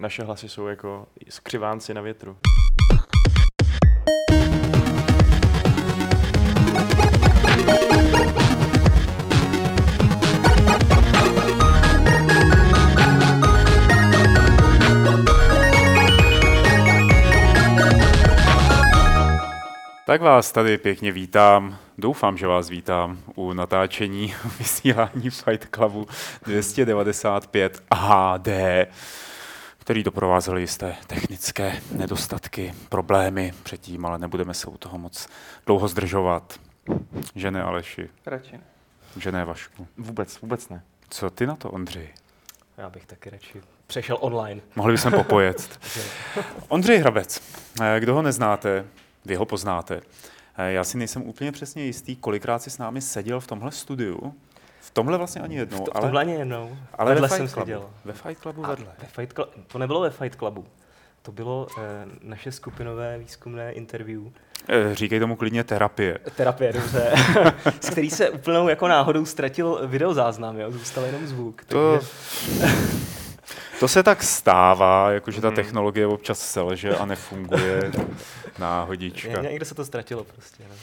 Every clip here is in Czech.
naše hlasy jsou jako skřivánci na větru. Tak vás tady pěkně vítám. Doufám, že vás vítám u natáčení vysílání Fight Clubu 295 HD, který doprovázely jisté technické nedostatky, problémy předtím, ale nebudeme se u toho moc dlouho zdržovat. Že ne, Aleši? Radši ne. Že ne, Vašku? Vůbec, vůbec ne. Co ty na to, Ondřej? Já bych taky radši přešel online. Mohli bychom popojet. Ondřej Hrabec, eh, kdo ho neznáte, vy ho poznáte. Eh, Já si nejsem úplně přesně jistý, kolikrát si s námi seděl v tomhle studiu. V tomhle vlastně ani jednou, To, ale, tohle ani jednou. ale vedle ve jsem Clubu. seděl. Ve Fight Clubu A vedle. ve Fight Club, to nebylo ve Fight Clubu. To bylo eh, naše skupinové výzkumné interview. Eh, Říkej tomu klidně terapie. Terapie, dobře. z který se úplnou jako náhodou ztratil videozáznam, jo? zůstal jenom zvuk. To, to se tak stává, jakože ta Mhm. technologie občas selže a nefunguje náhodička. ně- někde se to ztratilo prostě. No.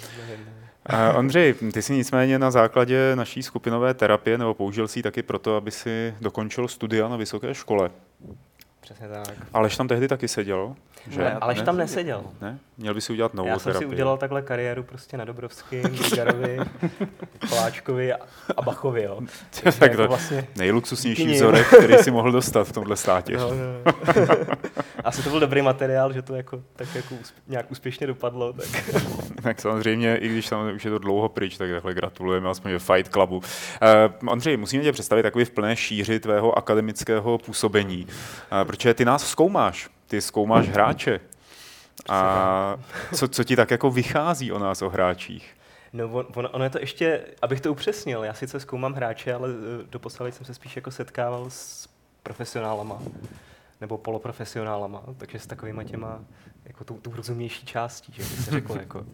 Ondřej, ty jsi nicméně na základě naší skupinové terapie, nebo použil si ji taky proto, aby si dokončil studia na vysoké škole. Přesně tak. Aleš tam tehdy taky seděl, že? Ne, Aleš tam neseděl. Ne? Měl by si udělat novou Já jsem terapii. si udělal takhle kariéru prostě na Dobrovským, Gigarovi, Koláčkovi a, Bachovi, jo. tak jako to vlastně, nejluxusnější vzorek, který si mohl dostat v tomhle státě. no, no. Asi to byl dobrý materiál, že to jako, tak jako úsp- nějak úspěšně dopadlo. Tak. Tak samozřejmě, i když tam už je to dlouho pryč, tak takhle gratulujeme aspoň ve Fight Clubu. Uh, Ondřej, musíme tě představit takový v plné šíři tvého akademického působení, uh, protože ty nás zkoumáš, ty zkoumáš hráče. A co, co ti tak jako vychází o nás, o hráčích? No, on, on, ono je to ještě, abych to upřesnil, já sice zkoumám hráče, ale eh, doposavat jsem se spíš jako setkával s profesionálama nebo poloprofesionálama, takže s takovýma těma, jako tou, tou rozumnější částí, že by se řeklo, jako,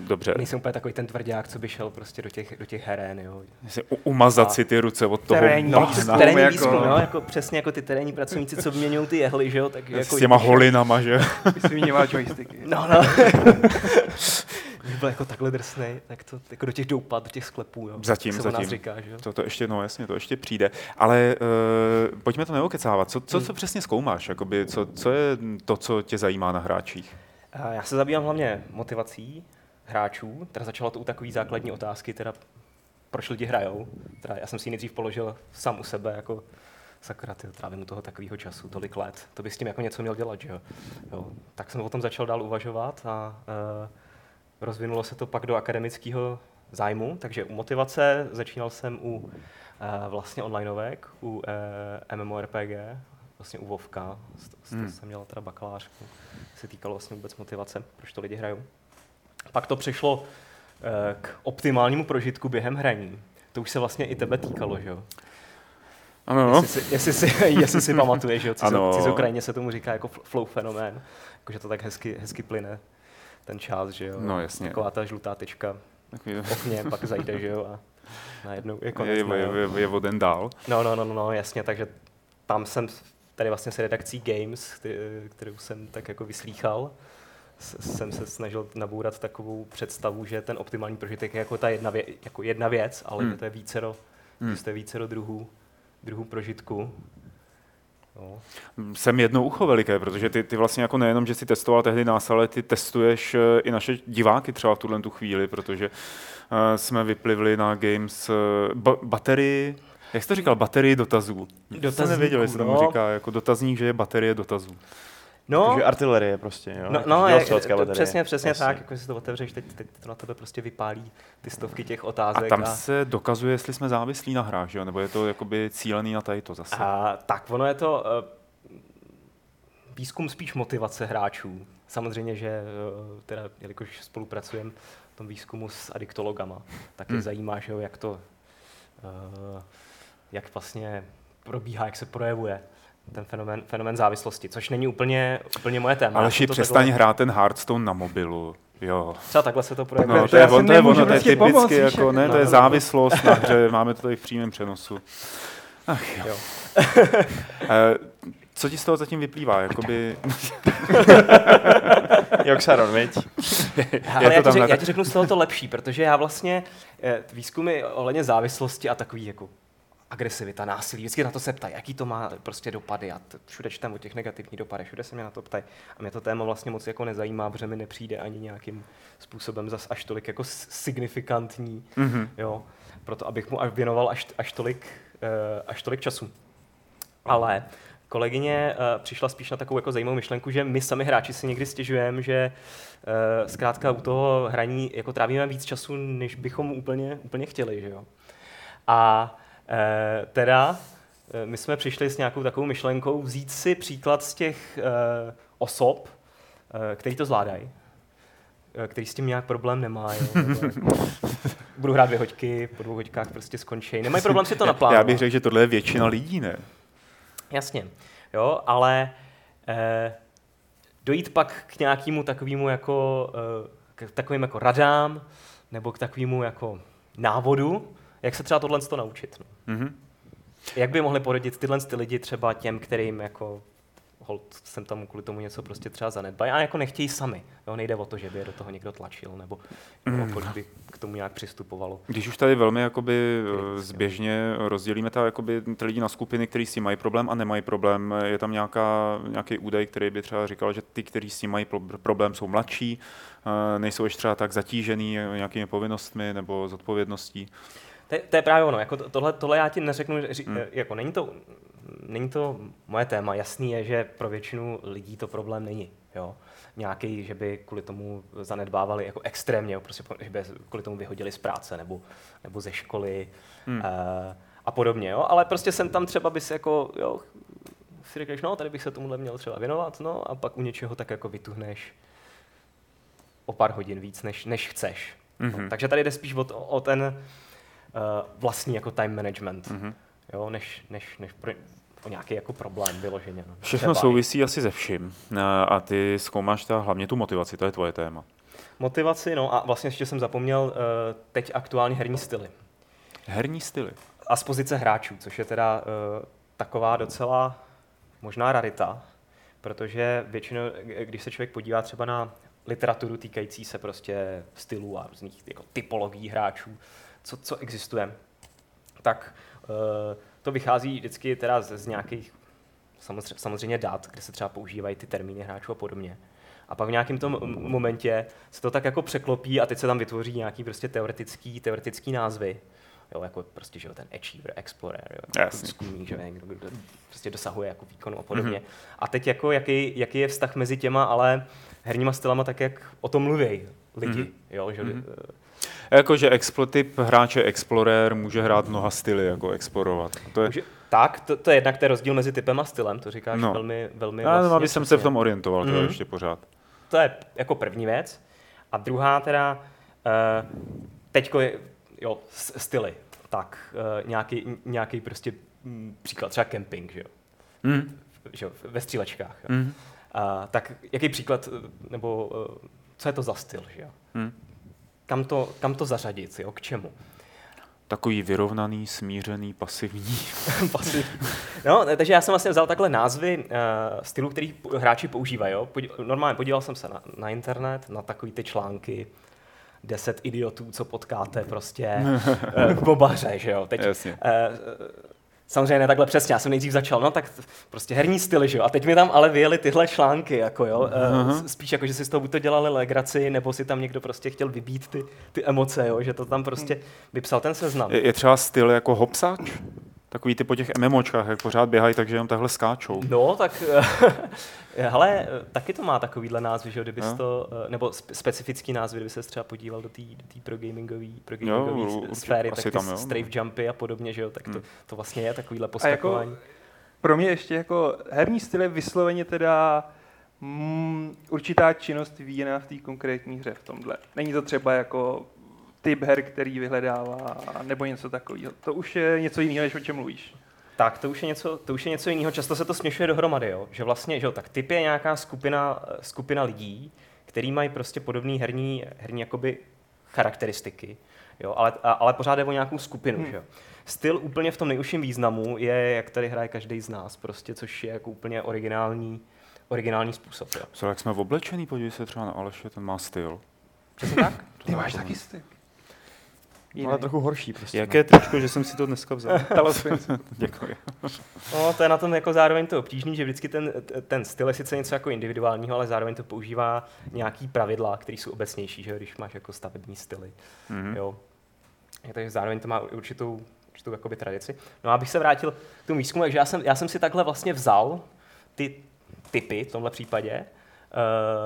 Dobře, nejsem úplně takový ten tvrdák, co by šel prostě do těch, do těch herén, jo. u- umazat A- si ty ruce od toho Terénní No, bahna výzkum, terénní jako- výzkum, no, jako přesně jako ty terénní pracovníci, co vyměňují ty jehly, že jo, tak jako... s těma holinama, že? Vyměňoval joysticky. No, no. Kdyby byl jako takhle drsnej, tak to jako do těch doupad, do těch sklepů, jo. Zatím, se nás zatím. říká, že jo. To, to ještě, no jasně, to ještě přijde. Ale uh, pojďme to neokecávat. Co, co, co Hmm. přesně zkoumáš? Jakoby, co, co je to, co tě zajímá na hráčích? A Já se zabývám hlavně motivací hráčů, teda začalo to u takové základní otázky, teda proč lidi hrajou. Teda já jsem si ji nejdřív položil sám u sebe, jako sakra, ty trávím u toho takového času, tolik let, to by s tím jako něco měl dělat, že jo. jo. Tak jsem o tom začal dál uvažovat a uh, rozvinulo se to pak do akademického zájmu, takže u motivace začínal jsem u uh, vlastně onlineovek, u uh, MMORPG, vlastně u Vovka, z, z Hmm. hmm. jsem měl teda bakalářku, se týkalo vlastně vůbec motivace, proč to lidi hrajou. Pak to přešlo eh, k optimálnímu prožitku během hraní. To už se vlastně i tebe týkalo, že jo? Ano, Jestli si, jestli si, jestli si pamatuješ, že jo? Ano. Cizo, cizokrajně se tomu říká jako fl- flow fenomén. Jakože to tak hezky, hezky plyne ten čas, že jo? No, jasně. Taková ta žlutá tečka Takový- v okně, pak zajde, že jo? A najednou je je, konec. je, no, je, je o den dál. No, no, no, no, no, jasně, takže tam jsem tady vlastně s redakcí Games, kterou jsem tak jako vyslýchal, jsem se snažil nabourat takovou představu, že ten optimální prožitek je jako ta jedna, vě, jako jedna věc, ale Hmm. že to je vícero, Hmm. že to je vícero druhů, druhů prožitku. No. Jsem jedno ucho veliké, protože ty, ty vlastně jako nejenom, že si testoval tehdy nás, ale ty testuješ eh, i naše diváky třeba v tuhle tu chvíli, protože uh, jsme vyplivli na Games uh, ba- baterii, jak jsi to říkal, baterii dotazů. Já jsem nevěděl, jestli tomu no. říká, jako dotazník, že je baterie dotazů. No, Takže artilerie prostě, jo? no, no je, dělostřelecká to, baterie. přesně, přesně Jasně. tak, jako si to otevřeš, teď, teď to na tebe prostě vypálí ty stovky těch A otázek. tam se dokazuje, jestli jsme závislí na hrách, že jo? nebo je to jakoby cílený na tady to zase. A, tak ono je to uh, výzkum spíš motivace hráčů. Samozřejmě, že uh, teda, jelikož spolupracujeme v tom výzkumu s adiktologama, tak je Hmm. zajímá, že jo, jak to, uh, jak vlastně probíhá, jak se projevuje ten fenomén, fenomén závislosti, což není úplně, úplně moje téma. Ale si přestaň takhle- hrát ten Hearthstone na mobilu. Jo. Třeba takhle se to projevuje. No, to je, on, to je ono, to je prostě typicky, pomoct, jako, jak- ne, no, to je no, no. závislost na hře, máme to tady v přímém přenosu. Ach jo. Jo. Eh, Co ti z toho zatím vyplývá? Jakoby... Jak Saron, viď? Ale já, to ti řek, já ti řeknu z toho to lepší, protože já vlastně eh, výzkumy ohledně závislosti a takový jako agresivita, násilí, vždycky na to se ptají, jaký to má prostě dopady a všude čtem o těch negativních dopadech, všude se mě na to ptají a mě to téma vlastně moc jako nezajímá, protože mi nepřijde ani nějakým způsobem zas až tolik jako signifikantní, Mhm. jo, proto abych mu až věnoval až, až, tolik, eh, až tolik času. Ale kolegyně uh, přišla spíš na takovou jako zajímavou myšlenku, že my sami hráči si někdy stěžujeme, že uh, zkrátka u toho hraní jako trávíme víc času, než bychom úplně, úplně chtěli. Že jo? A uh, teda uh, my jsme přišli s nějakou takovou myšlenkou vzít si příklad z těch uh, osob, uh, který to zvládají, eh, který s tím nějak problém nemá. Jo? nebo Budu hrát dvě hoďky, po dvou hoďkách prostě skončí. Nemají problém si to naplánovat. Já bych řekl, že tohle je většina lidí, ne? Jasně, jo, ale eh, dojít pak k nějakému takovému jako, eh, k takovým jako radám, nebo k takovému jako návodu, jak se třeba tohle to naučit. No. Mhm. Jak by mohli poradit tyhle ty lidi třeba těm, kterým jako hold, jsem tam kvůli tomu něco prostě třeba zanedbají, a jako nechtějí sami. Jo, nejde o to, že by je do toho někdo tlačil, nebo Mm. by k tomu nějak přistupovalo. Když už tady velmi jakoby eh, zběžně rozdělíme ta, jakoby, ty lidi na skupiny, kteří s tím mají problém a nemají problém, je tam nějaká, nějaký údaj, který by třeba říkal, že ty, kteří s tím mají pro- problém, jsou mladší, eh, nejsou ještě třeba tak zatížený nějakými povinnostmi nebo zodpovědností. To, je- to je právě ono, jako to- tohle, tohle já ti neřeknu, ři, Hmm. hmm. jako není to, není to moje téma, jasný je, že pro většinu lidí to problém není, jo. Nějaký, že by kvůli tomu zanedbávali jako extrémně, jo, prostě, že by kvůli tomu vyhodili z práce nebo, nebo ze školy Hmm. uh, a podobně, jo. Ale prostě jsem tam třeba bys jako, jo, si řekneš, no, tady bych se tomuhle měl třeba věnovat, no, a pak u něčeho tak jako vytuhneš o pár hodin víc, než, než chceš. Mhm. No, takže tady jde spíš o, to- o ten vlastní jako time management, Mhm. jo, než, než, než pro, o nějaký jako problém vyloženě. No. Všechno Třeba i souvisí asi se vším eh, a ty zkoumáš ta, hlavně tu motivaci, to je tvoje téma. Motivaci, no a vlastně ještě jsem zapomněl uh, teď aktuálně herní styly. Herní styly. A z pozice hráčů, což je teda taková docela možná rarita, protože většinou, když se člověk podívá třeba na literaturu týkající se prostě stylů a různých jako typologií hráčů, co, co existuje, tak uh, to vychází vždycky teda z, z nějakých samozřejmě, samozřejmě dat, kde se třeba používají ty termíny hráčů a podobně. A pak v nějakém tom momentě se to tak jako překlopí a teď se tam vytvoří nějaký prostě teoretický, teoretický názvy. Jo, jako prostě, že jo, ten achiever, explorer, jo, jako že jo, někdo, kdo prostě dosahuje jako výkonu a podobně. Mm-hmm. A teď jako jaký, jaký, je vztah mezi těma, ale herníma stylama, tak jak o tom mluví lidi, Mhm. mm-hmm. jo, že Mhm. mm-hmm. Jakože explo, typ hráče Explorer může hrát mnoha styly, jako explorovat. To je, Může, tak, to, to je jednak ten rozdíl mezi typem a stylem, to říkáš No. velmi, velmi já, vlastně aby jsem se v tom orientoval, to je Mhm. ještě pořád. To je jako první věc. A druhá teda, uh, teďko je, jo, styly. Tak, uh, nějaký, nějaký prostě mm, příklad, třeba camping, že jo, Mm. že jo ve střílečkách. Jo. Mm. Uh, tak jaký příklad, eh, nebo uh, co je to za styl, že jo? Mm. Kam to, kam to zařadit, jo, k čemu? Takový vyrovnaný, smířený, pasivní. Pasivní. no, takže já jsem vlastně vzal takhle názvy uh, stylů, který p- hráči používají. Jo? Podí- normálně podíval jsem se na, na internet, na takový ty články, deset idiotů, co potkáte prostě uh, v bobaře, že jo. Teď, Jasně. uh, samozřejmě ne takhle přesně, já jsem nejdřív začal, no tak prostě herní styly, že jo. A teď mi tam ale vyjeli tyhle články, jako jo. Uh, spíš jako, že si z toho buď to dělali legraci, nebo si tam někdo prostě chtěl vybít ty, ty emoce, jo. Že to tam prostě vypsal ten seznam. Je, je třeba styl jako hopsáč? Takový ty po těch MMOčkách, jak pořád běhají, takže jenom takhle skáčou. No, tak hele, taky to má takovýhle názvy, že No. to, nebo spe- specifický názvy, kdyby se třeba podíval do té do pro gamingový, pro gamingový Jo, určitě, sféry, tak ty tam, jo. strafe jumpy a podobně, že jo, tak to, Hmm. to vlastně je takovýhle jako poskakování. pro mě ještě jako herní styl je vysloveně teda mm, určitá činnost vyvíjená v té konkrétní hře v tomhle. Není to třeba jako typ her, který vyhledává, nebo něco takového. To už je něco jiného, než o čem mluvíš. Tak, to už, je něco, to už je něco jiného, často se to směšuje dohromady, jo? že vlastně, že jo, tak typ je nějaká skupina, eh, skupina lidí, který mají prostě podobné herní, herní jakoby charakteristiky. Jo, ale, a, ale pořád jde o nějakou skupinu. Hmm. Že jo. Styl úplně v tom nejužším významu je, jak tady hraje každý z nás, prostě, což je jako úplně originální, originální způsob. Jo. Co, jak jsme oblečený, podívej se třeba na Aleše, ten má styl. Přesně tak? Ty máš taky styk. Ale trochu horší prostě. Jaké tričko, že jsem si to dneska vzal. Děkuji. No, to je na tom jako zároveň to obtížný, že vždycky ten, ten styl je sice něco jako individuálního, ale zároveň to používá nějaký pravidla, které jsou obecnější, že jo, když máš jako stavební styly. Mhm. Jo. Takže zároveň to má určitou, určitou jakoby tradici. No a abych se vrátil k tomu výzkumu, takže já jsem, já jsem si takhle vlastně vzal ty typy v tomhle případě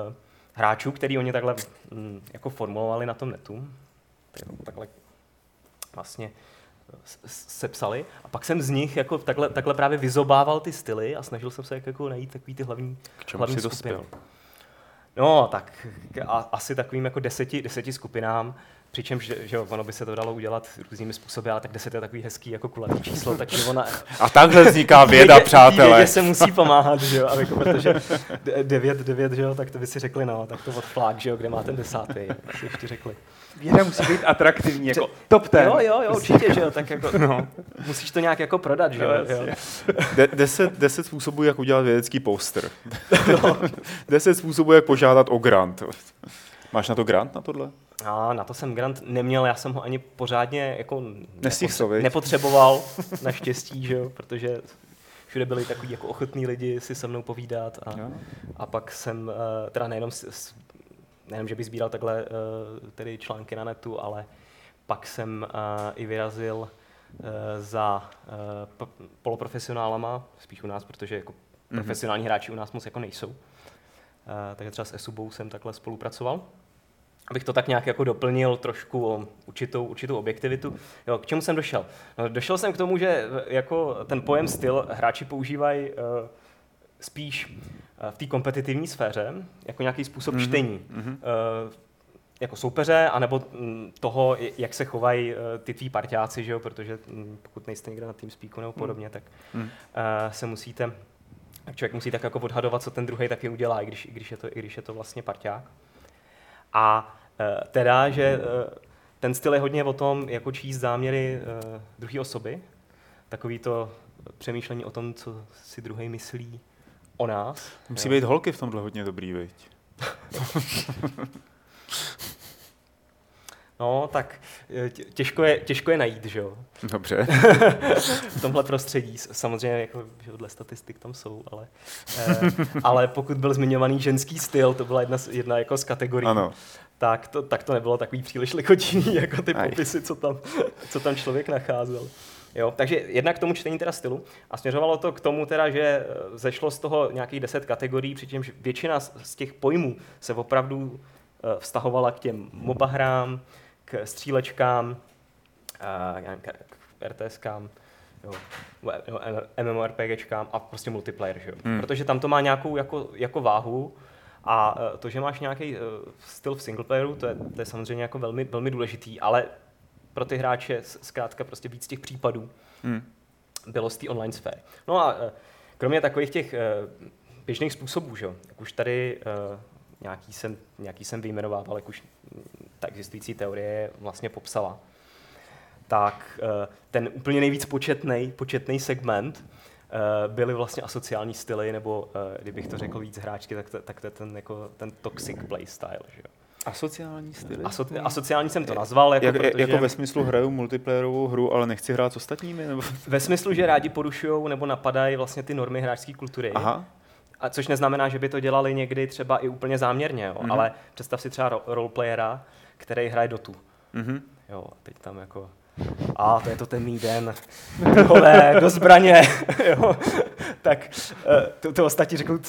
uh, hráčů, který oni takhle mm, jako formulovali na tom netu. Tak- Takhle vlastně sepsali a pak jsem z nich jako takhle, takhle právě vyzobával ty styly a snažil jsem se jak jako najít takový ty hlavní, K čemu hlavní jsi skupiny. dospěl? No, tak a, asi takovým jako deseti, deseti skupinám, přičemž, že, že ono by se to dalo udělat různými způsoby, ale tak deset je takový hezký jako kulatý číslo, takže ona... A takhle vzniká věda, Vědě- přátelé. Vědě se musí pomáhat, že jo, a jako, protože de- devět, devět, že jo, tak to by si řekli, no, tak to od flák, že jo, kde má ten desátý, jak si ještě řekli. Věda musí být atraktivní, jako top ten. Jo, jo, jo, určitě, že jo, tak jako, no. musíš to nějak jako prodat, že jo, No, jo. De- deset, deset způsobů, jak udělat vědecký poster. deset způsobů, jak požádat o grant. Máš na to grant, na tohle? A na to jsem grant neměl, já jsem ho ani pořádně jako nepotře- nepotřeboval, naštěstí, že jo, protože všude byli takový jako ochotní lidi si se mnou povídat a, Jo. a pak jsem eh, teda nejenom, s- s- nejenom, že bych sbíral takhle eh, tedy články na netu, ale pak jsem eh, i vyrazil eh, za poloprofesionálama, spíš u nás, protože jako Mhm. profesionální hráči u nás moc jako nejsou. Takže třeba s Esubou jsem takhle spolupracoval. Abych to tak nějak jako doplnil trošku o určitou, určitou objektivitu. Jo, k čemu jsem došel? No, došel jsem k tomu, že jako ten pojem styl hráči používají uh, spíš uh, v té kompetitivní sféře jako nějaký způsob Mhm, mm-hmm. čtení. mhm. Uh, jako soupeře, anebo mm, toho, jak se chovají uh, ty tví parťáci, že jo? protože mm, pokud nejste někde na TeamSpeaku nebo podobně, tak Mm. uh, se musíte, člověk musí tak jako odhadovat, co ten druhý taky udělá, i když, i když, je, to, i když je to vlastně parťák. A uh, teda, že uh, ten styl je hodně o tom, jako číst záměry uh, druhé osoby, takový to přemýšlení o tom, co si druhý myslí o nás. Musí jo. být holky v tomhle hodně dobrý, viď? No, tak eh, tě- těžko je, těžko je najít, že jo, Dobře. v tomhle prostředí. Samozřejmě, jako, že dle statistik tam jsou, ale, eh, ale pokud byl zmiňovaný ženský styl, to byla jedna, z- jedna jako z kategorií, Ano. tak to, tak to nebylo takový příliš lichotivý, jako ty Aj. popisy, co tam, co tam člověk nacházel. Jo, takže jednak k tomu čtení teda stylu a směřovalo to k tomu teda, že eh, zešlo z toho nějakých deset kategorií, přičemž většina z těch pojmů se opravdu eh, vztahovala k těm MOBA hrám, k střílečkám, a nevím, k RTSkám, jo, MMORPGčkám a prostě multiplayer, že jo? Hmm. Protože tam to má nějakou jako, jako váhu a eh, to, že máš nějaký styl v singleplayeru, to je, to je samozřejmě jako velmi, velmi důležitý, ale pro ty hráče zkrátka prostě víc těch případů Hm. bylo z té online sféry. No a eh, kromě takových těch eh, běžných způsobů, že jo, jak už tady eh, nějaký jsem, nějaký jsem vyjmenovával, jak už ta existující teorie vlastně popsala, tak ten úplně nejvíc početný početný segment byly vlastně asociální styly, nebo kdybych to řekl víc hráčky, tak to, tak to je ten, jako, ten toxic playstyle. Že jo. Asociální styly? Aso, asociální jsem to nazval, jako, Jak, protože... jako ve smyslu hraju multiplayerovou hru, ale nechci hrát s ostatními? Nebo? Ve smyslu, že rádi porušují nebo napadají vlastně ty normy hráčské kultury. Aha. A což neznamená, že by to dělali někdy třeba i úplně záměrně, jo. Mhm. ale představ si třeba ro- roleplayera, který hraje Dotu. Mhm. Jo, a teď tam jako, a to je to temný den, vole, do zbraně, jo. tak eh, to, to ostatní řekl,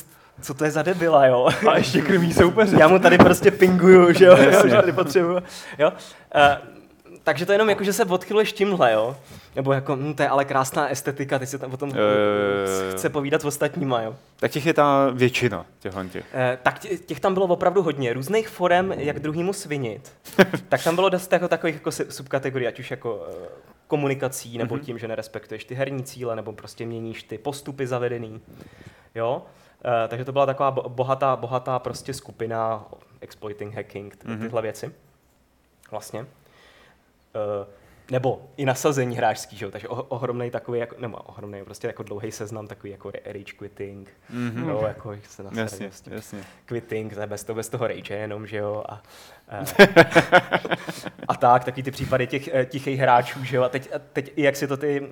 co to je za debila, jo. A ještě krmí soupeře. Já mu tady prostě pinguju, že jo, Jasně. že tady potřebuju, jo. Uh, takže to jenom jako, že se odchyluješ tímhle, jo. Nebo jako, hm, to je ale krásná estetika, teď se tam o tom Jo, jo, jo, jo. chce povídat s ostatníma, jo. Tak těch je ta většina, těchhle těch. Eh, tak tě- těch tam bylo opravdu hodně. Různých forem, jak druhýmu svinit. tak tam bylo dost jako takových jako subkategorií, ať už jako eh, komunikací, nebo Mhm. tím, že nerespektuješ ty herní cíle, nebo prostě měníš ty postupy zavedený. Jo? Eh, takže to byla taková bo- bohatá, bohatá prostě skupina exploiting hacking, ty- Mhm. tyhle věci. Vlastně. uh, nebo i nasazení hráčský, že jo? takže oh, ohromný takový, jako, nebo ohromný, prostě jako dlouhý seznam, takový jako rage quitting, mm-hmm. jo, jako se na jasně, prostě. jasně. quitting, bez toho, bez toho rage jenom, že jo, a, a, a tak, taky ty případy těch eh, tichých hráčů, že jo, a teď, a teď jak si to ty, uh,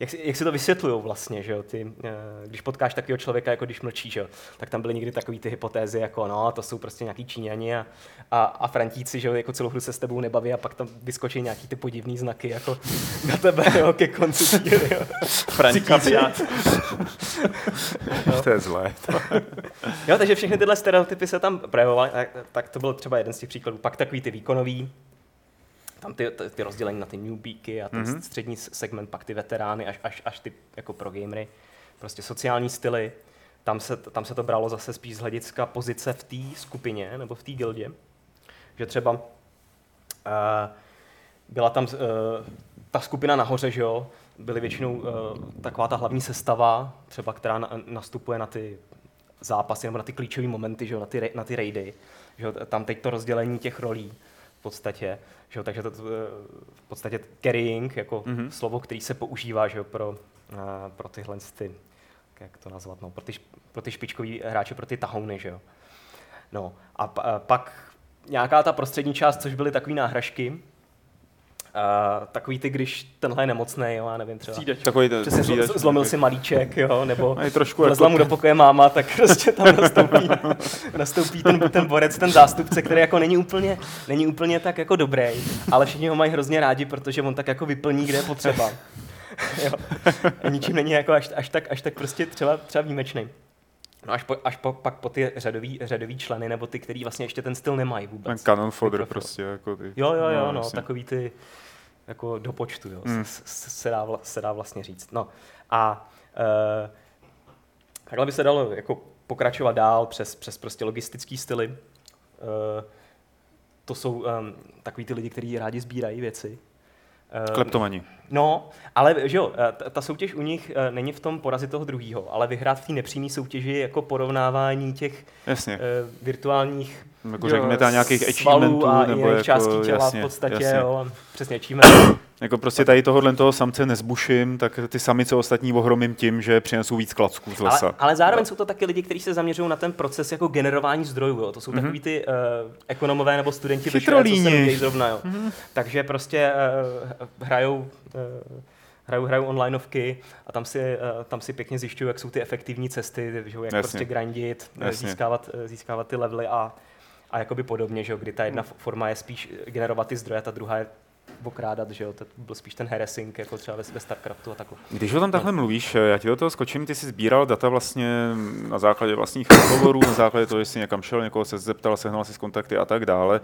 jak, jak si to vysvětlují vlastně, že jo, ty, eh, když potkáš takového člověka, jako když mlčí, že jo, tak tam byly někdy takové ty hypotézy, jako no, to jsou prostě nějaký Číňani a, a, a Frantíci, že jo, jako celou hru se s tebou nebaví a pak tam vyskočí nějaký ty podivný znaky, jako na tebe, jo, ke konci díly, jo. Frantíci. to je zlé. jo, takže všechny tyhle stereotypy se tam projevovaly, tak, tak to byl třeba jeden z těch příkladů. Pak takový ty výkonový, tam ty, ty, ty rozdělení na ty newbíky a ten mm-hmm. střední segment, pak ty veterány, až, až, až ty jako pro gamery, prostě sociální styly. Tam se, tam se to bralo zase spíš z hlediska pozice v té skupině nebo v té gildě. Že třeba uh, byla tam uh, ta skupina nahoře, že jo, byly většinou uh, taková ta hlavní sestava, třeba která na, nastupuje na ty zápasy nebo na ty klíčové momenty, že jo, na ty, na ty raidy. Že jo, tam teď to rozdělení těch rolí v podstatě. Že jo, takže to, v podstatě carrying, jako mm-hmm. slovo, který se používá že jo, pro, pro tyhle ty, jak to nazvat, no, pro ty, pro ty špičkový hráče, pro ty tahouny, že jo. No a, a pak nějaká ta prostřední část, což byly takové náhražky, Uh, takový ty, když tenhle je nemocný, jo, já nevím, třeba. Střídač. Takový to, Přesně střídač, zlomil si malíček, jo, nebo trošku jako... mu do pokoje máma, tak prostě tam nastoupí, nastoupí ten, ten borec, ten zástupce, který jako není úplně, není úplně tak jako dobrý, ale všichni ho mají hrozně rádi, protože on tak jako vyplní, kde je potřeba. jo. A ničím není jako až, až, tak, až tak prostě třeba, třeba výjimečný. No až, po, až po, pak po ty řadový, řadový členy, nebo ty, který vlastně ještě ten styl nemají vůbec. Ten canon fodder prostě. Jako ty. Jo, jo, jo, no, no takový ty jako do počtu, jo, mm. se, se, dá, se dá vlastně říct. No a e, takhle by se dalo jako pokračovat dál přes, přes prostě logistický styly. E, to jsou um, takový ty lidi, kteří rádi sbírají věci. Ehm, Kleptomani. No, ale že jo, ta, ta soutěž u nich uh, není v tom porazit toho druhého, ale vyhrát v té nepřímé soutěži jako porovnávání těch Jasně. Uh, virtuálních jako řekněme nějakých achievementů a nebo jako, částí těla jasně, v podstatě, jasně. jo, přesně achievement. Jako prostě tady tohohle toho samce nezbuším, tak ty samice ostatní ohromím tím, že přinesou víc klacků z lesa. Ale, ale zároveň jsou to taky lidi, kteří se zaměřují na ten proces jako generování zdrojů. Jo. To jsou mm-hmm. takový ty uh, ekonomové nebo studenti Chytrolíni. zrovna. Jo. Mm-hmm. Takže prostě uh, hrajou uh, hrajou, hrajou onlineovky a tam si, tam si pěkně zjišťují, jak jsou ty efektivní cesty, že, jak Jasně. prostě grindit, Jasně. získávat, získávat ty levely a, a jakoby podobně, že kdy ta jedna forma je spíš generovat ty zdroje, ta druhá je okrádat, že jo, to byl spíš ten harassing, jako třeba ve, ve StarCraftu a takhle. Když o tom takhle no. mluvíš, já ti do toho skočím, ty jsi sbíral data vlastně na základě vlastních rozhovorů, na základě toho, jestli někam šel, někoho se zeptal, sehnal si z kontakty a tak dále.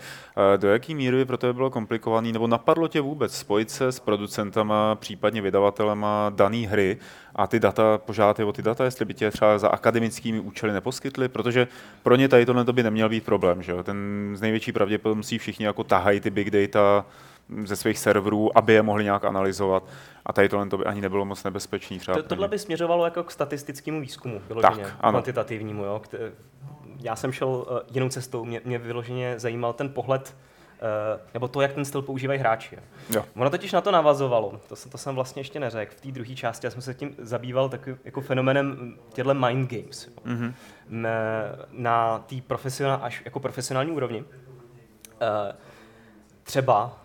Do jaký míry by pro tebe bylo komplikovaný, nebo napadlo tě vůbec spojit se s producentama, případně vydavatelema dané hry a ty data, požádat je o ty data, jestli by tě třeba za akademickými účely neposkytli, protože pro ně tady tohle by neměl být problém. Že? Ten z největší pravděpodobností všichni jako tahají ty big data ze svých serverů, aby je mohli nějak analyzovat. A tady tohle to by ani nebylo moc nebezpečný. Třeba to, tohle by směřovalo jako k statistickému výzkumu, vyloženě, tak, ano. kvantitativnímu. Jo? Já jsem šel uh, jinou cestou, mě, mě vyloženě zajímal ten pohled Uh, nebo to, jak ten styl používají hráči. Jo. Ono totiž na to navazovalo, to jsem, to jsem vlastně ještě neřekl. V té druhé části já jsem se tím zabýval takovým jako fenomenem těchto mind games. Mm-hmm. Na, na té profesionál, až jako profesionální úrovni. Uh, třeba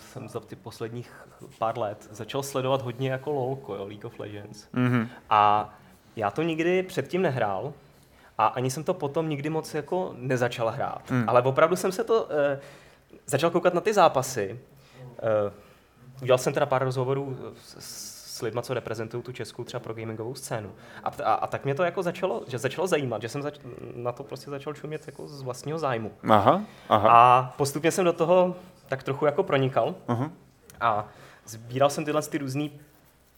jsem za ty posledních pár let začal sledovat hodně jako LOLko, jo, League of Legends. Mm-hmm. A já to nikdy předtím nehrál, a ani jsem to potom nikdy moc jako nezačal hrát. Mm. Ale opravdu jsem se to uh, začal koukat na ty zápasy. Uh, udělal jsem teda pár rozhovorů s, s lidmi, co reprezentují tu českou třeba pro gamingovou scénu. A, a, a tak mě to jako začalo, že začalo zajímat, že jsem zač, na to prostě začal čumět jako z vlastního zájmu. Aha, aha. A postupně jsem do toho tak trochu jako pronikal. Uh-huh. A sbíral jsem tyhle ty různé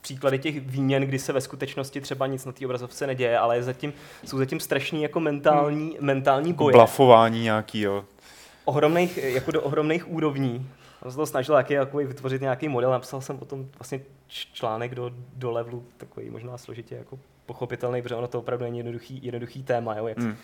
příklady těch výměn, kdy se ve skutečnosti třeba nic na té obrazovce neděje, ale je zatím, jsou zatím strašný jako mentální, hmm. mentální boje. Blafování nějaký, jo. Ohromných, jako do ohromných úrovní. Já jsem to snažil taky jako vytvořit nějaký model, napsal jsem potom vlastně článek do, do levelu, takový možná složitě jako pochopitelný, protože ono to opravdu není jednoduchý, jednoduchý téma, jo, jak, eh,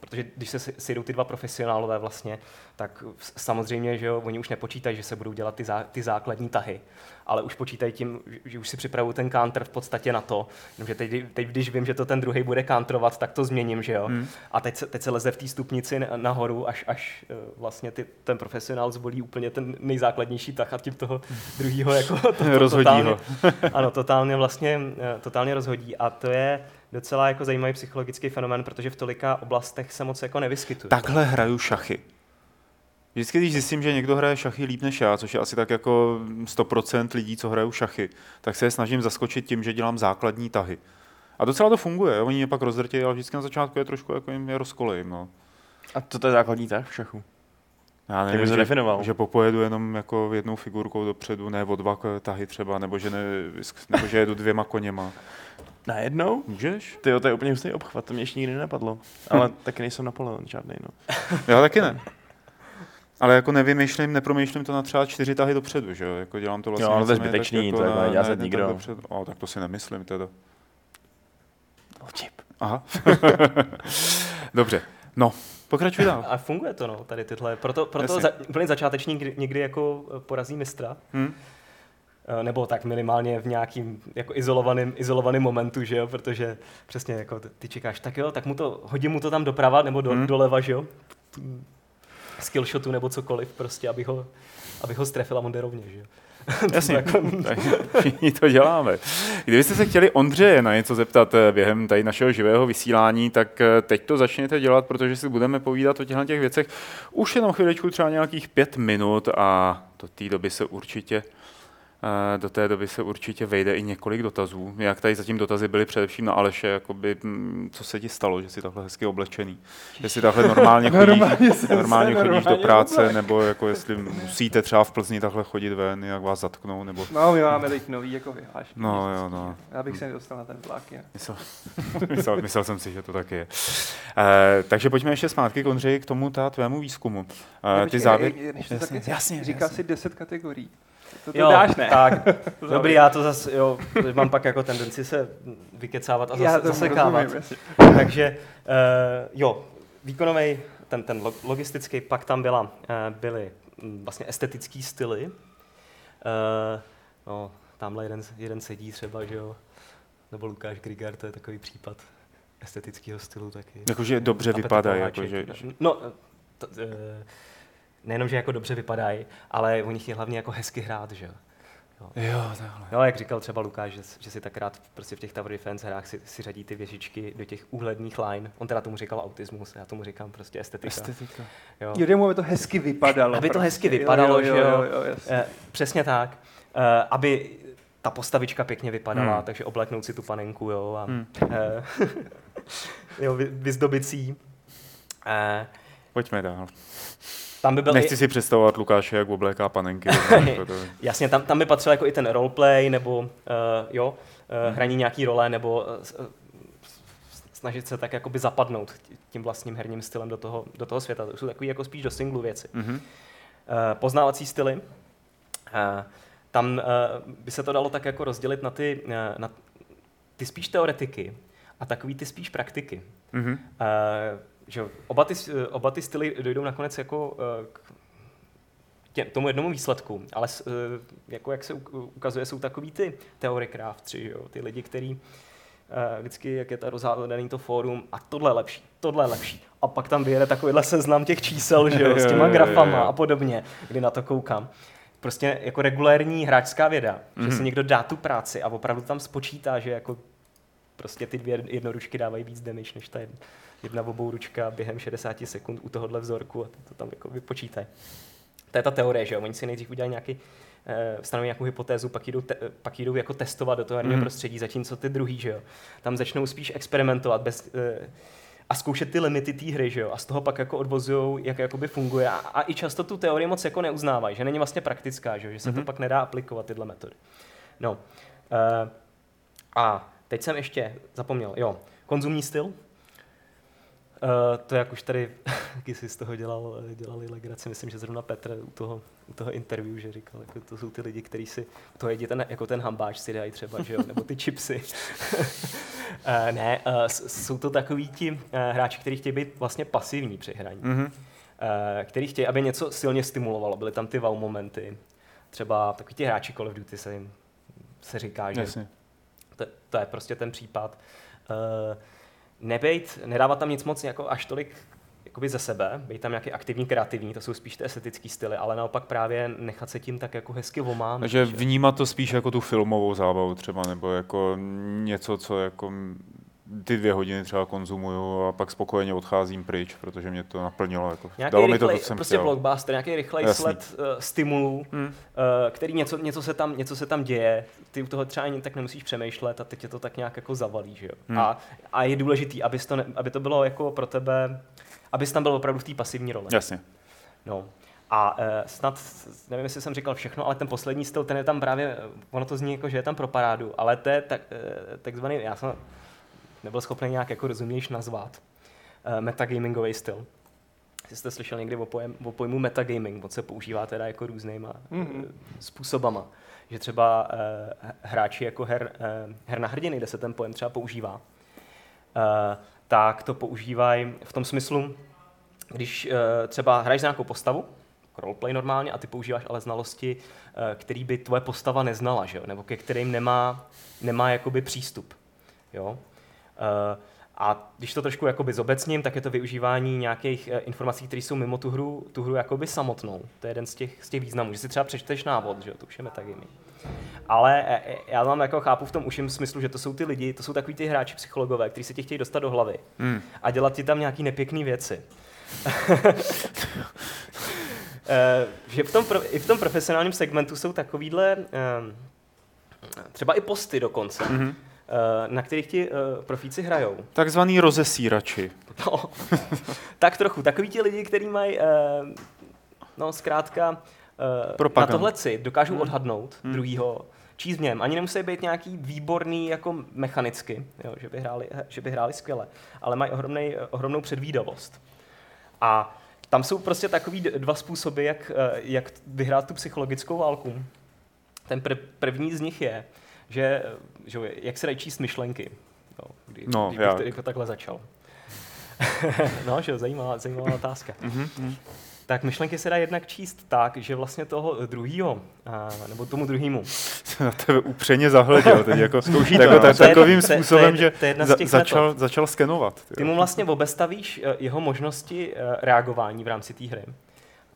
protože když se sejdou ty dva profesionálové vlastně, tak samozřejmě, že jo, oni už nepočítají, že se budou dělat ty, zá, ty základní tahy, ale už počítají tím, že- už si připravují ten counter v podstatě na to, že teď, teď když vím, že to ten druhý bude counterovat, tak to změním, že jo. Hmm. A teď se, teď se leze v té stupnici na- nahoru, až, až eh, vlastně ty, ten profesionál zvolí úplně ten nejzákladnější tah a tím toho druhého jako to, to, Rozhodí totálně, ho. ano, totálně vlastně eh, totálně rozhodí a to je docela jako zajímavý psychologický fenomén, protože v tolika oblastech se moc jako nevyskytuje. Takhle hraju šachy. Vždycky, když zjistím, že někdo hraje šachy líp než já, což je asi tak jako 100% lidí, co hrajou šachy, tak se je snažím zaskočit tím, že dělám základní tahy. A docela to funguje, oni mě pak rozdrtějí, ale vždycky na začátku je trošku jako jim je rozkolejím, no. A to, to je základní tak v šachu. Já nevím, že, definoval? že popojedu jenom jako jednou figurkou dopředu, ne o dva tahy třeba, nebo že, ne, nebo že jedu dvěma koněma. Najednou? Můžeš? Ty to je úplně hustý obchvat, to mě ještě nikdy nenapadlo. Ale taky nejsem Napoleon žádný, no. Já taky ne. Ale jako nevymýšlím, nepromýšlím to na třeba čtyři tahy dopředu, že jo? Jako dělám to vlastně Jo, ale to je víceméně tak zbytečný, jako to jako na- nedělá se nikdo. dopředu. O, tak to si nemyslím teda. Vtip. Aha. Dobře. No, pokračuj dál. A funguje to, no, tady tyhle. Proto, proto Jasně. za, úplně začátečník kdy- někdy jako eh, porazí mistra. Hm? Eh, Nebo tak minimálně v nějakým jako izolovaným, izolovaným momentu, že jo, protože přesně jako ty- ty čekáš, tak jo, tak mu to, hodím mu to tam doprava nebo do, Hmm. doleva, že jo, skillshotu nebo cokoliv prostě, aby ho, aby ho strefila on jde rovně, že jo. Jasně, jako- tak všichni to děláme. Kdybyste se chtěli Ondřeje na něco zeptat eh, během tady našeho živého vysílání, tak eh, teď to začněte dělat, protože si budeme povídat o těchto těch věcech už jenom chviličku, třeba nějakých pět minut a do té doby se určitě do té doby se určitě vejde i několik dotazů. Jak tady zatím dotazy byly především na Aleše, jakoby, mm, co se ti stalo, že jsi takhle hezky oblečený. Jestli takhle normálně chodíš, Normálně jsem se normálně chodíš do normálně práce, oblekl. nebo jako jestli musíte třeba v Plzni takhle chodit ven, jak vás zatknou, nebo No, my máme teď nový jako vyhlášky. No, jo, no. Já bych se nedostal na ten vlak. jinak. Myslel, myslel, myslel jsem si, že to tak je. E, takže pojďme ještě zpátky k Ondřeji, k tomu ta tvému výzkumu. E, ty počkej, závěr... je- je- než to Jasně, taky- jasně, Říkal jasně. si 10 kategorií. To, to jo, dáš, ne? tak, dobrý, já to zase, jo, mám pak jako tendenci se vykecávat a zase, zasekávat. rozumím. Takže uh, jo, výkonový, ten, ten lo- logistický, pak tam byla, uh, byly mm, vlastně estetický styly. Uh, no, tamhle jeden, jeden sedí třeba, že jo, nebo Lukáš Grigar, to je takový případ estetického stylu taky. Jakože dobře Kováček. jakože... No, uh, nejenom, že jako dobře vypadají, ale oni chtějí hlavně jako hezky hrát, že jo. Jo. Jo, takhle. No, jak říkal třeba Lukáš, že, že si tak rád prostě v těch Tower Defense hrách si, si řadí ty věžičky do těch úhledných line. On teda tomu říkal autismus, já tomu říkám prostě estetika. Estetika. Jo. Jo, aby to hezky vypadalo. Aby to hezky prostě. vypadalo, že jo. jo, jo jasně. Eh, přesně tak. Eh, aby ta postavička pěkně vypadala, Hmm. takže obleknout si tu panenku, jo, a Hmm. eh, jo, vy, vyzdobit si ji. Eh, Pojďme dál. Tam by byl Nechci i, si představovat Lukáše, jak obléká panenky. jako jasně, tam, tam by patřil jako i ten roleplay, nebo uh, jo, uh, Hmm. hraní nějaký role, nebo uh, uh, snažit se tak jakoby zapadnout tím vlastním herním stylem do toho, do toho světa. To jsou takový jako spíš do singlu věci. Mhm. Eh, poznávací styly. Eh, Tam eh, by se to dalo tak jako rozdělit na ty, eh, na ty spíš teoretiky a takový ty spíš praktiky. Mhm. Eh, Že oba, ty, s- oba ty styly dojdou nakonec jako eh, k tě, tomu jednomu výsledku, ale eh, jako jak se uk- ukazuje, jsou takový ty že jo, ty lidi, který eh, vždycky, jak je ta rozhádaný to fórum, a tohle je lepší, tohle je lepší. A pak tam vyjede takovýhle seznam těch čísel, že jo, s těma grafama a podobně, kdy na to koukám. Prostě jako regulérní hráčská věda, mm-hmm. že si Mhm. někdo dá tu práci a opravdu tam spočítá, že jako prostě ty dvě jednoručky dávají víc damage než ta jedna, jedna obou ručka během 60 sekund u tohohle vzorku a to tam jako vypočítají. To je ta teorie, že jo? Oni si nejdřív udělají nějaký, eh, stanoví nějakou hypotézu, pak jdou, te, pak jdou jako testovat do toho herního Mhm. prostředí, zatímco ty druhý, že jo? Tam začnou spíš experimentovat bez, eh, a zkoušet ty limity té hry, že jo? A z toho pak jako odvozují, jak jakoby funguje. A, a, i často tu teorii moc jako neuznávají, že není vlastně praktická, že, jo? že se Mhm. to pak nedá aplikovat, tyhle metody. No. Eh, a teď jsem ještě zapomněl, jo, konzumní styl. Uh, to jak už tady si z toho dělal, dělali legraci, myslím, že zrovna Petr u toho, u toho interview, že říkal, jako to jsou ty lidi, kteří si to jedí ten, jako ten hambáč si dají třeba, že jo, nebo ty chipsy. Uh, ne, uh, jsou to takový ti uh, hráči, kteří chtějí být vlastně pasivní při hraní. Mhm. Uh, který chtějí, aby něco silně stimulovalo. Byly tam ty wow momenty. Třeba takový ti hráči Call of Duty se jim se říká, že Jasně. to, to je prostě ten případ. Uh, nebejt, nedávat tam nic moc jako až tolik jakoby ze sebe, být tam nějaký aktivní, kreativní, to jsou spíš ty estetické styly, ale naopak právě nechat se tím tak jako hezky omámit. Takže že? vnímat to spíš jako tu filmovou zábavu třeba, nebo jako něco, co jako ty dvě hodiny třeba konzumuju a pak spokojeně odcházím pryč, protože mě to naplnilo. Jako, Nějaký dalo mi to, rychlej, co jsem prostě chtěl. blockbuster, nějaký rychlej Jasný. sled uh, stimulů, Hmm. uh, který něco, něco, se tam, něco se tam děje, ty u toho třeba ani tak nemusíš přemýšlet a teď tě to tak nějak jako zavalí, že jo. Hmm. A, a je důležitý, abys to ne, aby to bylo jako pro tebe, abys tam byl opravdu v té pasivní roli. Jasně. No. A uh, snad, nevím, jestli jsem říkal všechno, ale ten poslední styl, ten je tam právě, ono to zní jako, že je tam pro parádu, ale to je tak, uh, takzvaný, já jsem nebyl schopný nějak jako rozumnějš nazvat, uh, metagamingový styl. Jestli jste slyšel někdy o, pojem, o pojmu metagaming, on se používá teda jako různýma Mhm. mm-hmm. způsobama. Že třeba uh, hráči jako her, uh, her na hrdiny, kde se ten pojem třeba používá, uh, tak to používají v tom smyslu, když uh, třeba hraješ nějakou postavu, roleplay normálně, a ty používáš ale znalosti, uh, který by tvoje postava neznala, že jo? nebo ke kterým nemá, nemá jakoby přístup. Jo? Uh, a když to trošku jakoby zobecním, tak je to využívání nějakých uh, informací, které jsou mimo tu hru, tu hru jakoby samotnou. To je jeden z těch, z těch významů, že si třeba přečteš návod, že jo? to už je metagaming. Ale eh, eh, já mám jako chápu v tom uším smyslu, že to jsou ty lidi, to jsou takový ty hráči psychologové, kteří se tě chtějí dostat do hlavy Hmm. a dělat ti tam nějaký nepěkné věci. Eh, že v tom, i v tom profesionálním segmentu jsou takovýhle eh, třeba i posty dokonce, Mhm. Eh, na kterých ti eh, profíci hrajou. Takzvaný rozesírači. No, tak trochu. Takový ti lidi, kteří mají, eh, no zkrátka, eh, na tohle cit, dokážou Hmm. odhadnout Hmm. druhýho, číst v něm. Ani nemusí být nějaký výborný jako mechanicky, jo, že, by hráli, že by hráli skvěle, ale mají ohromnej, ohromnou předvídavost. A tam jsou prostě takový dva způsoby, jak, jak vyhrát tu psychologickou válku. Ten pr- první z nich je, že, že jak se dají číst myšlenky. Jo, kdy, No, když bych to jako takhle začal. no, že zajímavá, zajímavá otázka. Mhm. mhm. Tak myšlenky se dá jednak číst tak, že vlastně toho druhýho, a, nebo tomu druhému, na tebe upřeně zahleděl teď jako, Zkouší to, jako jo? tak, To je- takovým to je- to je- způsobem, že to je z za, začal, začal skenovat. ty ty mu vlastně obestavíš eh, jeho možnosti eh, reagování v rámci té hry.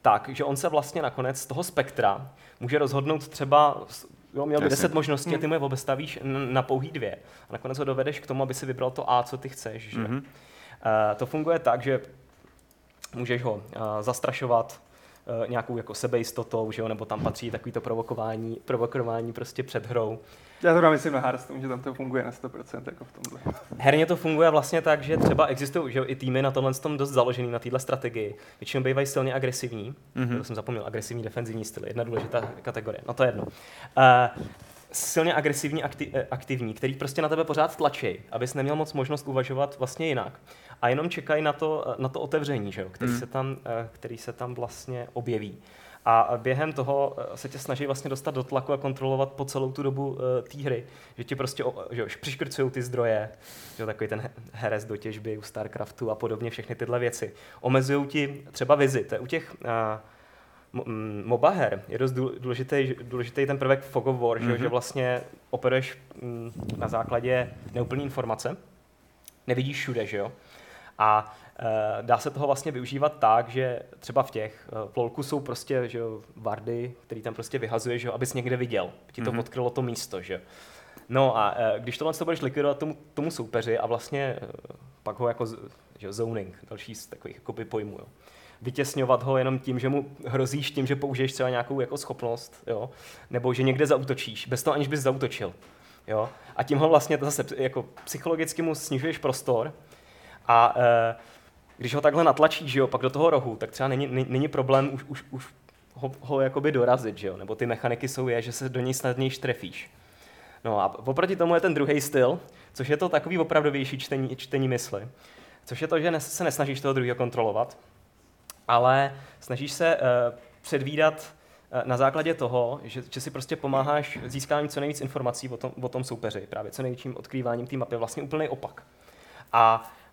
Tak, že on se vlastně nakonec z toho spektra může rozhodnout třeba, jo, měl by Jasně. 10 možností a ty mu je obestavíš na pouhý dvě. A nakonec ho dovedeš k tomu, aby si vybral to A, co ty chceš. Že? Mhm. Eh, to funguje tak, že můžeš ho eh, zastrašovat nějakou jako sebejistotou, že jo? nebo tam patří takovýto provokování, provokování prostě před hrou. Já to myslím na Hearthstone, že tam to funguje na 100% jako v tomhle. Herně to funguje vlastně tak, že třeba existují že jo, i týmy na tomhle tom dost založený na této strategii. Většinou bývají silně agresivní. Mhm. Mm-hmm. To jsem zapomněl, agresivní defenzivní styl, jedna důležitá kategorie. No to je jedno. Uh, silně agresivní, akti- eh, aktivní, který prostě na tebe pořád tlačí, abys neměl moc možnost uvažovat vlastně jinak. A jenom čekají na to, eh, na to otevření, že jo, který, Mm. se tam, eh, který se tam vlastně objeví. A během toho eh, se tě snaží vlastně dostat do tlaku a kontrolovat po celou tu dobu uh, té hry. Že ti prostě o- že přiškrcují ty zdroje, že takový ten he- herez do těžby u StarCraftu a podobně, všechny tyhle věci. Omezují ti třeba vizi. To je u těch uh, MOBA her je dost důl- důležitý, důležitý ten prvek Fog of War, mm-hmm. Mhm. že vlastně operuješ mm, na základě neúplné informace, nevidíš všude, že jo? A e, dá se toho vlastně využívat tak, že třeba v těch, e, v LoLku jsou prostě, že jo, vardy, který tam prostě vyhazuje, že jo, abys někde viděl, ti to Mhm. mm-hmm. odkrylo to místo, že. No a e, když tohle to budeš likvidovat tomu, tomu soupeři a vlastně pak ho jako že jo, zoning, další z takových jakoby pojmů, jo. Vytěsňovat ho jenom tím, že mu hrozíš tím, že použiješ třeba nějakou jako schopnost, jo, nebo že někde zautočíš, bez toho aniž bys zautočil. Jo? A tím ho vlastně zase jako psychologicky mu snižuješ prostor a e, když ho takhle natlačíš, že jo, pak do toho rohu, tak třeba není, není, problém už, už, už ho, ho jakoby dorazit, že jo? nebo ty mechaniky jsou je, že se do něj snadněji trefíš. No a oproti tomu je ten druhý styl, což je to takový opravdovější čtení, čtení mysli. Což je to, že se nesnažíš toho druhého kontrolovat, ale snažíš se uh, předvídat eh, na základě toho, že, že si prostě pomáháš získáním co nejvíc informací o tom, o tom soupeři, právě co největším odkrýváním té mapy, vlastně úplný opak. A uh,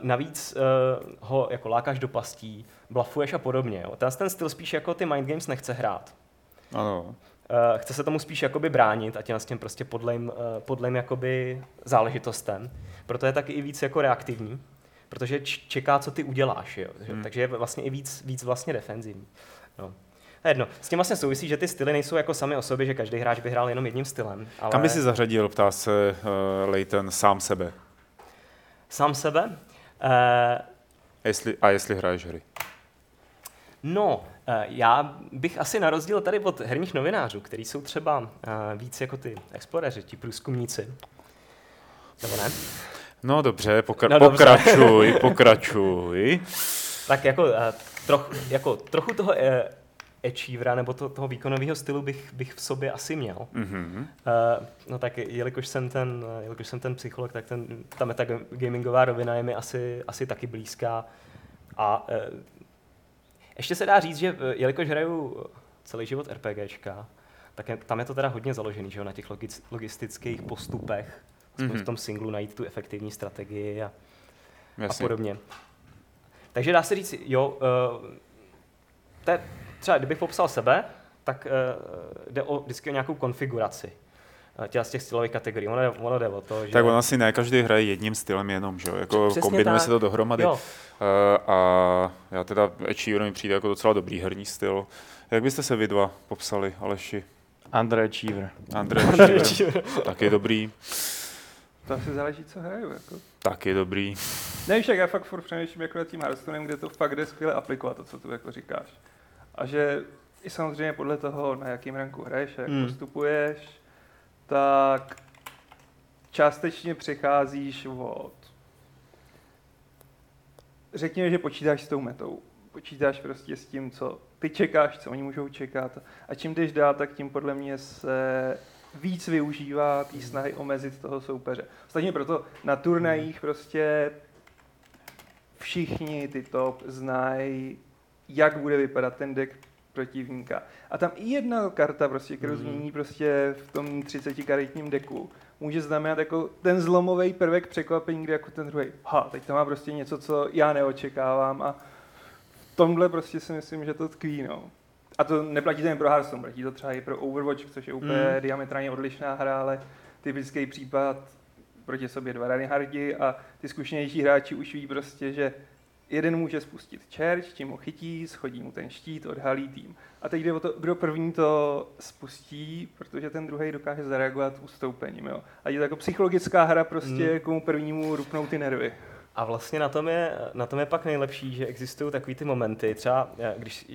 navíc uh, ho jako lákáš do pastí, blafuješ a podobně. Jo. Ten, ten styl spíš jako ty mind games nechce hrát. Ano. Uh, chce se tomu spíš jakoby bránit a těm s tím prostě podlejm, uh, podlejm jakoby záležitostem. Proto je taky i víc jako reaktivní, protože čeká, co ty uděláš. Jo. Hmm. Takže je vlastně i víc, víc vlastně defenzivní. No. Je jedno. S tím vlastně souvisí, že ty styly nejsou jako sami o sobě, že každý hráč by hrál jenom jedním stylem. Ale... Kam by si zařadil, ptá se uh, Leighton, sám sebe? Sám sebe? Uh, jestli, a jestli hraješ hry? No, uh, já bych asi na rozdíl tady od herních novinářů, kteří jsou třeba uh, víc jako ty exploreři, ti průzkumníci, nebo ne? No dobře, pokra- no, dobře. pokračuj, pokračuj. tak jako, troch, jako trochu toho achievera nebo to, toho výkonového stylu bych, bych v sobě asi měl. Mm-hmm. Uh, no tak jelikož jsem ten, jelikož jsem ten psycholog, tak ten, ta metagamingová rovina je mi asi, asi taky blízká. A uh, ještě se dá říct, že jelikož hraju celý život RPGčka, tak je, tam je to teda hodně založený, že jo, na těch logic, logistických postupech, mm-hmm. v tom singlu najít tu efektivní strategii a, a podobně. Takže dá se říct, jo, uh, to je, třeba kdybych popsal sebe, tak uh, jde o vždycky o nějakou konfiguraci těla z těch stylových kategorií. Ono jde, ono jde o to, že... Tak on asi ne každý hraje jedním stylem jenom, že jo? Jako Přesně kombinuje tak. se to dohromady. Jo. Uh, a já teda Achiever mi přijde jako docela dobrý herní styl. Jak byste se vy dva popsali, Aleši? Andre Achiever. Andre Achiever. tak je dobrý. To asi záleží, co hraju. Jako. Tak je dobrý. Ne, však já fakt furt přemýšlím jako nad tím Hearthstonem, kde to fakt jde skvěle aplikovat, to, co tu jako říkáš. A že i samozřejmě podle toho, na jakým ranku hraješ, jak hmm. postupuješ, tak částečně přecházíš od řekněme, že počítáš s tou metou. Počítáš prostě s tím, co ty čekáš, co oni můžou čekat. A čím jdeš dál, tak tím podle mě se víc využívá té snahy omezit toho soupeře. Ostatně proto na turnajích prostě všichni ty top znají, jak bude vypadat ten deck protivníka. A tam i jedna karta, prostě, kterou mm. změní prostě v tom 30 karetním deku, může znamenat jako ten zlomový prvek překvapení, kdy jako ten druhý, ha, teď to má prostě něco, co já neočekávám a v tomhle prostě si myslím, že to tkví, no. A to neplatí jen pro Hearthstone, platí to třeba i pro Overwatch, což je úplně mm. diametrálně odlišná hra, ale typický případ proti sobě dva Reinhardi a ty zkušenější hráči už ví prostě, že jeden může spustit čerč, tím ho chytí, schodí mu ten štít, odhalí tým. A teď jde o to, kdo první to spustí, protože ten druhý dokáže zareagovat ustoupením. Jo? A je to jako psychologická hra prostě, mm. komu prvnímu rupnou ty nervy. A vlastně na tom, je, na tom je pak nejlepší, že existují takový ty momenty, třeba eh, když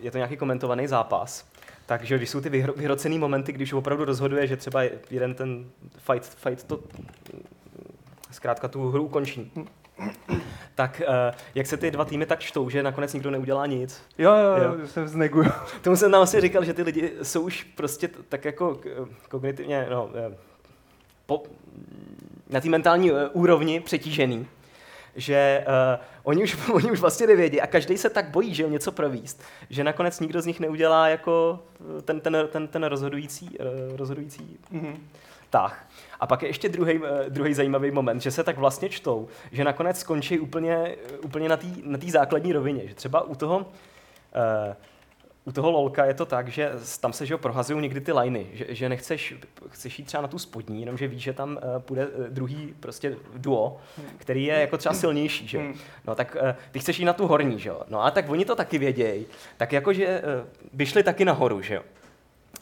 je to nějaký komentovaný zápas, takže když jsou ty vyhro, vyhrocený momenty, když opravdu rozhoduje, že třeba jeden ten fight, fight to zkrátka tu hru ukončí, tak uh, jak se ty dva týmy tak čtou, že nakonec nikdo neudělá nic. Jo, jo, jo. jsem zneguju. Tomu jsem tam asi říkal, že ty lidi jsou už prostě tak jako kognitivně, no, eh, po, na té mentální úrovni přetížený, že uh, oni, už, oni už vlastně nevědí a každý se tak bojí, že něco províst, že nakonec nikdo z nich neudělá jako ten, ten, ten, ten rozhodující, uh, rozhodující mm-hmm. Tah. A pak je ještě druhý, eh, druhý zajímavý moment, že se tak vlastně čtou, že nakonec skončí úplně, úplně na té na základní rovině. Že třeba u toho, uh, u toho lolka je to tak, že tam se že prohazují někdy ty liny, že, že nechceš, chceš jít třeba na tu spodní, jenomže víš, že tam uh, půjde druhý prostě duo, který je jako třeba silnější, že No tak uh, ty chceš jít na tu horní, že jo? No a tak oni to taky vědějí, tak jakože uh, by šli taky nahoru, že jo?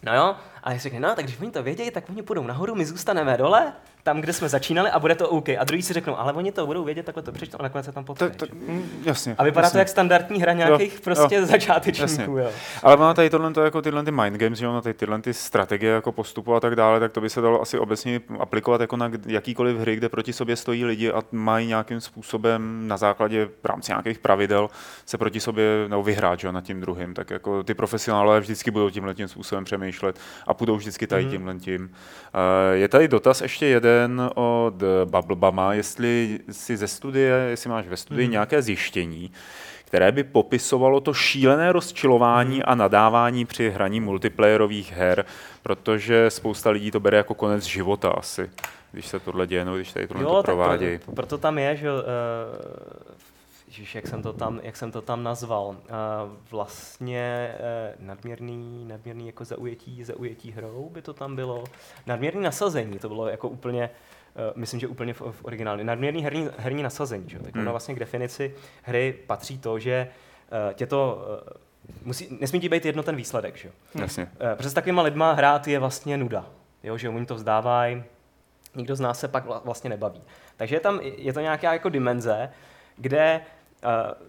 No jo, a já řekne, no tak když oni to vědějí, tak oni půjdou nahoru, my zůstaneme dole, tam, kde jsme začínali a bude to OK. A druhý si řeknou, ale oni to budou vědět, takhle to přečtou a nakonec se tam potkají. Tak, tak, mm, jasně. A vypadá jasně. to jak standardní hra nějakých jo, prostě jo, začátečníků. Jo. Ale má tady tohle to jako tyhle ty mind games, že ono tady tyhle ty strategie jako postupu a tak dále, tak to by se dalo asi obecně aplikovat jako na jakýkoliv hry, kde proti sobě stojí lidi a mají nějakým způsobem na základě v rámci nějakých pravidel se proti sobě nebo vyhrát že, nad tím druhým. Tak jako ty profesionálové vždycky budou tímhle tím způsobem přemýšlet a půjdou vždycky tady mm. tímhle tím. Uh, je tady dotaz ještě jeden jeden od Bubblebama, jestli si ze studie, jestli máš ve studii hmm. nějaké zjištění, které by popisovalo to šílené rozčilování a nadávání při hraní multiplayerových her, protože spousta lidí to bere jako konec života asi, když se tohle děje, no, když tady tohle Jo, to provádějí. proto, proto tam je, že uh, Ježiš, jak jsem to tam, jak jsem to tam nazval, uh, vlastně uh, nadměrný, nadměrný jako zaujetí, zaujetí hrou by to tam bylo, nadměrný nasazení, to bylo jako úplně, uh, myslím, že úplně v, v originálu, nadměrný herní, herní nasazení, že? tak ono Hmm. vlastně k definici hry patří to, že tě to, musí, nesmí ti být jedno ten výsledek, že? jo. Jasně. Eh, Protože s takovýma lidma hrát je vlastně nuda. Jo, že oni to vzdávají, nikdo z nás se pak vla- vlastně nebaví. Takže je tam je to nějaká jako dimenze, kde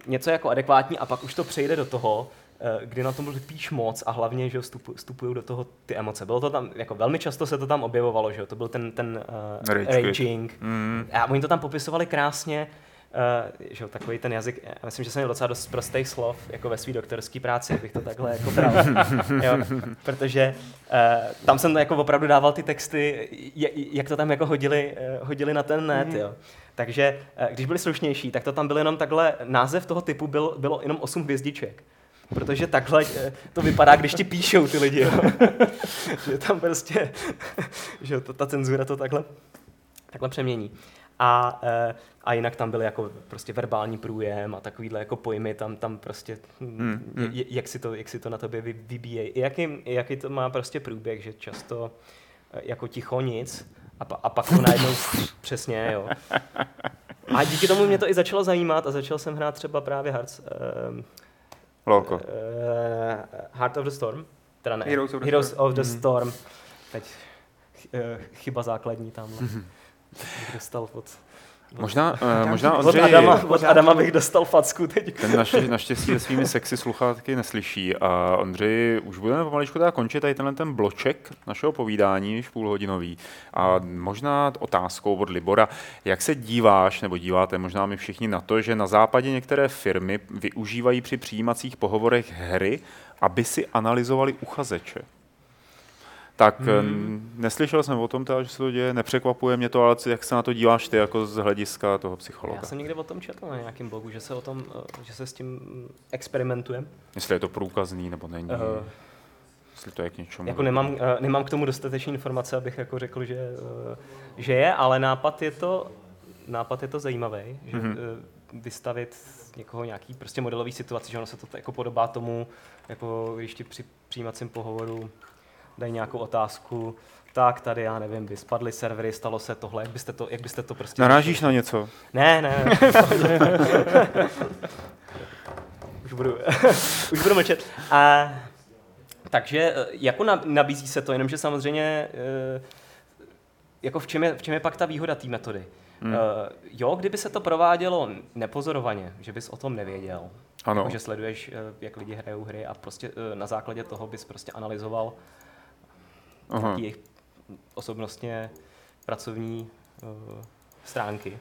něco je jako adekvátní a pak už to přejde do toho, uh, kdy na tom lpíš moc a hlavně, že vstupu, vstupují do toho ty emoce. Bylo to tam, jako velmi často se to tam objevovalo, že jo, to byl ten, ten uh, Rage raging. Mm. A oni to tam popisovali krásně, uh, že jo, takový ten jazyk, já myslím, že jsem měl docela dost prostých slov, jako ve své doktorské práci, bych to takhle jako bral. jo, protože uh, tam jsem jako opravdu dával ty texty, jak to tam jako hodili, uh, hodili na ten net, jo. Takže uh, když byli slušnější, tak to tam byl jenom takhle, název toho typu byl, bylo jenom 8 hvězdiček. Protože takhle eh, to vypadá, když ti píšou ty lidi. Jo. že tam prostě, že to, ta cenzura to takhle, takhle přemění. A, eh, a jinak tam byl jako prostě verbální průjem a takovýhle jako pojmy tam, tam prostě, Hmm, hmm, hmm. jak, si to, jak si to na tobě vy, vybíjejí. I jaký, jaký to má prostě průběh, že často eh, jako ticho nic a, pa, a pak to najednou přesně, jo. A díky tomu mě to i začalo zajímat a začal jsem hrát třeba právě Hearts, Lolko. uh, Heart of the Storm, teda ne, Heroes of the Heroes Storm. of the Mhm. Storm. Teď uh, chyba základní tam. Bych dostal od, Možná, uh, možná od, Ondřej, Adama, od Adama bych dostal facku teď. ten naši, naštěstí se svými sexy sluchátky neslyší a Ondřej, už budeme pomaličku teda končit tady tenhle ten bloček našeho povídání, již půlhodinový. A možná otázkou od Libora, jak se díváš, nebo díváte možná my všichni na to, že na západě některé firmy využívají při přijímacích pohovorech hry, aby si analyzovali uchazeče. Tak hmm. neslyšel jsem o tom, teda, že se to děje, nepřekvapuje mě to, ale jak se na to díváš ty jako z hlediska toho psychologa? Já jsem někde o tom četl na nějakém blogu, že se o tom, eh, že se s tím experimentuje. Jestli je to průkazný nebo není, uh, jestli to je k něčemu. jako nemám, eh, nemám k tomu dostatečné informace, abych jako řekl, že, že je, ale nápad je to, nápad je to zajímavý, že Mhm. mm-hmm. vystavit někoho nějaký prostě modelový situaci, že ono se to jako podobá tomu, jako když ti při přijímacím pohovoru dají nějakou otázku, tak tady, já nevím, by spadly servery, stalo se tohle, jak byste to, jak byste to prostě... Narážíš na něco? Ne, ne. už budu, už budu mlčet. A, takže eh, jako na- nabízí se to, jenomže samozřejmě eh, jako v čem, je, v čem je pak ta výhoda té metody? Hmm. Hmm. Jo, kdyby se to provádělo nepozorovaně, že bys o tom nevěděl, Ano. jako, že sleduješ, jak lidi hrajou hry a prostě na základě toho bys prostě analyzoval Aha. jejich osobnostně pracovní uh, stránky.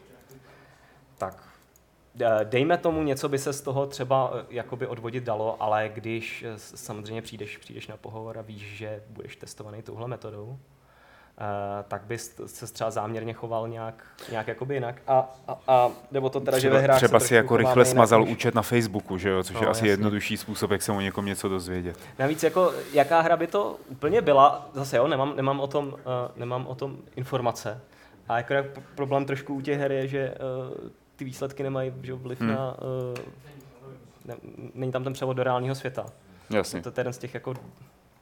Tak eh, dejme tomu, něco by se z toho třeba eh, jakoby odvodit dalo, ale když samozřejmě přijdeš, přijdeš na pohovor a víš, že budeš testovaný touhle metodou, tak bys se třeba záměrně choval nějak, nějak jakoby jinak. A, a, a nebo to teda, že ve Třeba, hrách třeba si jako rychle jinak smazal než- účet na Facebooku, že jo? což No, je asi jasně. jednodušší způsob, jak se o někom něco dozvědět. Navíc jako, jaká hra by to úplně byla, zase jo, nemám, nemám, o, tom, uh, nemám o tom informace. A jako problém trošku u těch her je, že uh, ty výsledky nemají že, jo, vliv Hmm. hmm. na... Uh, ne, není tam ten převod do reálného světa. Jasně. To je jeden z těch jako...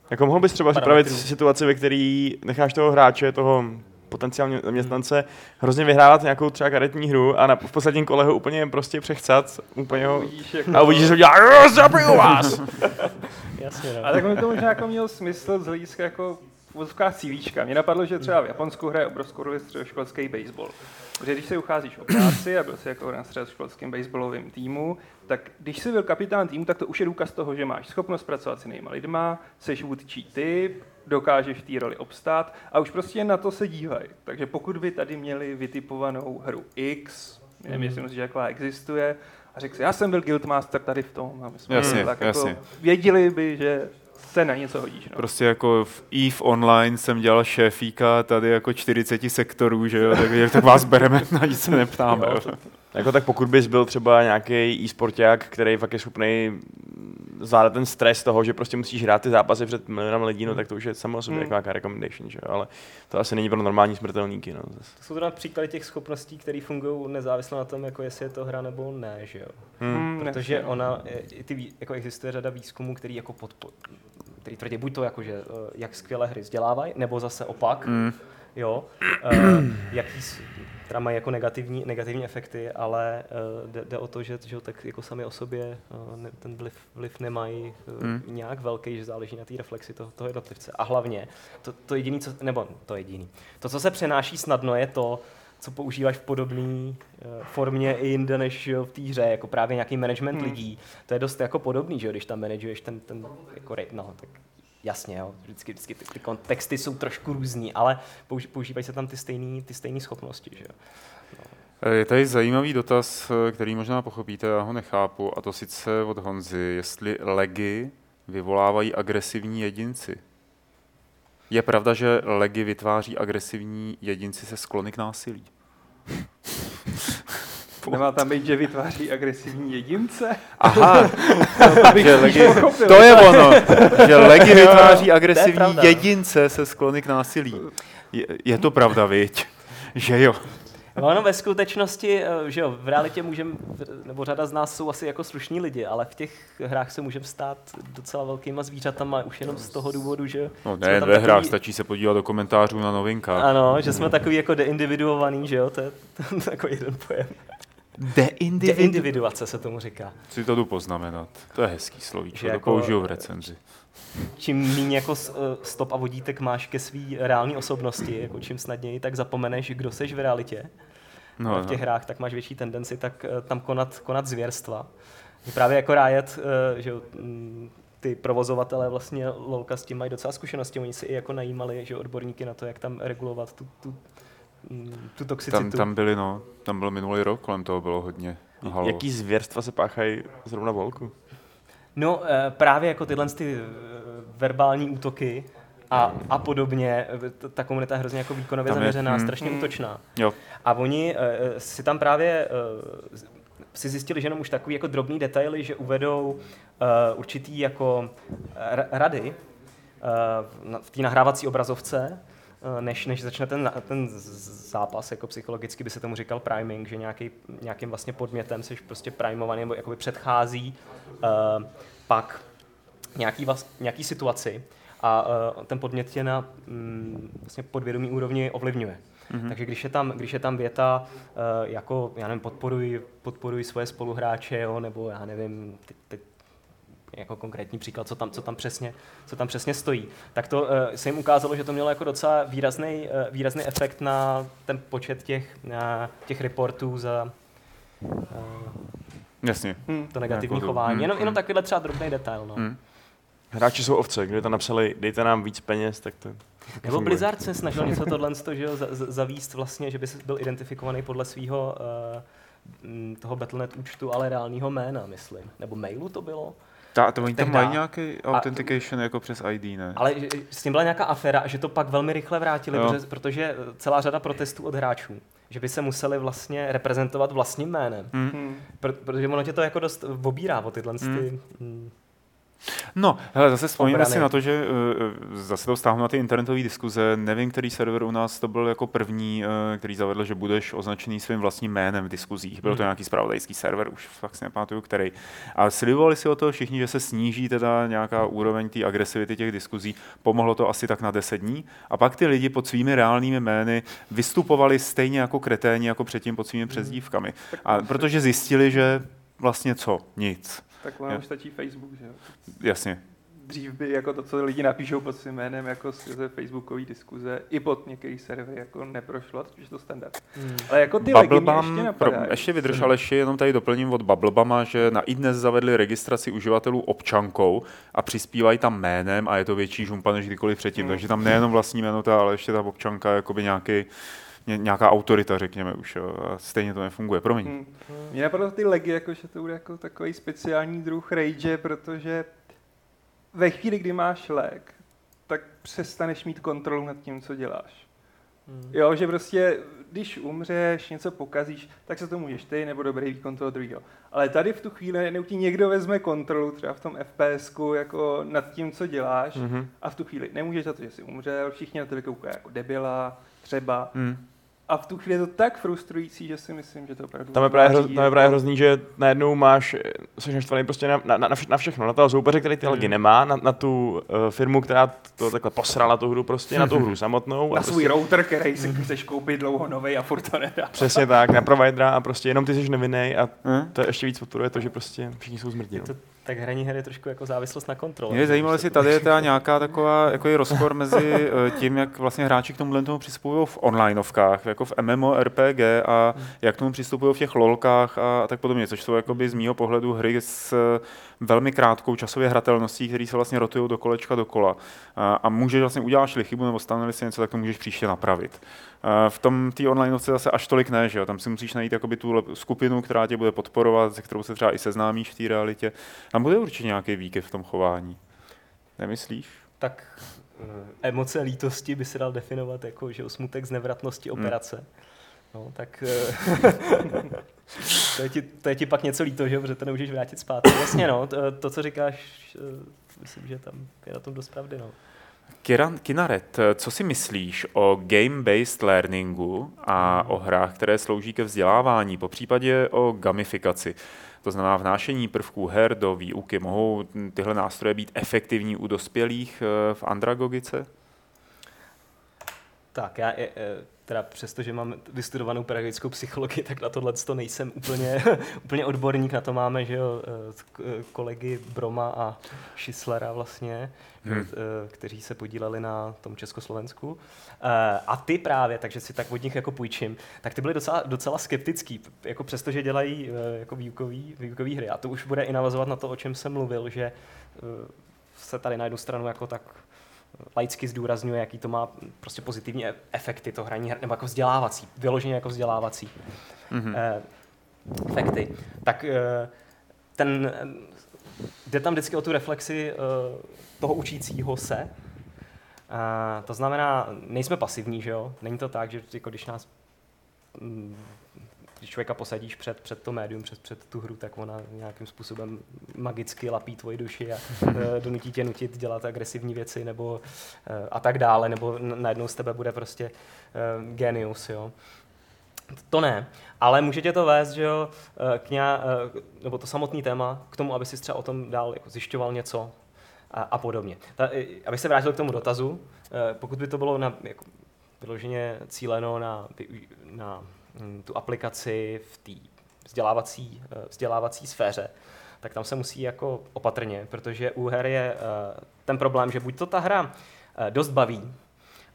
Jako mohl bys třeba připravit situaci, ve které necháš toho hráče, toho potenciálního zaměstnance, hrozně vyhrávat nějakou třeba karetní hru a na, v posledním kole ho úplně prostě přechcat, úplně ho, Uvidíš, jako... a uvidíš, že to dělá, "Jo, zabiju vás! Jasně, no. Ale tak mi to možná jako měl smysl z hlediska jako vozovkách CVčka. Mně napadlo, že třeba v Japonsku hraje obrovskou roli středoškolský baseball. Protože když se ucházíš o práci a byl jsi jako na středoškolském baseballovém týmu, tak když jsi byl kapitán týmu, tak to už je důkaz toho, že máš schopnost pracovat s jinýma lidma, jsi vůdčí typ, dokážeš v té roli obstát a už prostě na to se dívají. Takže pokud by tady měli vytipovanou hru X, nevím, jestli že taková existuje, a řekl si, já jsem byl guildmaster tady v tom, a my jsme Jasně, tak jasně. Jako věděli by, že se na něco hodíš. No. Prostě jako v EVE Online jsem dělal šéfíka tady jako 40 sektorů, že jo, tak, tak vás bereme, na nic se neptáme. Jo, Jo, to- Jako tak pokud bys byl třeba nějaký e-sporták, který fakt je schopný zvládat ten stres toho, že prostě musíš hrát ty zápasy před milionem lidí, no tak to už je samo o sobě Hmm. jako nějaká recommendation, že jo? ale to asi není pro normální smrtelníky. No. To jsou teda příklady těch schopností, které fungují nezávisle na tom, jako jestli je to hra nebo ne, že jo. Hmm. Hmm, Protože no. ona, e, i ty, jako existuje řada výzkumů, který jako podpo, který tvrdí buď to jako, že eh, jak skvěle hry vzdělávají, nebo zase opak, Mm. jo, uh, jaký teda mají jako negativní, negativní efekty, ale uh, jde, jde, o to, že, že tak jako sami o sobě uh, ne, ten vliv, vliv nemají uh, Hmm. nějak velký, že záleží na té reflexi toho, toho jednotlivce. A hlavně, to, to jediný, co, nebo to jediný, to, co se přenáší snadno, je to, co používáš v podobné uh, formě i jinde než jo, v té hře, jako právě nějaký management Hmm. lidí. To je dost jako podobný, že jo, když tam manažuješ ten, ten jako, no, tak jasně, jo, vždycky, vždycky ty, ty kontexty jsou trošku různý, ale používají se tam ty stejné ty stejný schopnosti, že jo. Je tady zajímavý dotaz, který možná pochopíte, já ho nechápu, a to sice od Honzy, jestli legy vyvolávají agresivní jedinci. Je pravda, že legy vytváří agresivní jedinci se sklony k násilí. Nemá tam být, že vytváří agresivní jedince? Aha, To bych že legy, pochopil. to je ono, že legy vytváří agresivní pravda. jedince se sklony k násilí. Je, je to pravda, viď? Že jo. No, ono ve skutečnosti, eh, že jo, v realitě můžeme, nebo řada z nás jsou asi jako slušní lidi, ale v těch hrách se můžeme stát docela velkýma zvířatama už jenom z toho důvodu, že No ne, ve hrách, stačí se podívat do komentářů na novinkách. Ano, že jsme takový jako deindividuovaný, že jo, to je takový jeden pojem. Deindividu... Deindividuace se tomu říká. Si to jdu poznamenat. To je hezký slovíčko, Že to jako- použiju v recenzi. Čím méně jako eh, stop a vodítek máš ke své reální osobnosti, jako čím snadněji, tak zapomeneš, kdo seš v realitě. No, v těch no. hrách, tak máš větší tendenci tak eh, tam konat, konat zvěrstva. Je právě jako Riot, eh, že mm, ty provozovatelé vlastně LOLka s tím mají docela zkušenosti. Oni si i jako najímali že odborníky na to, jak tam regulovat tu, tu, tu toxicitu. Tam, tam byli, no, tam byl minulý rok, kolem toho bylo hodně halo. Jaký zvěrstva se páchají zrovna volku? No eh, právě jako tyhle ty eh, verbální útoky a, a podobně, eh, ta komunita je hrozně jako výkonově Tam je- zaměřená, hmm. strašně Hmm. útočná. Jo, A oni si tam právě si zjistili, že jenom už takový jako drobný detaily, že uvedou uh, určitý jako rady uh, v té nahrávací obrazovce, než, než začne ten, ten zápas, jako psychologicky by se tomu říkal priming, že nějaký, nějakým vlastně podmětem jsi prostě primovaný nebo jakoby předchází uh, pak nějaký, vlast, nějaký situaci a uh, ten podmět tě na mm, vlastně podvědomí úrovni ovlivňuje. Mm-hmm. Takže když je tam, když je tam věta uh, jako, já nevím, podporuj, podporuj svoje spoluhráče, jo, nebo já nevím, teď, teď jako konkrétní příklad, co tam, co tam, přesně, co tam přesně stojí, tak to uh, se jim ukázalo, že to mělo jako docela výrazný, uh, výrazný efekt na ten počet těch, na těch reportů za uh, jasně. Hm. to negativní Jako chování. hm, Jenom, jenom hm. takovýhle třeba drobný detail. No. Hm. Hráči jsou ovce, kdyby to napsali, dejte nám víc peněz, tak to Nebo. Blizzard se snažil něco tohle že jo, za- za- zavíst vlastně, že by se byl identifikovaný podle svého uh, toho Battle.net účtu, ale reálného jména, myslím. Nebo mailu to bylo. Ta, to oni tam mají nějaký authentication jako přes ID, ne? Ale s tím byla nějaká aféra a že to pak velmi rychle vrátili, Jo. protože, protože celá řada protestů od hráčů, že by se museli vlastně reprezentovat vlastním jménem. Hm. Hm. Pr- protože ono tě to jako dost obírá o tyhle Hmm. ty... Mm. No, hele, zase vzpomínám Obrany. si na to, že uh, zase to vztáhnu na ty internetové diskuze. Nevím, který server u nás to byl jako první, uh, který zavedl, že budeš označený svým vlastním jménem v diskuzích. Byl to Hmm. nějaký spravodajský server, už fakt si nepamatuju, který. A slibovali si o to všichni, že se sníží teda nějaká úroveň té agresivity těch diskuzí. Pomohlo to asi tak na 10 dní. A pak ty lidi pod svými reálnými jmény vystupovali stejně jako kreténi, jako předtím pod svými přezdívkami. A protože zjistili, že vlastně co? Nic. Tak vám Jo. už stačí Facebook, že jo? Jasně. Dřív by jako to, co lidi napíšou pod svým jménem, jako skrze facebookové diskuze, i pod některý servery jako neprošlo, je to standard. Mm. Ale jako ty legy mě Bubblebum, ještě pro, napadají. ještě vydrž, ale ještě jenom tady doplním od Bubblebama, že na i dnes zavedli registraci uživatelů občankou a přispívají tam jménem a je to větší žumpa než kdykoliv předtím. Mm. Takže tam nejenom vlastní jméno, ta, ale ještě ta občanka jakoby nějaký, ně, nějaká autorita, řekněme už. Jo. A stejně to nefunguje. Promiň. Hm. Mně napadlo ty legy, jako, že to bude jako takový speciální druh rage, protože ve chvíli, kdy máš lék, tak přestaneš mít kontrolu nad tím, co děláš. Hmm. Jo, že prostě, když umřeš, něco pokazíš, tak se to můžeš ty, nebo dobrý výkon toho druhého. Ale tady v tu chvíli najednou ti někdo vezme kontrolu, třeba v tom FPSku, jako nad tím, co děláš, Mhm. a v tu chvíli nemůžeš za to, že jsi umřel, všichni na tebe koukají jako debila, třeba. Hmm. A v tu chvíli je to tak frustrující, že si myslím, že to opravdu Tam je právě, hro, tam je právě hrozný, že najednou máš, jsi naštvaný prostě na, na, na, vše- na všechno, na toho soupeře, který ty lidi nemá, na, na tu uh, firmu, která to takhle posrala tu hru prostě, na tu hru samotnou. na a svůj prostě, router, který si chceš koupit dlouho novej a furt to nedá. Přesně tak, na providera a prostě jenom ty jsi nevinný a Hmm? to ještě víc podporuje to, že prostě všichni jsou zmrdí. Je No. Tak hraní her je trošku jako závislost na kontrole. Mě zajímalo, jestli tady je teda nějaká taková jako je rozpor mezi eh, tím, jak vlastně hráči k tomuhle tomu přistupují v onlineovkách, jako v MMORPG a jak k tomu přistupují v těch lolkách a, tak podobně, což jsou jakoby z mýho pohledu hry s velmi krátkou časově hratelností, které se vlastně rotují do kolečka dokola. A, a můžeš vlastně uděláš chybu nebo stane si něco, tak to můžeš příště napravit. V tom té onlineovce zase až tolik ne, že jo? tam si musíš najít jakoby tu skupinu, která tě bude podporovat, se kterou se třeba i seznámíš v té realitě. Tam bude určitě nějaký výkyv v tom chování. Nemyslíš? Tak eh, emoce lítosti by se dal definovat jako, že smutek z nevratnosti operace. No, tak eh, to, je ti, to je ti pak něco líto, že protože to nemůžeš vrátit zpátky. Jasně, no, to, to co říkáš, eh, myslím, že tam je na tom dost pravdy, no. Kiran, Kinaret, co si myslíš o game-based learningu a o hrách, které slouží ke vzdělávání, po případě o gamifikaci? To znamená vnášení prvků her do výuky. Mohou tyhle nástroje být efektivní u dospělých eh, v andragogice? Tak, já je, eh, teda přesto, že mám vystudovanou pedagogickou psychologii, tak na tohle to nejsem úplně, úplně odborník. Na to máme, že jo, eh, eh, kolegy Broma a Šislera vlastně, Hmm. hmm. kteří se podíleli na tom Československu. Eh, A ty právě, takže si tak od nich jako půjčím, tak ty byli docela, docela skeptický, jako přesto, že dělají eh, jako výukový, výukový hry. A to už bude i navazovat na to, o čem jsem mluvil, že eh, se tady na jednu stranu jako tak laicky zdůrazňuje, jaký to má prostě pozitivní e- efekty to hraní nebo jako vzdělávací, vyloženě jako vzdělávací Mhm. eh, efekty, tak eh, ten, jde tam vždycky o tu reflexi eh, toho učícího se. A to znamená, nejsme pasivní, že jo? Není to tak, že jako když nás mm, když člověka posadíš před, před to médium, před, před tu hru, tak ona nějakým způsobem magicky lapí tvoji duši a eh, donutí tě nutit dělat agresivní věci nebo eh, a tak dále, nebo najednou z tebe bude prostě eh, genius, jo. To ne, ale může tě to vést, že jo, k nějak, nebo to samotný téma, k tomu, aby si třeba o tom dál jako zjišťoval něco a, a podobně. Ta, abych se vrátil k tomu dotazu, pokud by to bylo na, jako, vyloženě cíleno na, na tu aplikaci v té vzdělávací, eh, vzdělávací sféře, tak tam se musí jako opatrně, protože u her je eh, ten problém, že buď to ta hra eh, dost baví,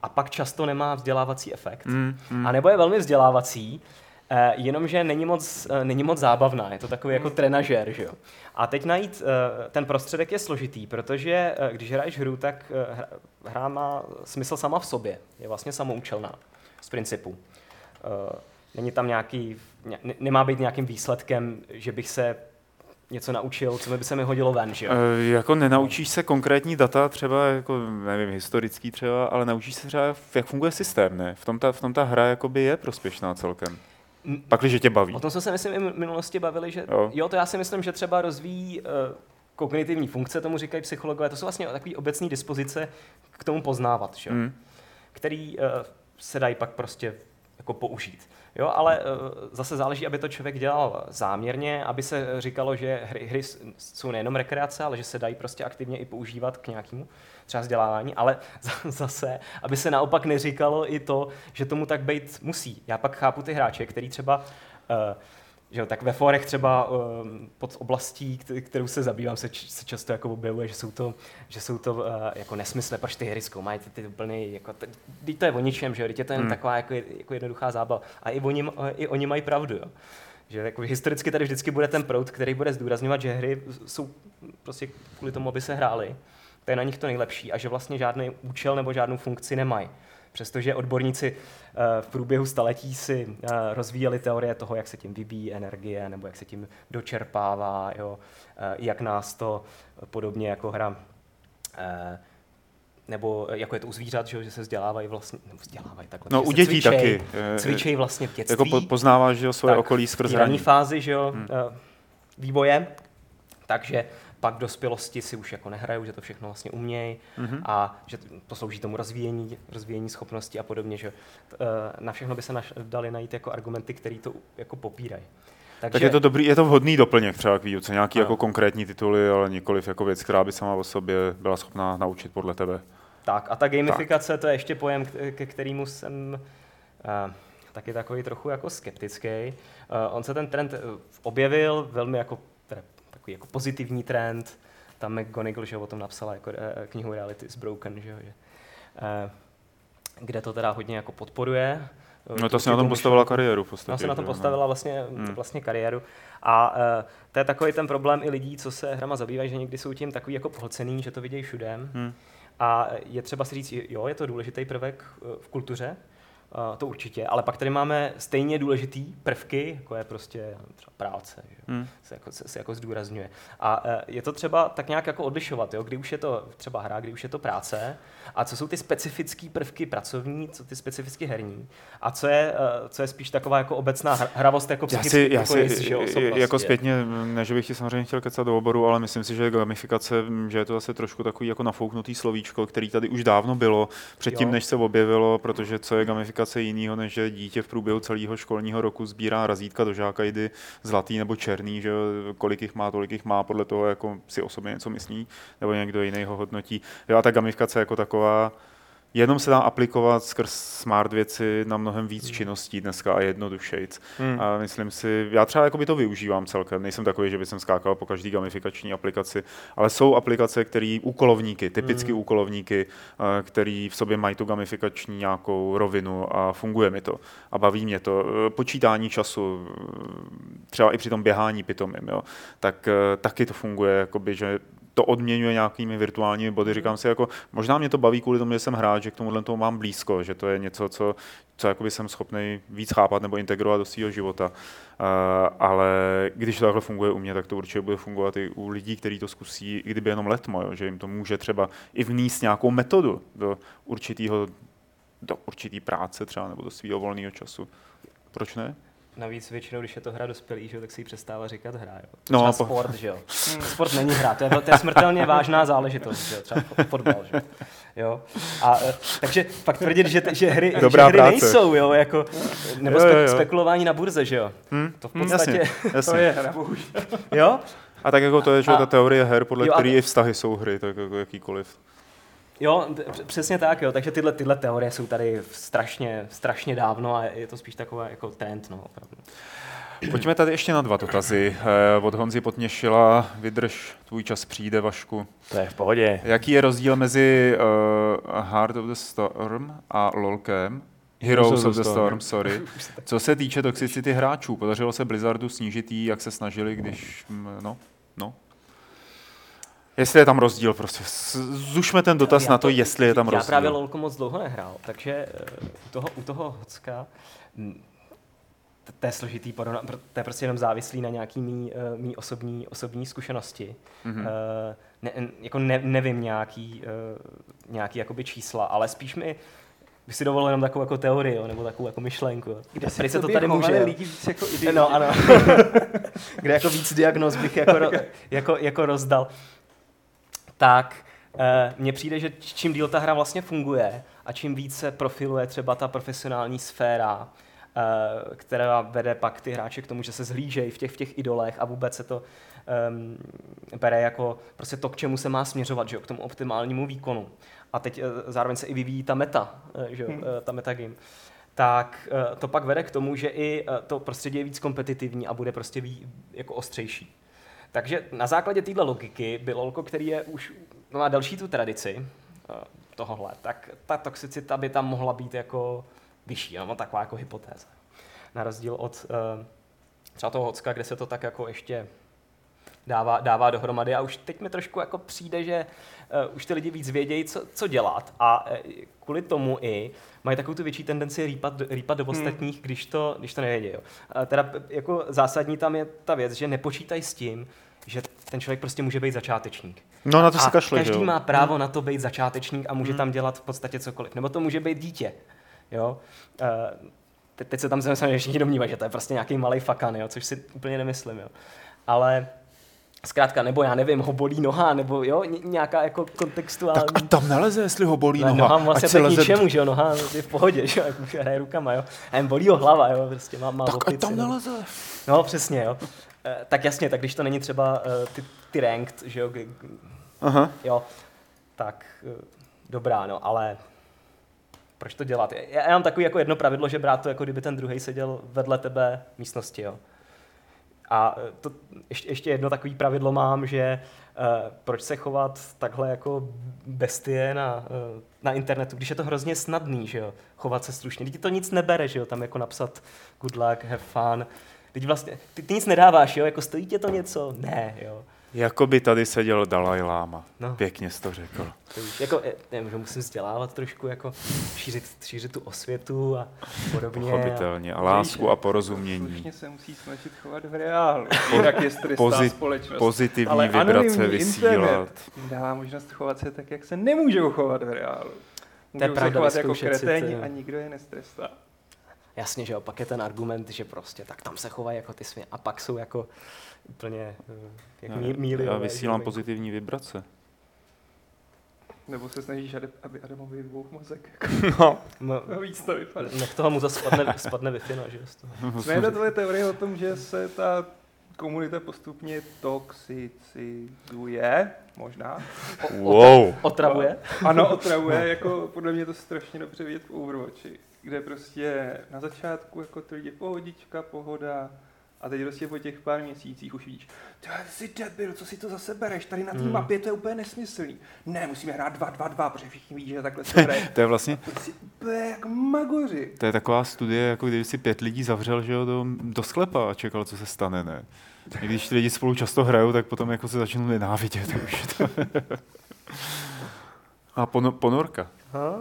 a pak často nemá vzdělávací efekt, Mm, mm. a nebo je velmi vzdělávací, jenomže není moc, není moc zábavná, je to takový jako trenažér, že jo. A teď najít ten prostředek je složitý, protože když hraješ hru, tak hra má smysl sama v sobě, je vlastně samoučelná z principu. Není tam nějaký, ně- ne- nemá být nějakým výsledkem, že bych se něco naučil, co by se mi hodilo ven, že jo. E, jako nenaučíš se konkrétní data, třeba jako, nevím, historický třeba, ale naučíš se třeba, jak funguje systém, ne? V tom ta, v tom ta hra jakoby je prospěšná celkem. Pak, když tě baví. O tom jsme se, myslím, i v minulosti bavili, že Jo. jo, jo to já si myslím, že třeba rozvíjí uh, kognitivní funkce, tomu říkají psychologové, to jsou vlastně takové obecné dispozice k tomu poznávat, že? jo, Mm. který uh, se dají pak prostě jako použít. Jo, ale uh, zase záleží, aby to člověk dělal záměrně, aby se říkalo, že hry, hry jsou nejenom rekreace, ale že se dají prostě aktivně i používat k nějakému třeba vzdělávání, ale za- zase, aby se naopak neříkalo i to, že tomu tak být musí. Já pak chápu ty hráče, který třeba uh, že jo, tak ve forech třeba um, pod oblastí, kt- kterou se zabývám, se, č- se často jako objevuje, že jsou to, že jsou to uh, jako nesmysly, proč ty hry zkoumají ty, ty úplně, jako, teď to je o ničem, že jo, teď je to jen Hmm. hmm. taková jako, jako jednoduchá zábava. A i oni, i oni mají pravdu, jo. Že jako historicky tady vždycky bude ten proud, který bude zdůrazňovat, že hry jsou prostě kvůli tomu, aby se hrály. To je na nich to nejlepší a že vlastně žádný účel nebo žádnou funkci nemají. Přestože odborníci eh, v průběhu staletí si eh, rozvíjeli teorie toho, jak se tím vybíjí energie, nebo jak se tím dočerpává, jo, eh, jak nás to podobně jako hra nebo jako je to u zvířat, že, že se vzdělávají vlastně, nebo vzdělávají takhle. No že u se dětí cvičej, taky. Cvičejí vlastně v dětství. Jako po- poznáváš že jo, svoje Tak, okolí skrz hraní. fázi, že jo, Hmm. vývoje, takže pak dospělosti si už jako nehrajou, že to všechno vlastně umějí Mhm. a že to slouží tomu rozvíjení, rozvíjení schopností a podobně, že eh, na všechno by se naš, dali najít jako argumenty, které to jako popírají. Takže, Tak je to dobrý, je to vhodný doplněk třeba k výuce, nějaký Ano. jako konkrétní tituly, ale nikoliv jako věc, která by sama o sobě byla schopná naučit podle tebe. Tak a ta gamifikace, to je ještě pojem, ke kterému jsem uh, taky takový trochu jako skeptický. Uh, on se ten trend objevil velmi jako, takový jako pozitivní trend. Tam McGonagall, že o tom napsala jako, uh, knihu Reality is Broken, že že, uh, kde to teda hodně jako podporuje. eh, No to si na tom postavila kariéru v podstatě. No, se na tom no. postavila vlastně, Hmm. vlastně kariéru. A uh, to je takový ten problém i lidí, co se hrama zabývají, že někdy jsou tím takový jako pohlcený, že to vidějí všude. Hmm. A je třeba si říct, jo, je to důležitý prvek eh, v kultuře, eh, to určitě, ale pak tady máme stejně důležitý prvky, jako je prostě třeba práce, že? Hmm. se, jako, se, se jako zdůrazňuje. A eh, je to třeba tak nějak jako odlišovat, jo? kdy už je to třeba hra, kdy už je to práce, a co jsou ty specifické prvky pracovní, co ty specificky herní, a co je, eh, co je spíš taková jako obecná hr- hravost jako Já psychický si, já jako si že jako zpětně, ne, že bych ti samozřejmě chtěl kecat do oboru, ale myslím si, že gamifikace, že je to zase trošku takový jako nafouknutý slovíčko, který tady už dávno bylo, předtím, Jo. než se objevilo, protože co je gamifikace jiného, než že dítě v průběhu celého školního roku sbírá razítka do žákajdy, zlatý nebo černý, že kolik jich má, tolik jich má, podle toho, jako si o sobě něco myslí, nebo někdo jiný ho hodnotí. Jo, a ta gamifikace jako taková, Jenom se dá aplikovat skrz smart věci na mnohem víc činností dneska a jednodušejc. Hmm. A myslím si, já třeba jakoby to využívám celkem, nejsem takový, že bych skákal po každý gamifikační aplikaci, ale jsou aplikace, které úkolovníky, typicky Mm. úkolovníky, eh, který v sobě mají tu gamifikační nějakou rovinu a funguje mi to a baví mě to. Eh, Počítání času, eh, třeba i při tom běhání pitomým, jo, tak taky to funguje, jakoby, že to odměňuje nějakými virtuálními body. Říkám si, jako, možná mě to baví kvůli tomu, že jsem hráč, že k tomuhle tomu mám blízko, že to je něco, co, co jakoby jsem schopný víc chápat nebo integrovat do svého života. Uh, ale když to takhle funguje u mě, tak to určitě bude fungovat i u lidí, kteří to zkusí, i kdyby jenom letmo, jo, že jim to může třeba i vníst nějakou metodu do určitého do určitý práce třeba nebo do svého volného času. Proč ne? Navíc většinou, když je to hra dospělý, že tak si ji přestává říkat hra. Jo. No, Třeba po- sport, že jo. Sport není hra, to je, to je smrtelně vážná záležitost, že jo, třeba fo- fotbal, že jo. jo. A, eh, takže pak tvrdit, že, že hry, Dobrá že hry práce. nejsou, jo, jako, nebo Jo, jo, jo. spekulování na burze, že jo. Hm? To v Hm, podstatě, Jasně, jasně. To je hra, bohužel. jo. A tak jako to je, že A- ta teorie her, podle Jo, a- které i vztahy jsou hry, tak jako jakýkoliv. Jo, přesně tak, jo. Takže tyhle, tyhle teorie jsou tady strašně, strašně dávno a je to spíš taková jako trend, no, opravdu. Pojďme tady ještě na dva dotazy. Eh, Od Honzy Potněšila, vydrž, tvůj čas přijde, Vašku. To je v pohodě. Jaký je rozdíl mezi uh, Heart of the Storm a LOLkem? Heroes of the Storm, sorry. Co se týče toxicity hráčů, podařilo se Blizzardu snížit jí, jak se snažili, když, mm, no, no. Jestli je tam rozdíl, prostě. Zušme ten dotaz Já na to, jestli je tam Já rozdíl. právě LoLko moc dlouho nehrál, takže eh, u toho, u toho Hocka mm, to je složitý, to je prostě jenom závislý na nějaký mý, eh, mý osobní, osobní zkušenosti. Mhm. Eh, Ne, jako ne, nevím nějaký, nějaký jakoby čísla, ale spíš mi bych si dovolil jenom takovou jako teorii, jo, nebo takovou jako myšlenku. jo. Kde se se to tady může. jo. lidi víc jako idioti. No, ano. Kde jako víc diagnóz bych jako, ro, jako, jako rozdal. Tak eh, mně přijde, že čím díl ta hra vlastně funguje a čím více profiluje třeba ta profesionální sféra, eh, která vede pak ty hráče k tomu, že se zhlížejí v těch, v těch idolech a vůbec se to um, bere jako prostě to, k čemu se má směřovat, že jo, k tomu optimálnímu výkonu. A teď eh, zároveň se i vyvíjí ta meta, eh, že jo, Hmm. eh, ta metagame tak eh, to pak vede k tomu, že i eh, to prostředí je víc kompetitivní a bude prostě ví, jako ostřejší. Takže na základě téhle logiky by LOLko, který je už no, má další tu tradici eh, tohohle, tak ta toxicita by tam mohla být jako vyšší, no, taková jako hypotéza. Na rozdíl od eh, třeba toho Hocka, kde se to tak jako ještě dává, dává dohromady a už teď mi trošku jako přijde, že uh, už ty lidi víc vědějí, co, co dělat a uh, kvůli tomu i mají takovou tu větší tendenci rýpat, do- rýpat do ostatních, hmm. když, to, když to nevědí. Jo. Uh, teda jako zásadní tam je ta věc, že nepočítají s tím, že ten člověk prostě může být začátečník. No na to a se kašle, každý jo? má právo na to být začátečník a může tam dělat v podstatě cokoliv. Nebo to může být dítě. Jo? Uh, te- teď se tam se všichni domnívají, že to je prostě nějaký malý fakan, jo? což si úplně nemyslím. Jo? Ale zkrátka, nebo já nevím, ho bolí noha, nebo jo, ně- nějaká jako kontextuální... Tak ať tam neleze, jestli ho bolí Ne, noha. noha vlastně tak leze- ničemu, že jo, noha je v pohodě, že jo, jak už hraje rukama, jo. A jen bolí ho hlava, jo, prostě má, má Tak opici, tam no. neleze. No, přesně, jo. Eh, tak jasně, tak když to není třeba eh, ty, ty ranked, že jo, Aha. jo, tak eh, dobrá, no, ale proč to dělat? Já, já mám takový jako jedno pravidlo, že brát to, jako kdyby ten druhý seděl vedle tebe v místnosti, jo. A eh, to, ještě, ještě jedno takový pravidlo mám, že uh, proč se chovat takhle jako bestie na, uh, na internetu, když je to hrozně snadný, že jo, chovat se slušně. Teď to nic nebere, že jo, tam jako napsat good luck, have fun. Teď vlastně, ty, ty nic nedáváš, jo, jako stojí tě to něco? Ne, jo. Jako by tady seděl Dalaj Lama. No. Pěkně jsi to řekl. Jako, eh, nevím, že musím vzdělávat trošku, jako šířit, šířit tu osvětu a podobně. Pochopitelně. A lásku a porozumění. Slušně se musí snažit chovat v reálu. Jinak je stresná Pozit- společnost. Pozitivní Ale vibrace vysílat. dává možnost chovat se tak, jak se nemůžou chovat v reálu. Můžou se pravda, chovat jako kreténi a nikdo je nestrestá. Jasně, že jo, pak je ten argument, že prostě tak tam se chovají jako ty svět a pak jsou jako úplně eh, jak mí, míly. Já vysílám pozitivní vibrace. Nebo se snažíš, aby Adamovi vybuch mozek. No, M- Víc to vypadá. nech toho mu zase spadne, spadne wi no, že toho. Ne, tvoje teorie o tom, že se ta komunita postupně toxicizuje, možná. wow. Otravuje? Ano, otravuje, jako podle mě to strašně dobře vidět v Overwatchi, kde prostě na začátku jako ty lidi pohodička, pohoda, a teď prostě po těch pár měsících už víš, ty jsi debil, co si to zase bereš, tady na té Hmm. mapě to je úplně nesmyslný. Ne, musíme hrát 2-2-2, protože všichni ví, že takhle se hraje. To je vlastně, Prostě úplně jak magoři. to je taková studie, jako kdyby si pět lidí zavřel že jo, do, do sklepa a čekal, co se stane, ne? I když ty lidi spolu často hrajou, tak potom jako se začnou nenávidět už. a pon, ponorka. Aha.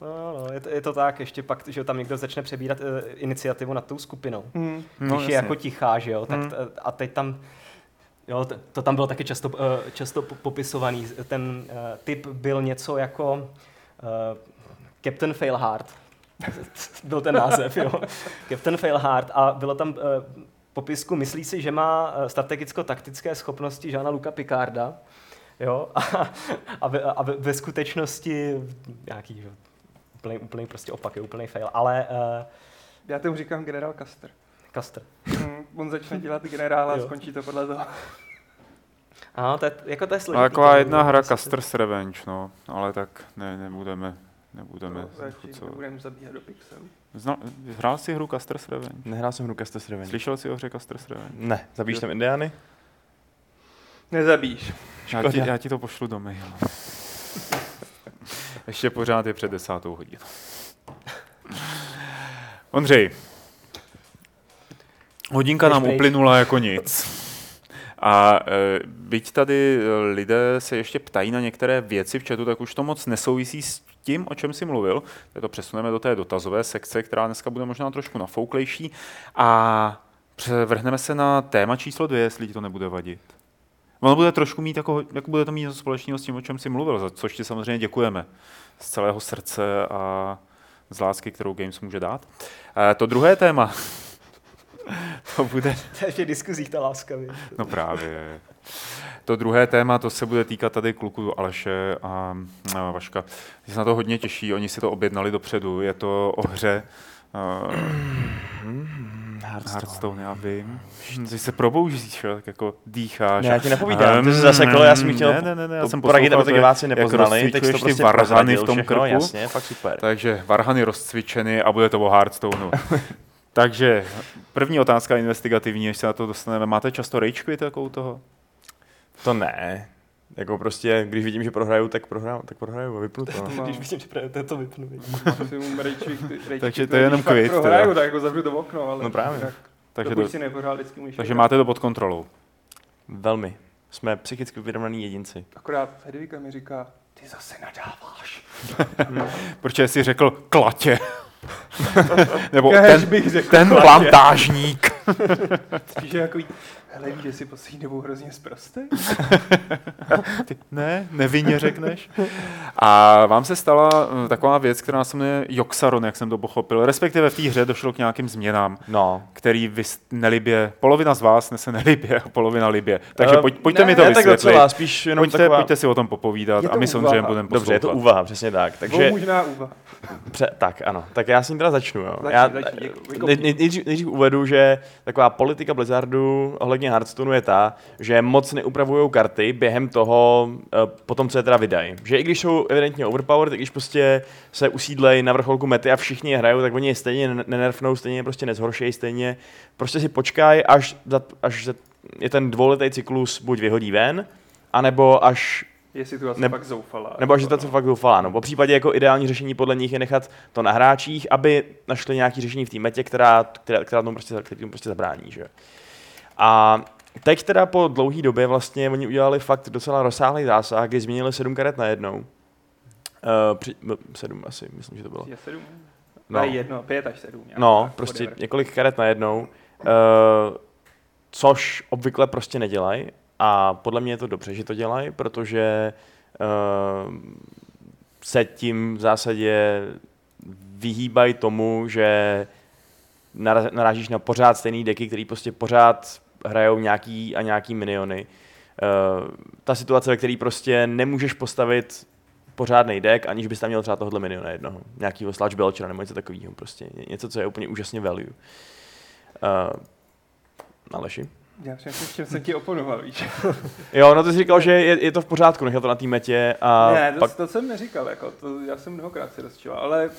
No, no, je to, je to tak, ještě pak, že tam někdo začne přebírat uh, iniciativu nad tou skupinou. Hmm. No, Když je jako tichá, že jo, tak Hmm. t, a teď tam, jo, to, to tam bylo taky často, uh, často po- popisovaný. Ten uh, typ byl něco jako uh, Captain Failhard. byl ten název, jo. Captain Failhard a bylo tam uh, popisku, myslí si, že má strategicko-taktické schopnosti Žána Luka Picarda, jo, a, a, ve, a ve, skutečnosti nějaký, že, jo, úplný, úplný prostě opak, je úplný fail, ale uh, Já tomu říkám generál Custer. Custer. Hmm, on začne dělat generála a skončí to podle toho. Ano, to je, jako to je A složitý. taková jedna hra Custer's Revenge, no, ale tak ne, nebudeme, nebudeme. No, nebudeme zabíhat do pixelů. Zna, hrál jsi hru Custer's Revenge? Nehrál jsem hru Castes Revenge. Slyšel jsi o hře Custer's Revenge? Ne, zabíjíš tam indiány? Nezabíš. Já ti, já ti to pošlu do mailu. Ještě pořád je před desátou hodinou. Ondřej, hodinka nám uplynula jako nic. A e, byť tady lidé se ještě ptají na některé věci v chatu, tak už to moc nesouvisí s tím, o čem jsi mluvil. Tak to přesuneme do té dotazové sekce, která dneska bude možná trošku nafouklejší. A převrhneme se na téma číslo dvě, jestli ti to nebude vadit. Ono bude trošku mít, jako, jako bude to mít něco společného s tím, o čem jsi mluvil, za což ti samozřejmě děkujeme z celého srdce a z lásky, kterou Games může dát. E, to druhé téma, to bude To je ještě diskuzích ta láska, víš. No právě. To druhé téma, to se bude týkat tady kluku Aleše a, a Vaška. Ty se na to hodně těší, oni si to objednali dopředu. Je to o hře uh, Hearthstone, já vím. Ty se proboužíš, tak jako dýcháš. Ne, já ti nepovídám, ty jsi zasekl, já jsem chtěl ne, ne, ne, ne, já jsem poradit, aby to jak- diváci jak nepoznali, teď jsi to ty prostě varhany v tom všechno, krku. jasně, fakt super. Takže varhany rozcvičeny a bude to o Hearthstoneu. Takže první otázka investigativní, než se na to dostaneme. Máte často rage quit jako u toho? To ne. Jako prostě, když vidím, že prohraju, tak prohraju, tak prohraju a vypnu to. No. Když vidím, že právě to, to vypnu. Takže to je jenom quit, teda. Prohraju, tak jako zavřu to okno, ale No právě. jinak, Takže, do, si neprohrál, vždycky můžeš takže máte to pod kontrolou. Velmi. Jsme psychicky vyrovnaný jedinci. Akorát Hedvika mi říká, ty zase nadáváš. Protože jsi řekl klatě. Nebo Kéž ten, bych řekl ten klatě. plantážník. Spíš je jako Hele, víš, že si poslední dobou hrozně zprostý? Ty ne, nevinně řekneš. A vám se stala eh, taková věc, která se jmenuje Joxaron, jak jsem to pochopil. Respektive v té hře došlo k nějakým změnám, No, který vy nelibě, polovina z vás nese nelibě a polovina libě. Takže Eh, pojď, pojďte ne, mi to ne, tak vysvětlit. docela, spíš jenom Pojďte, taková... pojďte si o tom popovídat a my samozřejmě budeme Dobře, je to poslouchat. úvaha, přesně tak. Takže, možná úvaha. pře, tak ano, tak já s tím teda začnu. Jo. Začni, já, začni, nej, nejdřív, nejdřív uvedu, že taková politika Blizzardu ohledně Hearthstoneu je ta, že moc neupravují karty během toho, eh, potom co je teda vydají. Že i když jsou evidentně overpowered, i když prostě se usídlejí na vrcholku mety a všichni je hrajou, tak oni je stejně ne- nenerfnou, stejně je prostě nezhoršejí, stejně prostě si počkají, až, za, až za, je ten dvouletý cyklus buď vyhodí ven, anebo až Je situace Ne- fakt zoufalá. nebo jako, to fakt zoufalá. No. Po případě jako ideální řešení podle nich je nechat to na hráčích, aby našli nějaké řešení v té metě, která, která, která tomu prostě, tomu prostě zabrání. Že? A teď teda po dlouhé době vlastně oni udělali fakt docela rozsáhlý zásah, kdy změnili sedm karet najednou. Uh, při, no, sedm asi, myslím, že to bylo. Je sedm? No. No. jedno, pět až sedm. nějak No, tak, prostě whatever. několik karet najednou, uh, což obvykle prostě nedělají. A podle mě je to dobře, že to dělají, protože uh, se tím v zásadě vyhýbají tomu, že narážíš na pořád stejný deky, který prostě pořád hrajou nějaký a nějaký miniony. Uh, ta situace, ve které prostě nemůžeš postavit pořádný deck, aniž bys tam měl třeba tohle miniona jednoho. Nějakýho Sludge Belchera nebo něco takového. Prostě Ně- něco, co je úplně úžasně value. Uh, Aleši? Já přemýšlím, v čem jsem ti oponoval, víš. Jo, no ty jsi říkal, že je, je to v pořádku, nechat to na té metě a ne, to, pak... to, jsem neříkal, jako, to, já jsem mnohokrát si rozčival, ale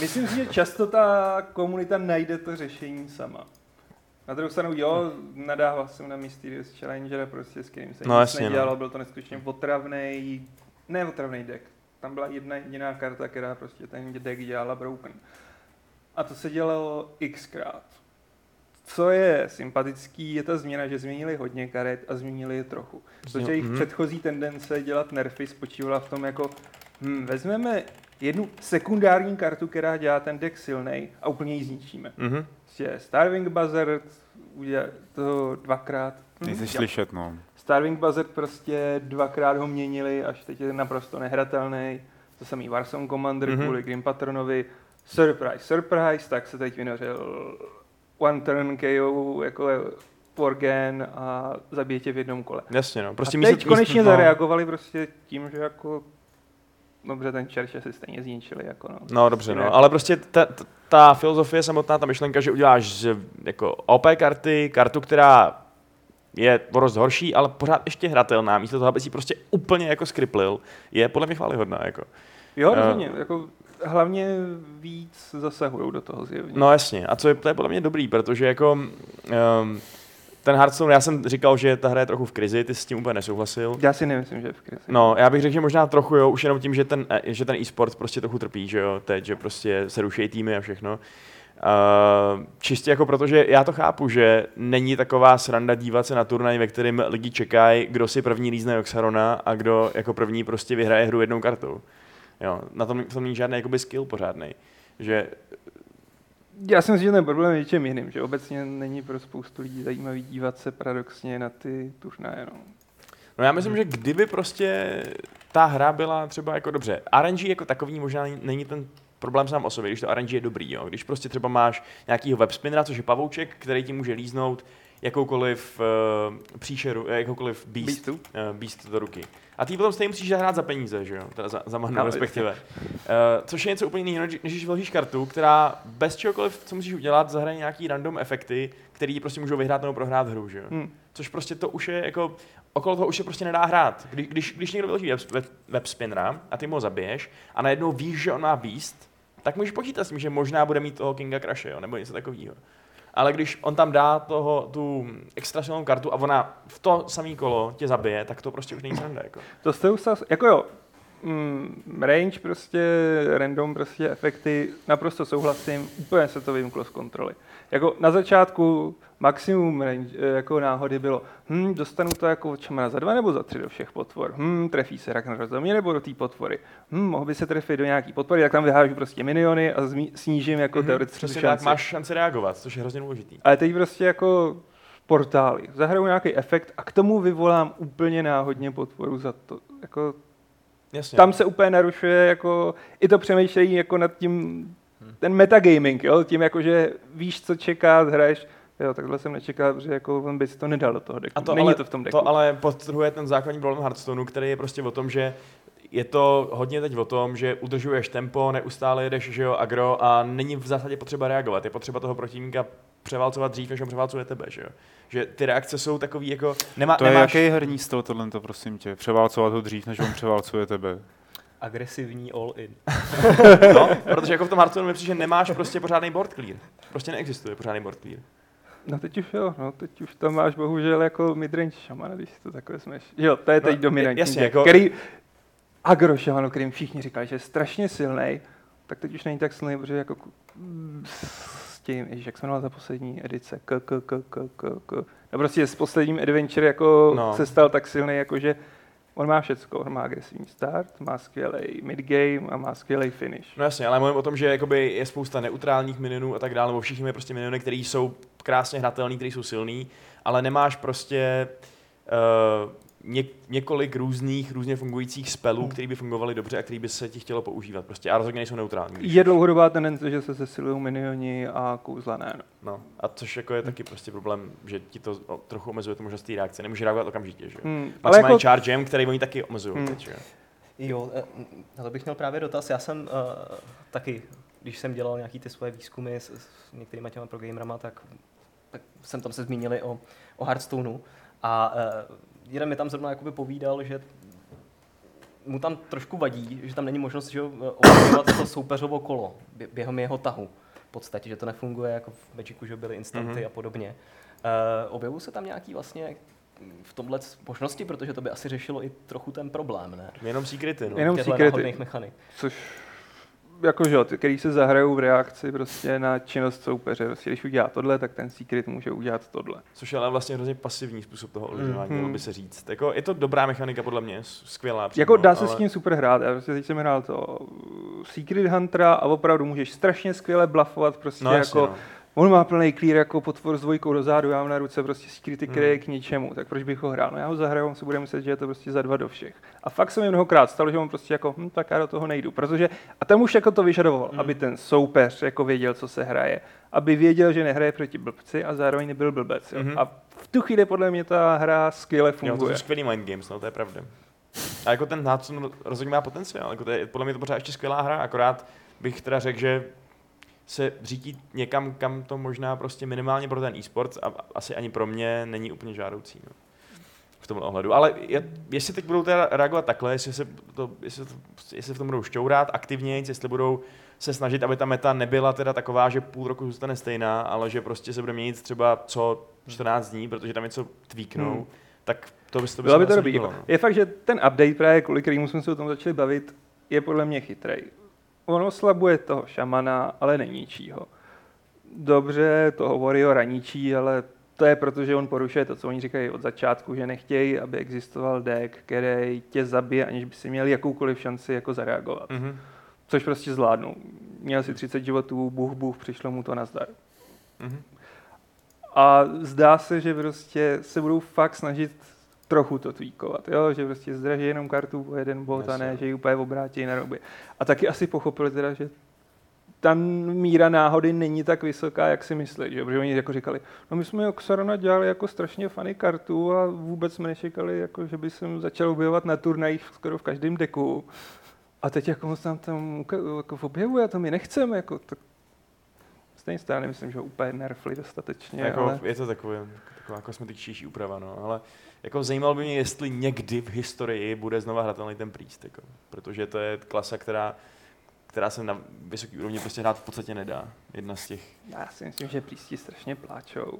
myslím si, že často ta komunita najde to řešení sama. Na druhou stranu, jo, nadával jsem na Mysterious Challenger, prostě s kterým jsem No nic jasně, no. nedělal, byl to neskutečně otravný, ne otravný deck. Tam byla jedna jediná karta, která prostě ten deck dělala broken. A to se dělalo xkrát. Co je sympatický, je ta změna, že změnili hodně karet a změnili je trochu. Protože jejich Mhm. předchozí tendence dělat nerfy spočívala v tom jako, hm, vezmeme jednu sekundární kartu, která dělá ten deck silnej a úplně ji zničíme. Mhm. Prostě Starving Buzzard udělá to dvakrát. Nejsi Mhm. slyšet, no. Starving Buzzard prostě dvakrát ho měnili, až teď je naprosto nehratelný. To samý Warsong Commander Mhm. mm-hmm. kvůli Grim Patronovi. Surprise, surprise, tak se teď vynořil one turn KO jako Porgen a zabije tě v jednom kole. Jasně, no. Prostě a teď konečně no. zareagovali prostě tím, že jako dobře, ten čerče si stejně zničili. Jako no. No dobře, no, ale prostě ta, ta, ta filozofie samotná, ta myšlenka, že uděláš z jako OP karty, kartu, která je o dost horší, ale pořád ještě hratelná, místo toho, aby si prostě úplně jako skriplil, je podle mě chválihodná. Jako. Jo, Eh. rozhodně. Jako, hlavně víc zasahují do toho zjevně. No jasně, a co je, to je podle mě dobrý, protože jako um, ten Hearthstone, já jsem říkal, že ta hra je trochu v krizi, ty jsi s tím úplně nesouhlasil. Já si nemyslím, že je v krizi. No, já bych řekl, že možná trochu, jo, už jenom tím, že ten, eh, že ten e-sport prostě trochu trpí, že jo, teď, že prostě se ruší týmy a všechno. Uh, čistě jako protože já to chápu, že není taková sranda dívat se na turnaj, ve kterém lidi čekají, kdo si první lízne Oxarona a kdo jako první prostě vyhraje hru jednou kartou. Jo, na tom, v tom není žádný jakoby skill pořádný. Že Já si myslím, že ten problém je něčem jiným, že obecně není pro spoustu lidí zajímavý dívat se paradoxně na ty turnaje. No. No já myslím, že kdyby prostě ta hra byla třeba jako dobře, RNG jako takový možná není- ten problém sám o sobě, když to RNG je dobrý, jo. Když prostě třeba máš nějakýho webspinnera, což je pavouček, který ti může líznout jakoukoliv uh, příšeru, eh, jakoukoliv beast, Beastu? uh, beast do ruky. A ty potom stejně musíš zahrát za peníze, že jo? Teda za, za mana No, respektive. Uh, což je něco úplně jiného, než když vložíš kartu, která bez čehokoliv, co musíš udělat, zahraje nějaký random efekty, který ti prostě můžou vyhrát nebo prohrát hru, že jo? Hm. Což prostě to už je jako, okolo toho už se prostě nedá hrát. Když, když, když někdo vyloží web, web, web spinnera a ty mu ho zabiješ a najednou víš, že on má beast, tak můžeš počítat s tím, že možná bude mít toho Kinga Crushe, jo, nebo něco takového. Ale když on tam dá toho, tu extra silnou kartu a ona v to samý kolo tě zabije, tak to prostě už není sranda. Jako. To jste už jako jo, mm, range prostě, random prostě efekty, naprosto souhlasím, úplně se to vymklo z kontroly. Jako na začátku maximum range, eh, jako náhody bylo, hm, dostanu to jako od za dva nebo za tři do všech potvor, hm, trefí se Ragnar do mě nebo do té potvory, hm, mohl by se trefit do nějaký potvory, tak tam vyhážu prostě miniony a zmí, snížím jako mm-hmm, teoreticky Přesně tak, šanci. máš šanci reagovat, což je hrozně důležitý. Ale teď prostě jako portály. Zahraju nějaký efekt a k tomu vyvolám úplně náhodně potvoru za to. Jako, Jasně. tam se úplně narušuje jako i to přemýšlení jako nad tím, ten metagaming, jo? tím jako, že víš, co čeká, hraješ, jo, takhle jsem nečekal, protože jako on by si to nedal do toho deku. A to Není ale, to v tom deku. To ale podtrhuje ten základní problém Hearthstoneu, který je prostě o tom, že je to hodně teď o tom, že udržuješ tempo, neustále jedeš, že jo, agro a není v zásadě potřeba reagovat. Je potřeba toho protivníka převálcovat dřív, než on převálcuje tebe, že jo. Že ty reakce jsou takový jako, nemá, To je nemáš, jaký herní styl tohle, to prosím tě? Převálcovat ho dřív, než on převálcuje tebe. Agresivní all-in. no, protože jako v tom Hearthstoneu mi přijde, že nemáš prostě pořádný board clear. Prostě neexistuje pořádný board clear. No teď už jo, no teď už tam máš bohužel jako midrange šamana, když si to takhle smeš. Jo, to je teď No, dominantní. jasně, jako- Který, agro šamano, kterým všichni říkali, že je strašně silný, tak teď už není tak silný, protože jako s tím, ježiš, jak se jmenovala ta poslední edice, k, k, k, k, k, k. No prostě s posledním adventure jako No. no. se stal tak silný, jako že on má všecko, on má agresivní start, má skvělý midgame a má skvělý finish. No jasně, ale mluvím o tom, že jakoby je spousta neutrálních minionů a tak dále, nebo všichni mají prostě miniony, které jsou krásně hratelný, které jsou silný, ale nemáš prostě uh, ně, několik různých, různě fungujících spelů, které by fungovaly dobře a které by se ti chtělo používat. Prostě a rozhodně nejsou neutrální. Je dlouhodobá tendence, že se zesilují minioni a kouzla ne. No. No, a což jako je taky prostě problém, že ti to o, trochu omezuje tu možnost té reakce. Nemůže reagovat okamžitě, že jo. Hmm, Maximálně jako, chargem, který oni taky omezují Hmm. teď, že jo. Jo, eh, na to bych měl právě dotaz. Já jsem uh, taky, když jsem dělal nějaký ty svoje výzkumy s, s některýma těma progamerama, tak, tak jsem tam se zmínili o, o Hearthstoneu a uh, jeden mi tam zrovna jakoby povídal, že mu tam trošku vadí, že tam není možnost že jo, ovlivňovat to soupeřovo kolo bě- během jeho tahu. V podstatě, že to nefunguje jako v Magicu, že byly instanty Mhm. a podobně. Uh, objevují se tam nějaký vlastně v tomhle možnosti, protože to by asi řešilo i trochu ten problém, ne? Jenom secrety, no. Jenom Těchto secrety. mechanik. což jako že který se zahrajou v reakci prostě na činnost soupeře. Prostě, když udělá tohle, tak ten secret může udělat tohle. Což je ale vlastně hrozně pasivní způsob toho ovlivňování, Mhm. mělo by se říct. Jako, je to dobrá mechanika podle mě, skvělá. přímo, Jako dá se ale... s tím super hrát. Já prostě teď jsem hrál to Secret Huntera a opravdu můžeš strašně skvěle blafovat prostě No, jasně, jako no. On má plný clear jako potvor s dvojkou dozadu, já mám na ruce prostě security, který Hmm. je k ničemu, tak proč bych ho hrál? No já ho zahraju, on si bude myslet, že je to prostě za dva do všech. A fakt se mi mnohokrát stalo, že on prostě jako, hm, tak já do toho nejdu, protože, a tam už jako to vyžadoval, Hmm. aby ten soupeř jako věděl, co se hraje, aby věděl, že nehraje proti blbci a zároveň nebyl blbec. Jo? Mhm. A v tu chvíli podle mě ta hra skvěle Jo, to funguje. jsou skvělý mind games, no, to je pravda. A jako ten Hudson rozhodně má potenciál, jako to je, podle mě to pořád ještě skvělá hra, akorát bych teda řekl, že se řídí někam, kam to možná prostě minimálně pro ten e-sport a asi ani pro mě není úplně žádoucí. No. V tomhle ohledu. Ale je, jestli teď budou teda reagovat takhle, jestli se, to, jestli, to, jestli v tom budou šťourat aktivně, jestli budou se snažit, aby ta meta nebyla teda taková, že půl roku zůstane stejná, ale že prostě se bude měnit třeba co 14 dní, protože tam něco tweaknou, Hmm. tak to by, to by Bylo se by to dobrý. no. je fakt, že ten update, právě kvůli kterému jsme se o tom začali bavit, je podle mě chytrý. On oslabuje toho šamana, ale neníčí ho. Dobře, toho Warriora ničí, ale to je proto, že on porušuje to, co oni říkají od začátku, že nechtějí, aby existoval deck, který tě zabije, aniž by si měl jakoukoliv šanci jako zareagovat. Mhm. Což prostě zvládnou. Měl si 30 životů, buch, buch, přišlo mu to na zdar. Mhm. A zdá se, že prostě se budou fakt snažit trochu to tweakovat, jo? že prostě zdraží jenom kartu o jeden bod a ne, že ji úplně obrátí na ruby. A taky asi pochopili teda, že ta míra náhody není tak vysoká, jak si myslí, že? protože oni jako říkali, no my jsme Xarona dělali jako strašně funny kartu a vůbec jsme nečekali, jako, že by jsem začal objevovat na turnajích skoro v každém deku. A teď jako moc tam tam jako objevuje, a to my nechceme, jako, tak stejně strany myslím, že ho úplně nerfli dostatečně, jako, ale... Je to takové, taková kosmetičtější úprava, no, ale jako zajímalo by mě, jestli někdy v historii bude znova hratelný ten Priest, jako, protože to je klasa, která, která se na vysoký úrovni prostě hrát v podstatě nedá. Jedna z těch. Já si myslím, že přístí strašně pláčou.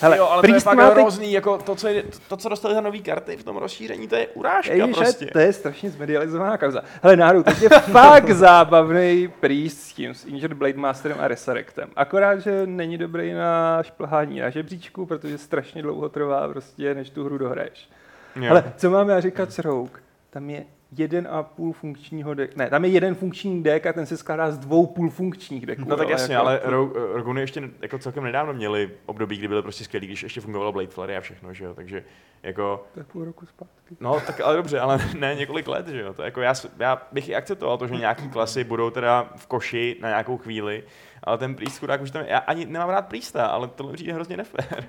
Hele, jo, ale to je fakt má teď- hrozný, jako to, co je, to, co dostali za nový karty v tom rozšíření, to je urážka Ježiš, prostě. to je strašně zmedializovaná kauza. Hele, náhodou, teď je fakt zábavný Priest s tím, s Injured Blade Masterem a Resurrectem. Akorát, že není dobrý na šplhání na žebříčku, protože strašně dlouho trvá prostě, než tu hru dohraješ. Jo. Ale co mám já říkat s Rogue? tam je jeden a půl funkčního deck. Ne, tam je jeden funkční deck a ten se skládá z dvou půl funkčních decků. No tak jasně, jako- ale Ro- Rogony ještě jako celkem nedávno měli období, kdy byly prostě skvělý, když ještě fungovalo Blade Flurry a všechno, že jo, takže jako, To je půl roku zpátky. no tak ale dobře, ale ne několik let, že jo, to jako já, já bych i akceptoval to, že nějaký klasy budou teda v koši na nějakou chvíli, ale ten Priest chudák už tam, já ani nemám rád Priesta, ale tohle přijde hrozně nefér.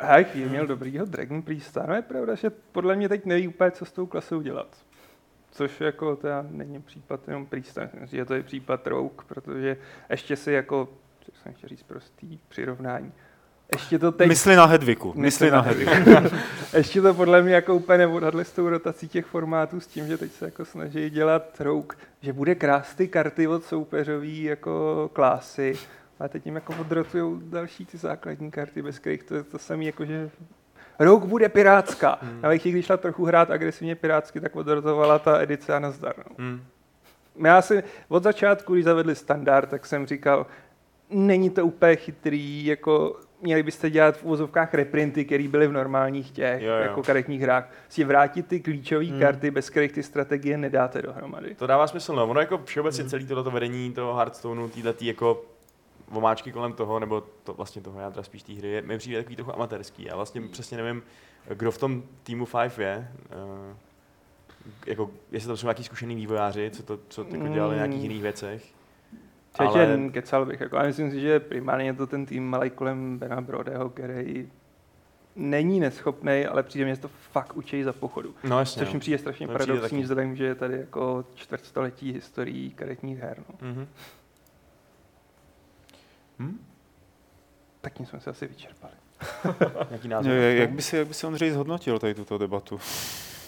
Hajk měl dobrýho Dragon Priesta. No je pravda, že podle mě teď neví úplně, co s tou klasou dělat. Což jako teda není případ jenom si, že to je případ Rogue, protože ještě si jako, co jsem chtěl říct prostý přirovnání, ještě to teď... Mysli na Hedviku, mysli na Hedviku. Ještě to podle mě jako úplně neodhadli s tou rotací těch formátů s tím, že teď se jako snaží dělat rouk, že bude krás ty karty od soupeřový jako klásy, ale teď jim jako odrotují další ty základní karty, bez kterých to je to samé jako, že Rouk bude pirátská. Hmm. Bych když šla trochu hrát agresivně pirátsky, tak odrotovala ta edice a nazdar. No. Hmm. Já si od začátku, když zavedli standard, tak jsem říkal, není to úplně chytrý, jako měli byste dělat v úvozovkách reprinty, které byly v normálních těch Jo, jo. jako karetních hrách. Si vrátit ty klíčové Hmm. karty, bez kterých ty strategie nedáte dohromady. To dává smysl, no. Ono jako všeobecně celý tohleto vedení toho Hearthstoneu, týhletý jako omáčky kolem toho, nebo to vlastně toho jádra spíš té hry, je, mi přijde takový trochu amatérský. Já vlastně přesně nevím, kdo v tom týmu 5 je. Uh, jako, jestli to jsou nějaký zkušený vývojáři, co to co jako dělali v nějakých Mm. jiných věcech. Ale... Ale kecal bych, jako, ale myslím si, že primárně je to ten tým malý kolem Bena Brodeho, který není neschopný, ale přijde mě, že to fakt učí za pochodu. no jasně. Což mi no. přijde strašně mi přijde paradoxní, taky. vzhledem, že je tady jako čtvrtstoletí historií karetních her. No. Mhm. Hm? Tak tím jsme se asi vyčerpali. Nějaký názor? Jak, jak, by si, jak by si Ondřej zhodnotil tady tuto debatu?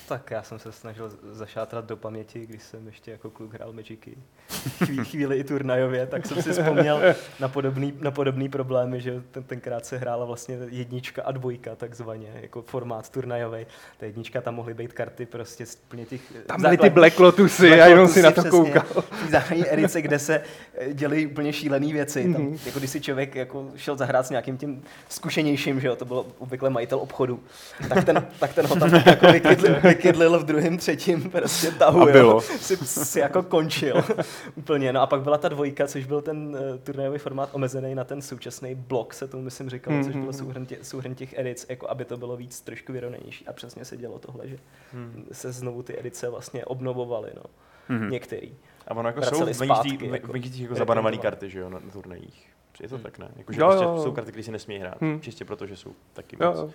Tak já jsem se snažil zašátrat do paměti, když jsem ještě jako kluk hrál Magicy. Chví, chvíli i turnajově, tak jsem si vzpomněl na podobný, na podobný problémy, že ten, tenkrát se hrála vlastně jednička a dvojka takzvaně, jako formát turnajový. Ta jednička tam mohly být karty prostě z úplně těch Tam byly ty Black Lotusy Black a jenom si na to přesně. koukal. V základní edice, kde se eh, dělají úplně šílené věci. Tam, Mhm. jako když si člověk jako šel zahrát s nějakým tím zkušenějším, že jo, to bylo obvykle majitel obchodu, tak ten, tak ten ho tam jako vykydlil, vykydlil v druhém, třetím prostě tahu, A bylo. Jo, si, si, jako končil úplně. No a pak byla ta dvojka, což byl ten uh, turnajový formát omezený na ten současný blok, se tomu myslím říkalo, což Mhm. bylo souhrn, tě, souhrn těch edic, jako aby to bylo víc trošku vyrovnanější. A přesně se dělo tohle, že Hmm. se znovu ty edice vlastně obnovovaly, no. Mhm. Některý. A ono jako vraceli jsou zpátky, venčitý, jako jako zabanované karty, že jo, na, na turnajích. Je to Hmm. tak, ne? Jako, že Jo, prostě jo, jsou karty, které se nesmí hrát. Hmm. Čistě proto, že jsou taky Jo, moc. jo.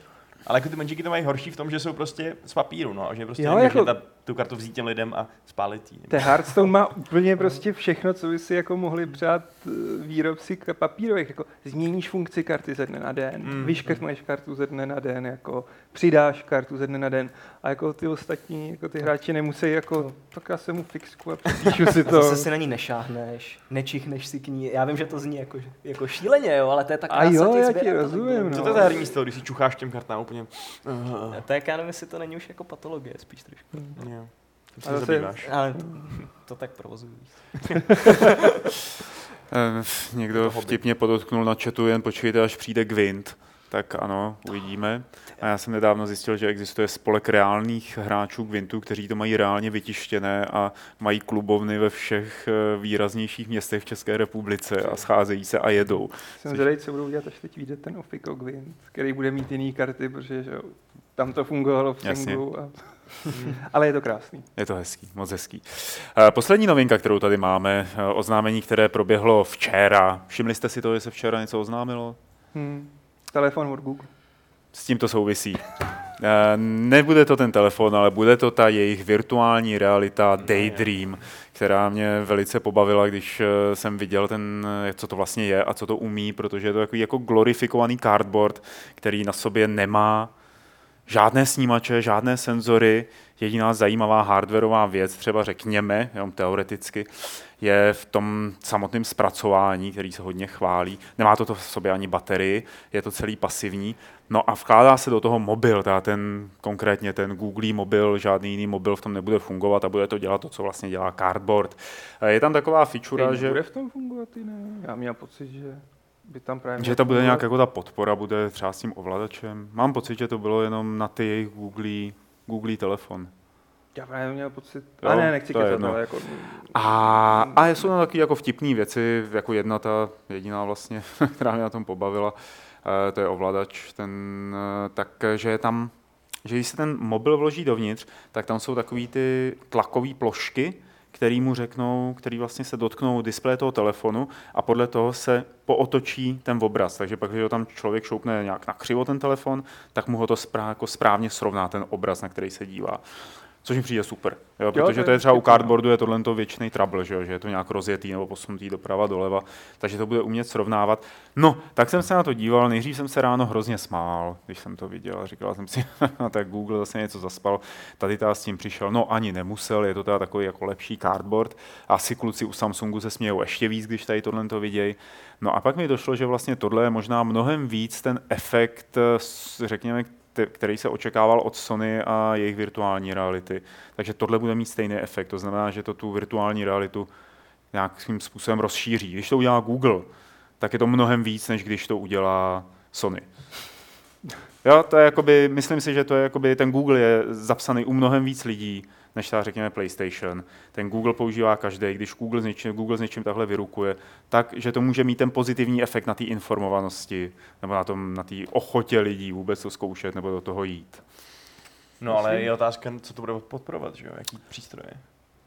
Ale jako ty Magicy to mají horší v tom, že jsou prostě z papíru, no, a že prostě Jo, jako- ta, tu kartu vzít těm lidem a spálit jí. Ten Hearthstone má úplně prostě všechno, co by si jako mohli přát eh, výrobci k- papírových. Jako změníš funkci karty ze dne na den, Mm, mm. vyškrtneš kartu ze dne na den, jako přidáš kartu ze dne na den. A jako ty ostatní, jako ty hráči nemusí jako, tak já se mu fixku a přepíšu si A to. zase si na ní nešáhneš, nečichneš si k ní. Já vím, že to zní jako, jako šíleně, jo, ale to je tak A jo, já ti rozumím, Co no. to je za herní styl, když si čucháš těm kartám úplně? Uh, Tak já nevím, jestli to není už jako patologie, spíš trošku. jo. Tím A se zase- zabýváš. Ale to tak provozují. Eh, Někdo vtipně podotknul na chatu, jen počkejte, až přijde Gwent. Tak ano, uvidíme. A já jsem nedávno zjistil, že existuje spolek reálných hráčů Gwintu, kteří to mají reálně vytištěné a mají klubovny ve všech eh, výraznějších městech v České republice a scházejí se a jedou. Jsem zvědavý, co budou dělat, až teď vyjde ten Offico Gwent, který bude mít jiný karty, protože že tam to fungovalo v singlu. A... Ale je to krásný. Je to hezký, moc hezký. Eh, Poslední novinka, kterou tady máme, eh, oznámení, které proběhlo včera. Všimli jste si to, že se včera něco oznámilo? Hmm. Telefon od Google. S tím to souvisí. Eh, Nebude to ten telefon, ale bude to ta jejich virtuální realita Daydream, která mě velice pobavila, když eh, jsem viděl, ten, eh, co to vlastně je a co to umí, protože je to takový jako glorifikovaný cardboard, který na sobě nemá žádné snímače, žádné senzory. Jediná zajímavá hardwareová věc, třeba řekněme, jenom teoreticky, je v tom samotném zpracování, který se hodně chválí. Nemá to, to v sobě ani baterii, je to celý pasivní. No a vkládá se do toho mobil, teda ten, konkrétně ten Google mobil, žádný jiný mobil v tom nebude fungovat a bude to dělat to, co vlastně dělá Cardboard. Je tam taková feature, že, Bude v tom fungovat i ne? Já měl pocit, že by tam právě... že to bude nějak jako ta podpora, bude třeba s tím ovladačem. Mám pocit, že to bylo jenom na ty jejich Google, Google telefon. Já právě měl pocit, Jo, a ne, nechci kecat, ale jako, A, a jsou tam taky jako vtipné věci, jako jedna ta jediná vlastně, která mě na tom pobavila, eh, to je ovladač, ten, eh, tak, eh, že je tam, že když se ten mobil vloží dovnitř, tak tam jsou takový ty tlakové plošky, který mu řeknou, který vlastně se dotknou displeje toho telefonu a podle toho se pootočí ten obraz. Takže pak, když ho tam člověk šoupne nějak na křivo ten telefon, tak mu ho to správně, jako správně srovná ten obraz, na který se dívá. Což mi přijde super, jo, protože to to je třeba u cardboardu je tohle to věčný trouble, že, jo, že je to nějak rozjetý nebo posunutý doprava, doleva, takže to bude umět srovnávat. No, tak jsem se na to díval, nejdřív jsem se ráno hrozně smál, když jsem to viděl a říkal jsem si, no, tak Google zase něco zaspal, tady ta s tím přišel, no ani nemusel, je to teda takový jako lepší cardboard, asi kluci u Samsungu se smějou ještě víc, když tady tohle to vidějí. No a pak mi došlo, že vlastně tohle je možná mnohem víc ten efekt, eh, řekněme, který se očekával od Sony a jejich virtuální reality. Takže tohle bude mít stejný efekt. To znamená, že to tu virtuální realitu nějakým způsobem rozšíří. Když to udělá Google, tak je to mnohem víc, než když to udělá Sony. Jo, to je jakoby, myslím si, že to je jakoby, ten Google je zapsaný u mnohem víc lidí, než ta, řekněme, PlayStation. Ten Google používá každý, když Google s něčím, Google s něčím takhle vyrukuje, tak, že to může mít ten pozitivní efekt na té informovanosti, nebo na tom, na té ochotě lidí vůbec to zkoušet, nebo do toho jít. No ale je otázka, co to bude podporovat, že jo? Jaký přístroje?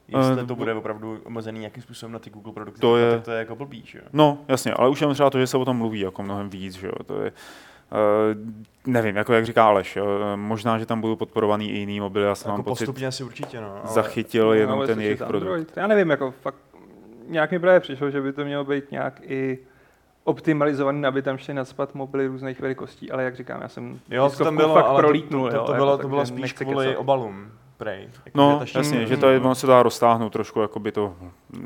Jestli Eh, to bude opravdu omezený nějakým způsobem na ty Google produkty, To je- to je jako blbý, že jo? No, jasně, ale už jenom třeba to, že se o tom mluví jako mnohem víc, že jo, to je, uh, nevím, jako jak říká Aleš, jo, eh, možná, že tam budou podporovaný i jiný mobily, já jsem Jako mám pocit, postupně asi určitě, no. Ale... zachytil No, jenom ale ten jejich produkt. Android. Já nevím, jako fakt, nějak mi právě přišlo, že by to mělo být nějak i optimalizovaný, aby tam šly nadspat mobily různých velikostí, ale jak říkám, já jsem Jo, to tam bylo, fakt ale prolítnul, to, to, jo, to, jako, bylo, to bylo spíš kvůli obalům, prej. Jako, No, že ta jasně, šířka- že to je, ono se dá roztáhnout trošku, jako by to,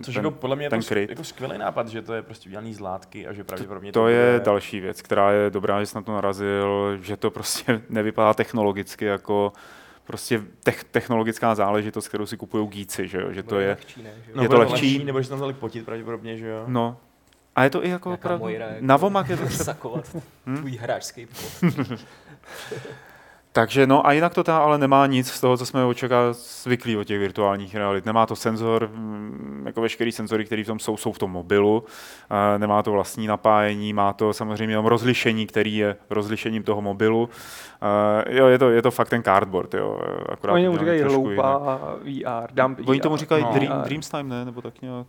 Což ten, jako podle mě je ten to kryt. jako skvělý nápad, že to je prostě udělaný z látky a že pravděpodobně to bude... je další věc, která je dobrá, že jsi na to narazil, že to prostě nevypadá technologicky jako prostě tech, technologická záležitost, kterou si kupují gíci, že, jo? že to je, lehčí, ne, že jo? No, je to lehčí. nebo že se tam dali potit pravděpodobně, že jo? no, a je to i jako opravdu, jako na vomak je to Sakovat Hm? tvůj hráčský půl. Takže no a jinak to ta ale nemá nic z toho, co jsme očekávali zvyklí od těch virtuálních realit. Nemá to senzor, mm, jako veškerý senzory, které v tom jsou, jsou v tom mobilu. Nemá to vlastní napájení, má to samozřejmě jenom rozlišení, který je rozlišením toho mobilu. Jo, je to, je to fakt ten cardboard, jo. Akorát Oni mu říkají hloupá VR, dump Oni tomu říkají No. Dream, VR. Dreams Time, ne? Nebo tak nějak.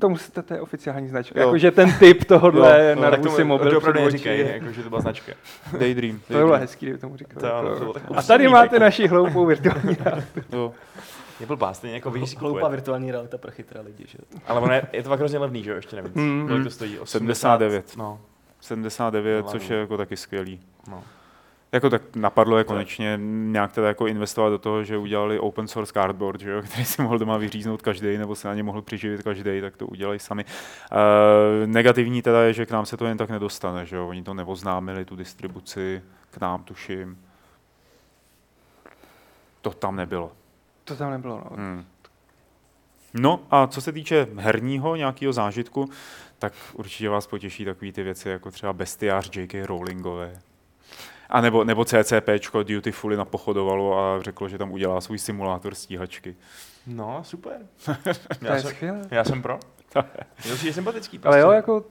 To musíte, to je oficiální značka. Jo. Jakože ten typ tohohle Jo, no, na tak si tomu, mobil to opravdu neříkají, oči. jako, že to byla značka. Daydream. To by bylo hezký, kdyby tomu říkali. To jako- to A tady máte naši hloupou virtuální realitu. Jo. Je blbá, stejně jako když si Hloupá virtuální realita pro chytré lidi, že jo? Ale ono je, je to fakt hrozně levný, že jo, ještě navíc. Mm, Kolik mm. to stojí? 79. No, 79, No, což no. je jako taky skvělý. no. Jako tak napadlo je konečně nějak teda jako investovat do toho, že udělali open source cardboard, že jo, který si mohl doma vyříznout každý, nebo se na ně mohl přiživit každý, tak to udělají sami. Uh, negativní teda je, že k nám se to jen tak nedostane, že jo, oni to neoznámili, tu distribuci k nám, tuším. To tam nebylo. To tam nebylo, no. Hmm. No a co se týče herního nějakého zážitku, tak určitě vás potěší takové ty věci, jako třeba bestiář J.K. Rowlingové. A nebo, nebo CCPčko Dutifully napochodovalo a řeklo, že tam udělá svůj simulátor stíhačky. No, super. To Já je jsem, já jsem pro. Je to sympatický. Prostě. Ale jo, jako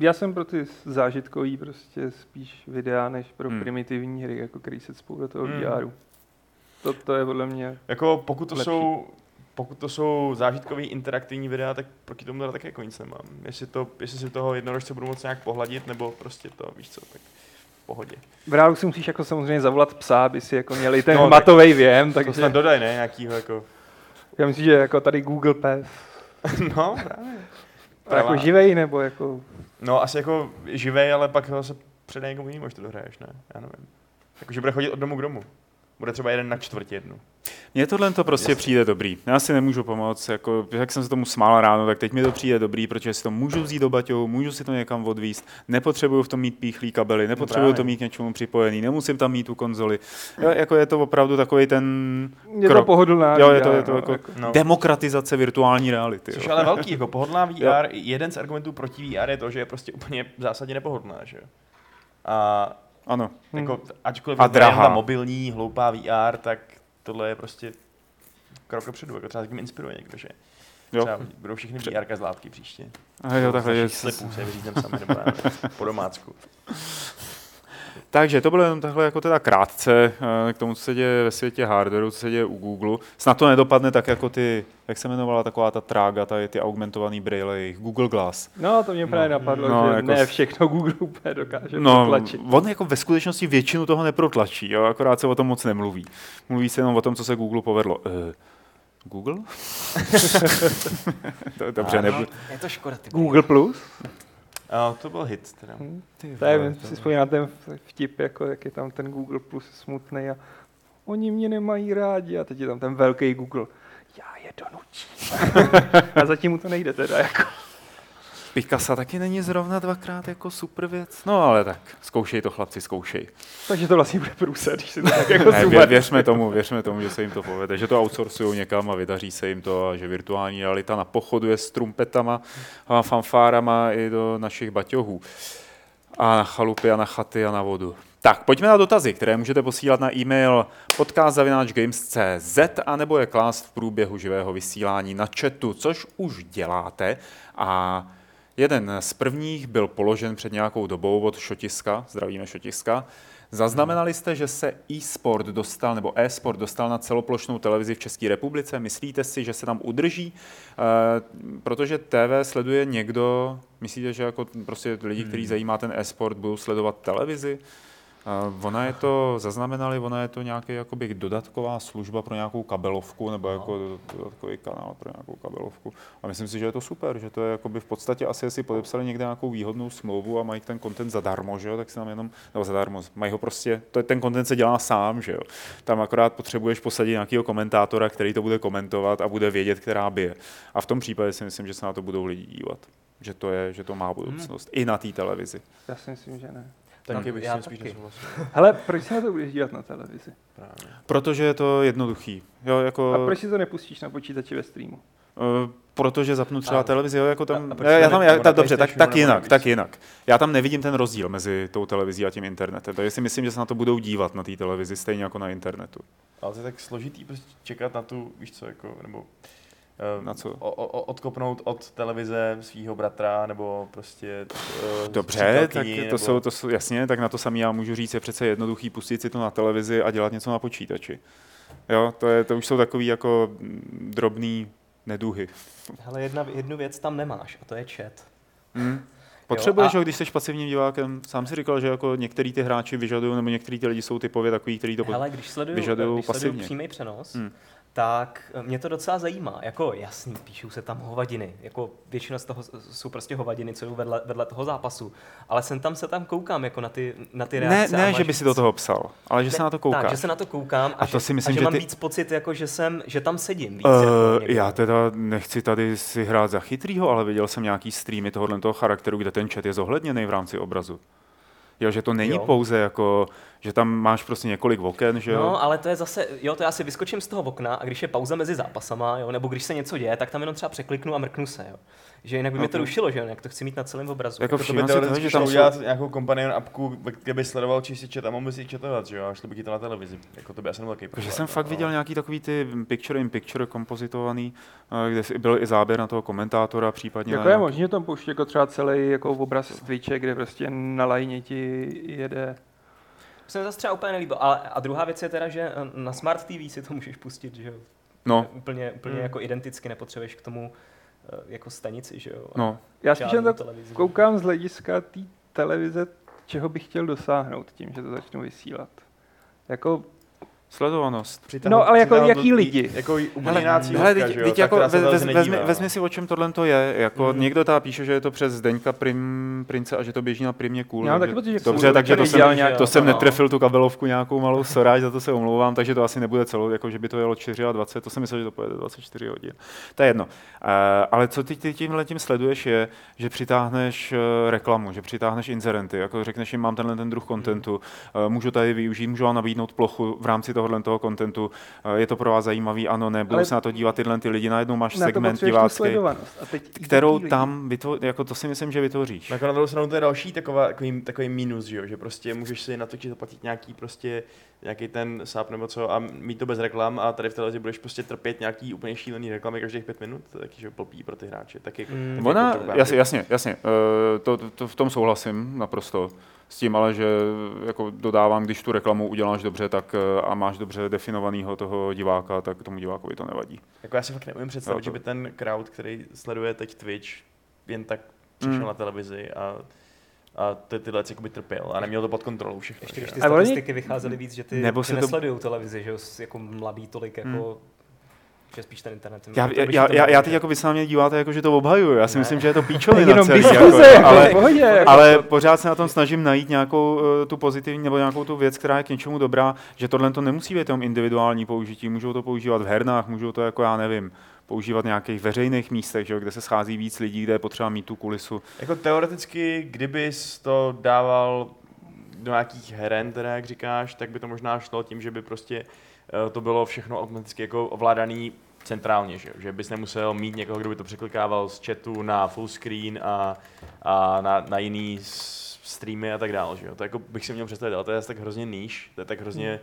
já jsem pro ty zážitkový prostě spíš videa, než pro Hmm. primitivní hry, jako který se cpou do toho Hmm. VRu. To, to je podle mě... Jako pokud to Lepší. jsou pokud to jsou zážitkový interaktivní videa, tak proti tomu teda taky jako nic nemám. Jestli, to, jestli si toho jednorožce budu moct nějak pohladit, nebo prostě to, víš co, tak v pohodě. V reálu si musíš jako samozřejmě zavolat psa, aby si jako měli ten No, tak- hmatový věm, Takže... To snad dodaj, ne, nějakýho jako, já myslím, že jako tady Google Pes, no právě. to jako živej nebo jako... No asi jako živej, ale pak ho se předej někomu jinému, až to dohraješ, ne? Já nevím. Jakože bude chodit od domu k domu. Bude třeba jeden na čtvrtě jednu. Mně tohle to prostě Jasně. přijde dobrý. Já si nemůžu pomoct, jako, jak jsem se tomu smál ráno, tak teď mi to přijde dobrý, protože si to můžu vzít do baťou, můžu si to někam odvíst, nepotřebuju v tom mít píchlý kabely, nepotřebuju právě. to mít k něčemu připojený, nemusím tam mít tu konzoli. Jo, jako je to opravdu takový ten Je to krok. pohodlná Jo, je to, je to no, jako No. demokratizace virtuální reality. Což Jo. ale velký, jako pohodlná VR, jeden z argumentů proti VR je to, že je prostě úplně v zásadě nepohodlná, že jo. A Ano. jako, ačkoliv A je drahá. mobilní, hloupá VR, tak tohle je prostě krok dopředu, jako třeba s tím inspiruje někdo, že Jo. třeba budou všechny VR zlátky příště. A jo, takhle, že, Slipů se vyříznem sami, nebo po domácku. takže to bylo jenom takhle jako teda krátce eh, k tomu, co se děje ve světě hardwareu, co se děje u Google. Snad to nedopadne tak jako ty, jak se jmenovala taková ta trága, tady ty augmentovaný braille, jejich Google Glass. No, to mě právě No. napadlo, No, že jako ne všechno Google úplně dokáže No, protlačit. on jako ve skutečnosti většinu toho neprotlačí, jo, akorát se o tom moc nemluví. Mluví se jenom o tom, co se Google povedlo. Uh, Google? To- Dobře, nebudu. Je to škoda. Ty Google Plus? A to byl hit teda. Hm. Ty To je, si vzpomínám na ten vtip, jako jak je tam ten Google Plus smutný a oni mě nemají rádi a teď je tam ten velký Google. Já je donutím. a zatím mu to nejde teda. Jako. Picasso taky není zrovna dvakrát jako super věc. No ale tak, zkoušej to chlapci, zkoušej. Takže to vlastně bude průser, když si to tak jako Ne, vě, super. věřme tomu, věřme tomu, že se jim to povede, že to outsourcují někam a vydaří se jim to a že virtuální realita na pochodu je s trumpetama a fanfárama i do našich baťohů. A na chalupy a na chaty a na vodu. Tak, pojďme na dotazy, které můžete posílat na e-mail podcast.games.cz a nebo je klást v průběhu živého vysílání na chatu, což už děláte. A jeden z prvních byl položen před nějakou dobou od Šotiska, zdravíme Šotiska. Zaznamenali jste, že se e-sport dostal, nebo e-sport dostal na celoplošnou televizi v České republice? Myslíte si, že se tam udrží? E, protože TV sleduje někdo, myslíte, že jako prostě lidi, kteří zajímá ten e-sport, budou sledovat televizi? Ona je to, zaznamenali, ona je to nějaký jakoby dodatková služba pro nějakou kabelovku, nebo jako dodatkový kanál pro nějakou kabelovku. A myslím si, že je to super, že to je jakoby v podstatě asi, jestli podepsali někde nějakou výhodnou smlouvu a mají ten content zadarmo, že jo, tak si tam jenom, nebo zadarmo, mají ho prostě, to je, ten content se dělá sám, že jo. Tam akorát potřebuješ posadit nějakého komentátora, který to bude komentovat a bude vědět, která bije. A v tom případě si myslím, že se na to budou lidi dívat. Že to, je, že to má budoucnost. I na té televizi. Já si myslím, že ne. Taky bych já s tím spíš. Hele, proč se na to budeš dívat na televizi? Právě. Protože je to jednoduchý. Jo, jako, A proč si to nepustíš na počítači ve streamu? Uh, protože zapnu třeba A- televizi, jo, jako tam, a- a proč já, tam, já, ta, dobře, tak, tak jinak, na tak jinak. Já tam nevidím ten rozdíl mezi tou televizí a tím internetem, takže si myslím, že se na to budou dívat na té televizi stejně jako na internetu. Ale to je tak složitý prostě čekat na tu, víš co, jako, nebo eh, Na co? O, o, odkopnout od televize svého bratra, nebo prostě eh, Dobře, tak to nebo... jsou, to jsou, jasně, tak na to samý já můžu říct, je přece jednoduchý pustit si to na televizi a dělat něco na počítači. Jo, to, je, to už jsou takový jako mm, drobný neduhy. Hele, jedna, jednu věc tam nemáš a to je chat. Hmm. Potřebuješ a- ho, když jsi pasivním divákem. Sám si říkal, že jako některý ty hráči vyžadují, nebo některý ty lidi jsou typově takový, kteří to Hele, když sleduju, vyžadujou když sleduju pasivně. přímý přenos, Hmm. Tak eh, mě to docela zajímá. Jako jasný, píšou se tam hovadiny. Jako většina z toho jsou prostě hovadiny, co jdou vedle, vedle toho zápasu. Ale sem tam se tam koukám jako na ty, na ty Ne, reakce. ne máš že by si do toho psal, ale že se Ne, na to koukáš. Tak, že se na to koukám a, A to že, si myslím, a že, že mám ty- víc pocit, jako, že, jsem, že tam sedím víc. Uh, jako já teda nechci tady si hrát za chytrýho, ale viděl jsem nějaký streamy tohohle toho charakteru, kde ten chat je zohledněný v rámci obrazu. Jo, že to není jo. pouze jako, že tam máš prostě několik oken, že jo? No, ale to je zase, jo, to já si vyskočím z toho okna a když je pauza mezi zápasama, jo, nebo když se něco děje, tak tam jenom třeba překliknu a mrknu se, jo. Že jinak by mě to rušilo, že jo, jak to chci mít na celém obrazu. Jako To by teoreticky že šlo tam jsou... udělat nějakou companion appku, kde by sledoval čistě chat a mohl by si četovat, že jo, a šli by ti to na televizi. Jako to by asi nebyl takový Takže problém, jsem fakt no. viděl nějaký takový ty picture in picture kompozitovaný, eh, kde si- byl i záběr na toho komentátora, případně Jako je možné tam pouštět jako třeba celý jako obraz z Twitche, kde prostě na lajně ti jede. Se mi zase třeba úplně nelíbilo. Ale, a druhá věc je teda, že eh, na Smart TV si to můžeš pustit, že jo. No, Úplně, úplně Hmm. jako identicky nepotřebuješ k tomu eh, jako stanici, že jo. no. Já spíš televizi. koukám z hlediska té televize, čeho bych chtěl dosáhnout tím, že to začnu vysílat. Jako, Sledovanost. No, ale jako jaký lidi? Jako hele, cílovka, teď, jako vez, vezmi, no. vezmi si, o čem tohle to je. Jako Mhm. Někdo teda píše, že je to přes Zdeňka Prim, Prince a že to běží na Primě cool. Já takže- taky že Dobře, takže to jsem, nějak- to jsem no. netrefil tu kabelovku nějakou malou soráž, za to se omlouvám, takže to asi nebude celou, jako že by to jelo 24, to jsem myslel, že to pojede 24 hodin. To je jedno. Uh, ale co ty, ty tímhle tím sleduješ je, že přitáhneš uh, reklamu, že přitáhneš inzerenty, jako řekneš jim, mám tenhle ten druh kontentu, uh, můžu tady využít, můžu vám nabídnout plochu v rámci tohohle toho kontentu, uh, je to pro vás zajímavý, ano, ne, budou Ale- se na to dívat tyhle ty lidi, najednou máš na segment divácký, teď kterou tam, vytvo- jako to si myslím, že vytvoříš. Jako na druhou stranu to je další taková, takový, takový mínus, že jo, že prostě můžeš si natočit, zaplatit nějaký prostě nějaký ten sáp nebo co a mít to bez reklam a tady v televizi budeš prostě trpět nějaký úplně šílený reklamy každých pět minut, to taky že blbý pro ty hráče. Tak jako, Mm. Ona, jako to jasně, jasně, jasně. eh, To, to, to, v tom souhlasím naprosto. S tím ale, že jako dodávám, když tu reklamu uděláš dobře tak, eh, a máš dobře definovaného toho diváka, tak tomu divákovi to nevadí. Jako já si fakt neumím představit, Jo, to- že by ten crowd, který sleduje teď Twitch, jen tak přišel Mm. na televizi a, a ty, tyhle věci jakoby trpěl a neměl to pod kontrolou všechno. Ještě že když ty statistiky vycházely víc, že ty, Nebo ty to- nesledují televizi, že jako mladý tolik, jako, že spíš ten internet. Já, já, já, já teď jako vy se na mě díváte, jako, že to obhajuju. Já si Ne. myslím, že je to píčovina Jenom celý. diskuze, jako, jako, ale, v pohodě. Jako. ale pořád se na tom snažím najít nějakou uh, tu pozitivní nebo nějakou tu věc, která je k něčemu dobrá, že tohle to nemusí být jenom individuální použití, můžou to používat v hernách, můžou to jako já nevím, používat v nějakých veřejných místech, že, jo, kde se schází víc lidí, kde je potřeba mít tu kulisu. Jako teoreticky, kdybys to dával do nějakých heren, teda jak říkáš, tak by to možná šlo tím, že by prostě eh, to bylo všechno automaticky jako ovládaný centrálně, že, že bys nemusel mít někoho, kdo by to překlikával z chatu na full screen a, a na, na jiný streamy a tak dále, že jo. To jako bych si měl představit, ale to je tak hrozně níž, to je tak hrozně,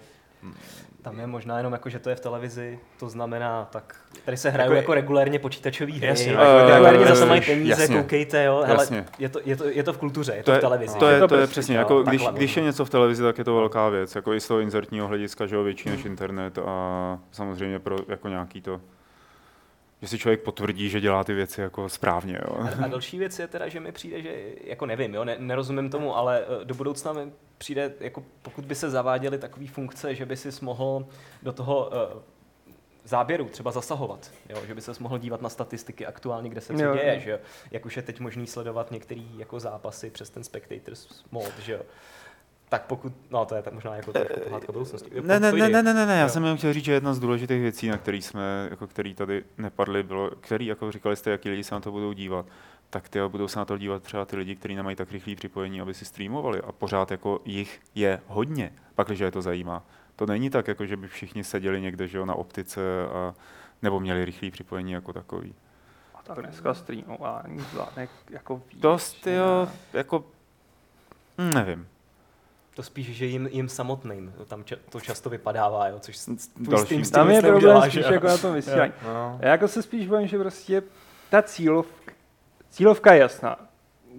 Tam je možná jenom jako, že to je v televizi, to znamená, tak tady se hrajou Jako- jako, regulérně počítačové hry, Jasně, no, jako jako- regulérně za to jasně, mají peníze, jasně. koukejte, jo, hele, Jasně. je to, je, to, je to v kultuře, je to, To je, v televizi. to je, Je to to je prostě, přesně, jo, jako když, když je možná. něco v televizi, tak je to velká věc, jako i z toho inzertního hlediska, že jo, větší než internet a samozřejmě pro jako nějaký to, že si člověk potvrdí, že dělá ty věci jako správně, jo. A další věc je teda, že mi přijde, že jako nevím, jo, ne, nerozumím tomu, ale eh, do budoucna mi přijde, jako pokud by se zaváděly takové funkce, že by si mohl do toho uh, záběru třeba zasahovat, jo, že by se mohl dívat na statistiky aktuálně, kde se co Jo, děje, jo. že jo, jak už je teď možný sledovat některé jako zápasy přes ten spectators mode, že jo. Tak pokud, no to je tak možná jako pohádka budoucnosti. Ne, ne, ne, ne, ne, ne, ne, já Jo. jsem jenom chtěl říct, že jedna z důležitých věcí, na který jsme, jako který tady nepadly, bylo, který, jako říkali jste, jaký lidi se na to budou dívat, tak ty budou se na to dívat třeba ty lidi, kteří nemají tak rychlé připojení, aby si streamovali a pořád jako jich je hodně, pak, když je to zajímá. To není tak, jako že by všichni seděli někde že jo, na optice a, nebo měli rychlé připojení jako takový. A tak dneska streamování zvládne jako víc. Dost, jo, jako, nevím. To spíš, že jim, jim samotným tam ča, to často vypadává, jo, což s- Další- s tím Tam je problém spíš že jo. jako na tom vysílání. no, Já jako se spíš bojím, že prostě ta cílovka, cílovka je jasná,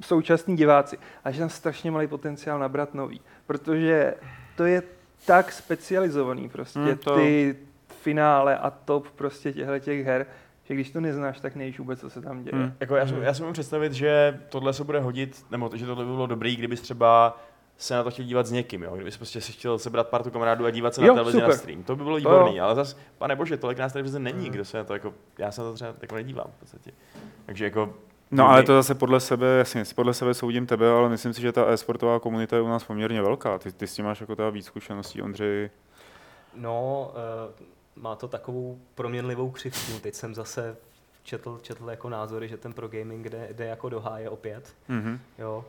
současní diváci, a že tam strašně malý potenciál nabrat nový, protože to je tak specializovaný prostě Hmm, to- ty finále a top prostě těchto těch her, že když to neznáš, tak nevíš vůbec, co se tam děje. Hmm. Jako já, si, já si můžu představit, že tohle se bude hodit, nebo že tohle by bylo dobrý, kdybys třeba se na to chtěl dívat s někým, jo? kdybys prostě si chtěl sebrat partu kamarádů a dívat se Jo, na televizi na super. stream. To by bylo výborný, jo. ale zas, pane bože, tolik nás televize není, Mm. kdo se na to jako, já se na to třeba jako nedívám v podstatě. Takže jako, No ale to zase podle sebe, jasně, podle sebe soudím tebe, ale myslím si, že ta e-sportová komunita je u nás poměrně velká. Ty, ty s tím máš jako teda víc zkušeností, Ondřej. No, uh, má to takovou proměnlivou křivku. Teď jsem zase četl, četl jako názory, že ten pro gaming jde, jde jako do háje opět. Mhm. Jo.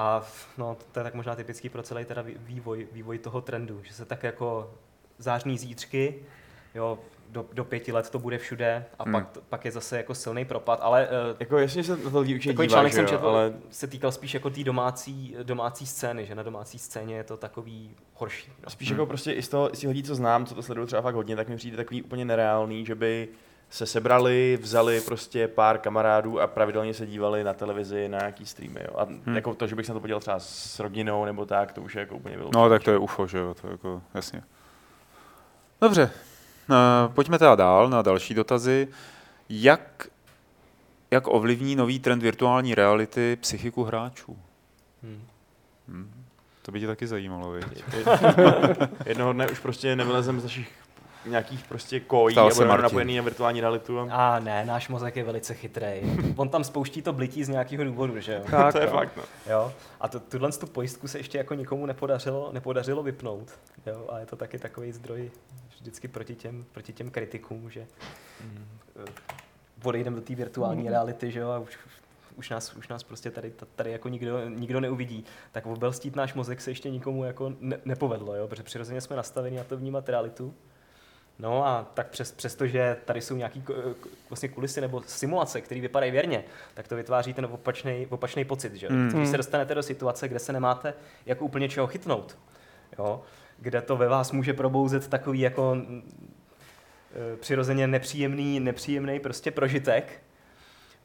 A no, to je tak možná typický pro celý teda vý- vývoj, vývoj toho trendu, že se tak jako zářní zítřky, jo, do, do pěti let to bude všude a Hmm. pak, pak je zase jako silný propad, ale uh, jako jasně se to lidi určitě dívají, článek že jsem jo, četl, ale ale... se týkal spíš jako té domácí, domácí scény, že na domácí scéně je to takový horší. No. spíš Hmm. jako prostě i z toho, z těch lidí, co znám, co to sledují třeba fakt hodně, tak mi přijde takový úplně nereálný, že by se sebrali, vzali prostě pár kamarádů a pravidelně se dívali na televizi na nějaký streamy. Jo. A Hmm. jako to, že bych se na to podíval třeba s rodinou nebo tak, to už je jako úplně vyloučené. No tak to je UFO, že jo, to je jako, jasně. Dobře, uh, pojďme teda dál na další dotazy. Jak, jak ovlivní nový trend virtuální reality psychiku hráčů? Hmm. Hmm. To by tě taky zajímalo, viď? Jednoho dne už prostě nevylezem z našich nějakých prostě kojí budeme Martin. napojený na virtuální realitu. A... A ne, náš mozek je velice chytrý. On tam spouští to blití z nějakého důvodu, že jo? Tak, to je no. fakt, no. jo? A to, tuhle tu pojistku se ještě jako nikomu nepodařilo, nepodařilo vypnout. Jo? A je to taky takový zdroj vždycky proti těm, proti těm kritikům, že eh, odejdeme do té virtuální reality, že jo, a už, už nás, už nás prostě tady, tady jako nikdo, nikdo neuvidí. Tak obelstít náš mozek se ještě nikomu jako ne, nepovedlo, jo, protože přirozeně jsme nastaveni na to vnímat realitu. No a tak přes, přestože tady jsou nějaký ko- ko- vlastně kulisy nebo simulace, které vypadají věrně, tak to vytváří ten opačný, opačný pocit, že? Mm. Když se dostanete do situace, kde se nemáte jako úplně čeho chytnout, jo, kde to ve vás může probouzet takový jako e, přirozeně nepříjemný, nepříjemný prostě prožitek,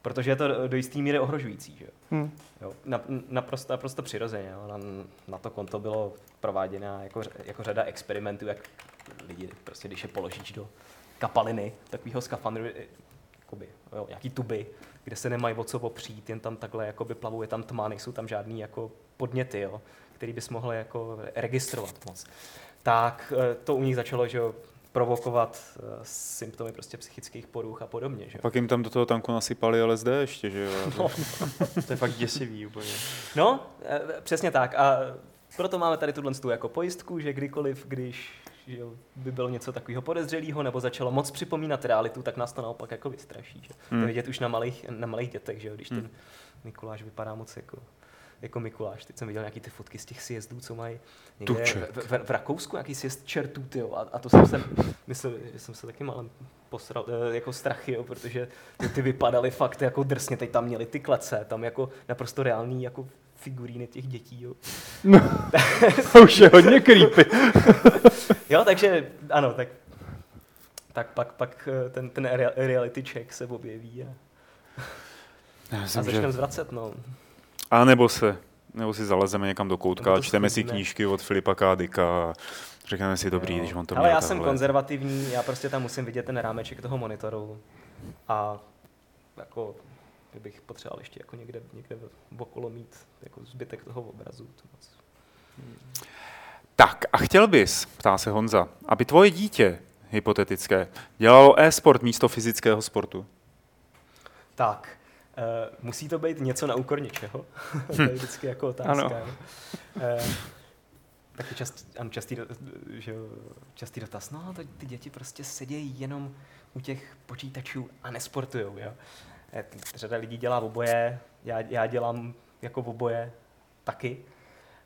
protože je to do jisté míry ohrožující. Že? Hmm. Jo, na, naprosto, naprosto přirozeně. Jo. Na, na to konto bylo prováděna jako, jako řada experimentů, jak lidi, prostě když je položíš do kapaliny, takového skafandru, jakoby, jo, nějaký tuby, kde se nemají o co opřít, jen tam takhle jakoby plavou, je tam tma, nejsou tam žádný jako podněty, jo, který bys mohl jako registrovat moc. Tak eh, to u nich začalo, že jo, provokovat uh, symptomy prostě psychických poruch a podobně. Že? Pak jim tam do toho tanku nasypali LSD ještě, že jo? No. to je fakt děsivý úplně. No, eh, přesně tak. A proto máme tady tuhle jako pojistku, že kdykoliv, když že by bylo něco takového podezřelého nebo začalo moc připomínat realitu, tak nás to naopak jako vystraší. Že? Hmm. To vidět už na malých, na malých dětech, že jo? když ten hmm. Mikuláš vypadá moc jako jako Mikuláš. Teď jsem viděl nějaký ty fotky z těch sjezdů, co mají někde v, v, v, Rakousku, nějaký sjezd čertů, tyjo, a, a, to jsem se myslel, že jsem se taky malem posral, eh, jako strachy, jo, protože ty, ty vypadaly fakt jako drsně, teď tam měli ty klece, tam jako naprosto reální jako figuríny těch dětí. Jo. No, to už je hodně creepy. jo, takže ano, tak, tak pak, pak eh, ten, ten reality check se objeví a, a začneme že... zvracet. No. A nebo se, nebo si zalezeme někam do koutka a čteme si knížky od Filipa Kádika a řekneme si dobrý, jo. když on to Ale já jsem konzervativní, já prostě tam musím vidět ten rámeček toho monitoru a jako bych potřeboval ještě jako někde, někde okolo mít jako zbytek toho obrazu. To moc. Hmm. Tak a chtěl bys, ptá se Honza, aby tvoje dítě, hypotetické, dělalo e-sport místo fyzického sportu? Tak, Uh, musí to být něco na úkor něčeho. to je vždycky jako otázka. Ano. Uh, taky čast, ano, častý, že, častý dotaz. No, to, ty děti prostě sedějí jenom u těch počítačů a nesportujou. Jo? Eh, řada lidí dělá v oboje, já, já dělám jako v oboje taky.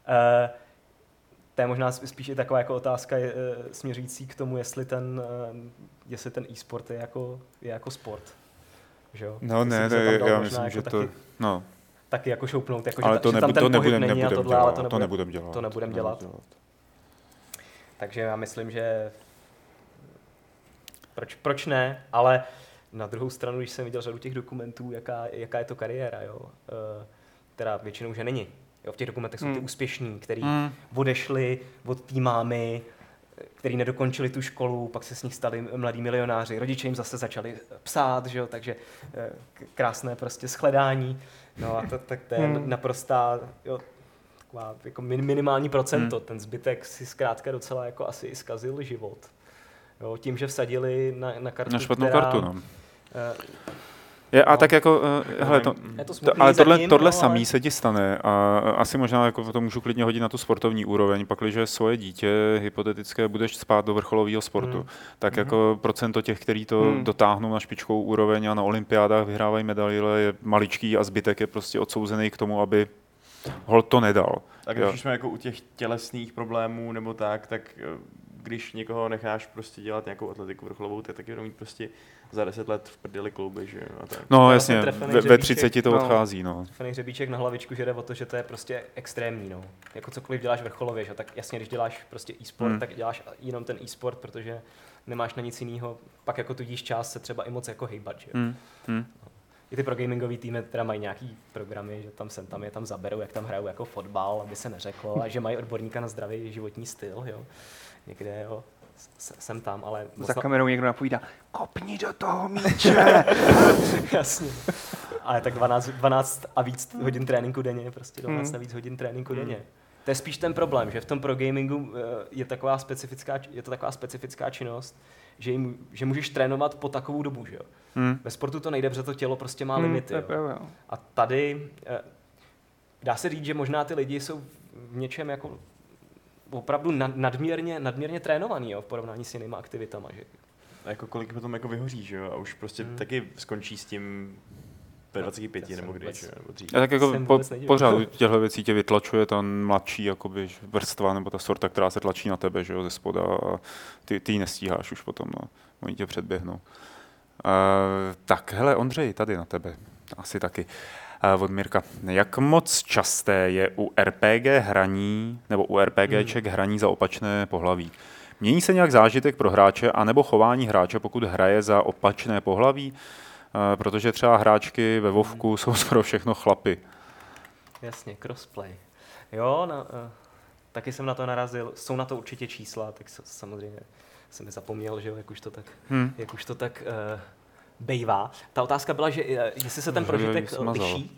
Uh, to je možná spíš taková jako otázka je, směřící k tomu, jestli ten, jestli ten e-sport je jako, je jako sport. Že jo? No ne, ne já myslím, jako že to... Taky, no. Taky jako šoupnout, jako, ale že, to, nebu, tam ten to nebudem, není nebudem tohle, dělat, ale to, nebudem, to nebudem dělat. To nebudem dělat. dělat. Takže já myslím, že proč, proč ne, ale na druhou stranu, když jsem viděl řadu těch dokumentů, jaká, jaká je to kariéra, jo, která většinou, že není. Jo, v těch dokumentech jsou ty hmm. úspěšní, který hmm. odešli od té mámy, který nedokončili tu školu, pak se s nich stali mladí milionáři. Rodiče jim zase začali psát, že jo, takže eh, krásné prostě shledání. No a to, tak to je hmm. naprostá, jo, taková jako minimální procento. Hmm. Ten zbytek si zkrátka docela jako asi zkazil život. Jo, tím, že vsadili na, na kartu, Na špatnou která, kartu, no. Uh, je, a no. tak jako, uh, hele, to, to, ale tohle, zatím, tohle ale... samý se ti stane a asi možná jako to můžu klidně hodit na tu sportovní úroveň, pakliže svoje dítě hypotetické budeš spát do vrcholového sportu, hmm. tak hmm. jako procento těch, kteří to hmm. dotáhnou na špičkou úroveň a na olympiádách vyhrávají medaile, je maličký a zbytek je prostě odsouzený k tomu, aby hol to nedal. Tak když jo. jsme jako u těch tělesných problémů nebo tak, tak eh, když někoho necháš prostě dělat nějakou atletiku vrcholovou, tak taky mít prostě za deset let v prdeli klouby, že jo. A tak. No jasně, ve, ve 30 to no, odchází, no. Trefený hřebíček na hlavičku, že jde o to, že to je prostě extrémní, no. Jako cokoliv děláš vrcholově, že tak jasně, když děláš prostě e-sport, hmm. tak děláš jenom ten e-sport, protože nemáš na nic jiného, pak jako tudíž čas se třeba i moc jako hejbat, že hmm. Hmm. No. I ty pro gamingové týmy teda mají nějaký programy, že tam sem tam je tam zaberou, jak tam hrajou jako fotbal, aby se neřeklo, a že mají odborníka na zdravý životní styl, jo. Někde, jo, jsem tam, ale... Za kamerou někdo napovídá, kopni do toho míče! Jasně. Ale tak 12, 12 a víc hodin tréninku denně, prostě 12 hmm. a víc hodin tréninku hmm. denně. To je spíš ten problém, že v tom pro gamingu eh, je, taková specifická, je to taková specifická činnost, že, jim, že můžeš trénovat po takovou dobu, že jo. Hmm. Ve sportu to nejde, protože to tělo prostě má hmm, limity. Jo. Jo. A tady eh, dá se říct, že možná ty lidi jsou v něčem jako opravdu nadměrně, nadměrně trénovaný jo, v porovnání s jinými aktivitami. Že? A jako kolik potom jako vyhoří, že jo? A už prostě hmm. taky skončí s tím ve 25 nebo kdy, že nebo dřív. A tak jako po, pořád u těchto věcí tě vytlačuje ta mladší jakoby, vrstva nebo ta sorta, která se tlačí na tebe, že jo, ze spoda a ty, ty ji nestíháš už potom, no. Oni tě předběhnou. Uh, tak, hele, Ondřej, tady na tebe. Asi taky. Uh, od Mirka. Jak moc časté je u RPG hraní, nebo u RPGček hmm. hraní za opačné pohlaví? Mění se nějak zážitek pro hráče, anebo chování hráče, pokud hraje za opačné pohlaví? Protože třeba hráčky ve Vovku jsou skoro všechno chlapy. Jasně, crossplay. Jo, na, uh, taky jsem na to narazil. Jsou na to určitě čísla, tak samozřejmě jsem je zapomněl, že jo, jak už to tak, Hmm. jak už to tak uh, bejvá. Ta otázka byla, že uh, jestli se ten prožitek smazal. liší.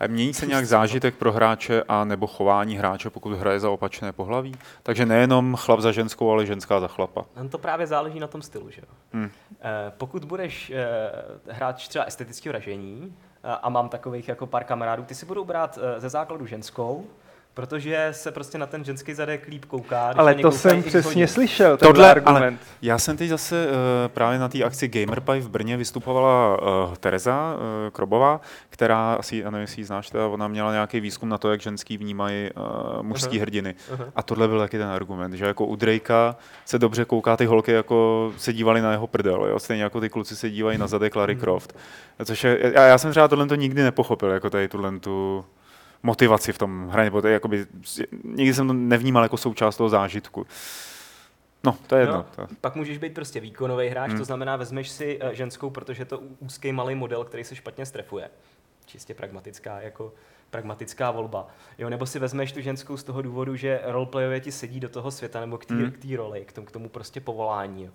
A Mění se nějak zážitek pro hráče a nebo chování hráče, pokud hraje za opačné pohlaví? Takže nejenom chlap za ženskou, ale ženská za chlapa. No to právě záleží na tom stylu, že jo. Hmm. Eh, Pokud budeš eh, hráč třeba estetického ražení a- mám takových jako pár kamarádů, ty si budou brát eh, ze základu ženskou, protože se prostě na ten ženský zadek líp kouká. Ale to jsem přesně hodně. slyšel, Tohle, tenhle ale- argument. Já jsem teď zase uh, právě na té akci GamerPie v Brně vystupovala uh, Tereza uh, Krobová, která, asi, já nevím, jestli ji znáš, teda, ona měla nějaký výzkum na to, jak ženský vnímají uh, mužský Aha. hrdiny. Aha. A tohle byl taky ten argument, že jako u Drakea se dobře kouká, ty holky jako se dívali na jeho prdel, jo? stejně jako ty kluci se dívají na zadek Larry Croft. Což je, já, já jsem třeba tohle to nikdy nepochopil, jako tady tuhle tu motivaci v tom hraní, nebo to je jakoby, nikdy jsem to nevnímal jako součást toho zážitku. No, to je jedno. No, To. Pak můžeš být prostě výkonový hráč, Hmm. to znamená, vezmeš si eh, ženskou, protože je to úzký malý model, který se špatně strefuje. Čistě pragmatická, jako pragmatická volba. Jo, nebo si vezmeš tu ženskou z toho důvodu, že roleplayově ti sedí do toho světa nebo k té Hmm. roli, k tomu, k tomu prostě povolání. Jo.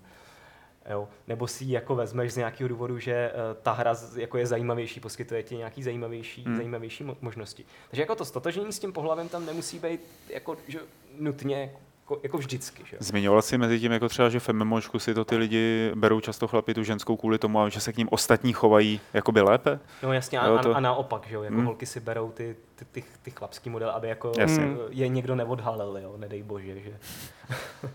Jo. Nebo si ji jako vezmeš z nějakého důvodu, že uh, ta hra jako je zajímavější, poskytuje ti nějaký zajímavější, Hmm. hmm. zajímavější mo- možnosti. Takže jako to stotožnění s tím pohlavem tam nemusí být jako, že, nutně jako, jako vždycky. Že? Zmiňoval jsi mezi tím jako třeba, že v MMOčku si to ty lidi berou často chlapi tu ženskou kvůli tomu, a že se k ním ostatní chovají jakoby lépe? No jasně, a, Jo, to- a, a naopak, že jo, jako Hmm. hmm. holky si berou ty, ty, ty, ty chlapský model, aby jako Jasně. eh, je někdo neodhalil, jo, nedej bože, že.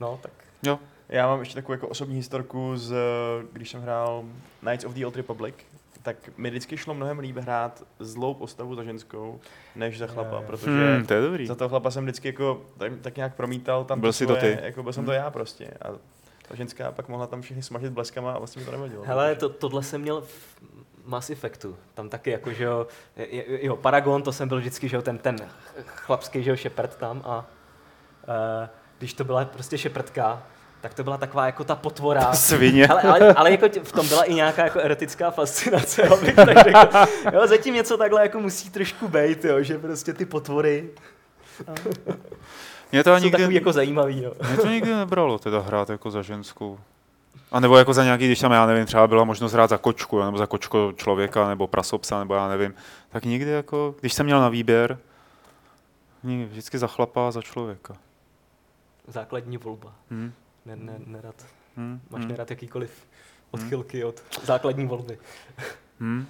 no, tak Jo. Já mám ještě takovou jako osobní historku, z, když jsem hrál Knights of the Old Republic, tak mi vždycky šlo mnohem líp hrát zlou postavu za ženskou, než za chlapa, jo. protože Hmm, to je dobrý. za toho chlapa jsem vždycky jako tak, tak nějak promítal tam Byl ty jsi to ty. Jako byl jsem to Hmm. já prostě. A ta ženská pak mohla tam všechny smažit bleskama a vlastně mi to nevadilo. Hele, to, tohle jsem měl v Mass Effectu. Tam taky jako, že jo, jo, Paragon, to jsem byl vždycky, že jo, ten, ten chlapský, že jo, šepard tam a uh, když to byla prostě šeprdka, tak to byla taková jako ta potvora. Svině. Ale, ale, ale jako v tom byla i nějaká jako erotická fascinace, abych tak řekl. Jo, zatím něco takhle jako musí trošku být, jo, že prostě ty potvory Mě to jsou nikdy, takový jako zajímavý, jo. mě to nikdy nebralo teda hrát jako za ženskou. A nebo jako za nějaký, když tam, já nevím, třeba byla možnost hrát za kočku, nebo za kočko člověka, nebo prasopsa, nebo já nevím, tak nikdy jako, když jsem měl na výběr, nikdy, vždycky za chlapa a za člověka. Základní volba. Hm? Ne, ne, nerad, Hm? máš hm, nerad jakýkoliv odchylky od základní volby. hm.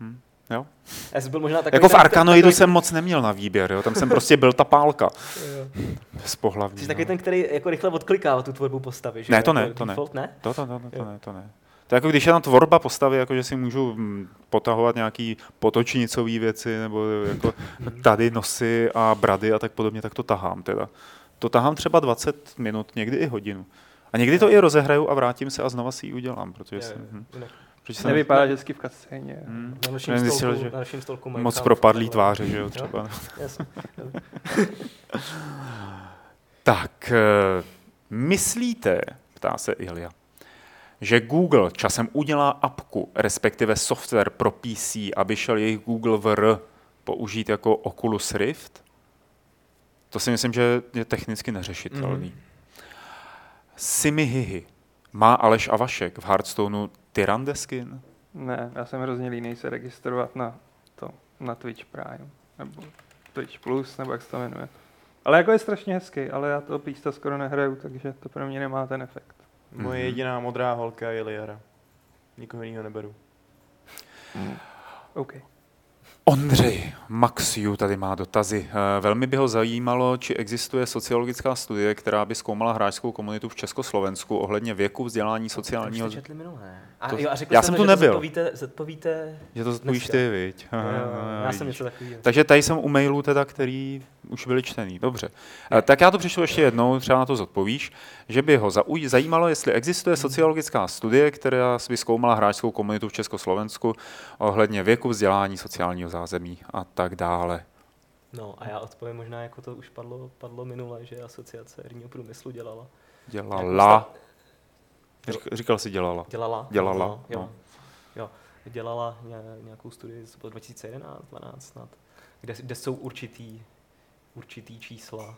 Hm? Jo? Já jsem byl možná takový Jako v Arkanoidu takový- jsem moc neměl na výběr, jo? tam jsem prostě byl ta pálka. Jo. Bez pohlavní. Jsi no. ten, který jako rychle odklikává tu tvorbu postavy, že? Ne, to Jako ne, to ne. default, ne. To, to, to, to, to ne, to ne. To je jako když je tam tvorba postavy, jako že si můžu mm, potahovat nějaký potočnicové věci, nebo jako tady nosy a brady a tak podobně, tak to tahám teda. To tahám třeba 20 minut, někdy i hodinu. A někdy to i rozehraju a vrátím se a znova si ji udělám, protože jsem, hm, jinak. protože jsem Nevypadá hezky v kascéně. hm, Na zjistil, stolku, že na našem stolku mají moc tam- propadlý tváře, že jo, třeba. Jasně. Tak, eh, myslíte, ptá se Ilja, že Google časem udělá apku, respektive software pro PC, aby šel jejich Google VR použít jako Oculus Rift? To si myslím, že je technicky neřešitelný. Mhm. Simi Hihi. Má Aleš a Vašek v Hearthstoneu Tyrandeskin? Ne, já jsem hrozně línej se registrovat na to, na Twitch Prime, nebo Twitch Plus, nebo jak se to jmenuje. Ale jako je strašně hezký, ale já toho písta skoro nehraju, takže to pro mě nemá ten efekt. Moje Mhm. jediná modrá holka je Liara. Nikoho jiného neberu. OK. Ondřej Maxiu tady má dotazy. Eh, Velmi by ho zajímalo, či existuje sociologická studie, která by zkoumala hráčskou komunitu v Československu ohledně věku, vzdělání, sociálního... To četli minulé. A, To- jo, a řekl já jsem, že tu to nebyl. Zodpovíte, zodpovíte Že to odpovíš dneska. ty, viď? Jo, jo, já jsem něco takového. Takže tady jsem u mailů teda, který už byly čtený. Dobře. Eh, Tak já to přečtu ještě jednou, třeba na to zodpovíš, že by ho zauj- zajímalo, jestli existuje sociologická studie, která by zkoumala hráčskou komunitu v Československu ohledně věku, vzdělání, sociálního zázemí a tak dále. No a já odpovím možná, jako to už padlo, padlo minule, že asociace herního průmyslu dělala. Dělala. Řík- Říkal jsi dělala. Dělala. Dělala, No, jo, no. jo. Dělala ně- nějakou studii, to bylo 2011, 12 snad, kde, kde jsou určitý, určitý čísla.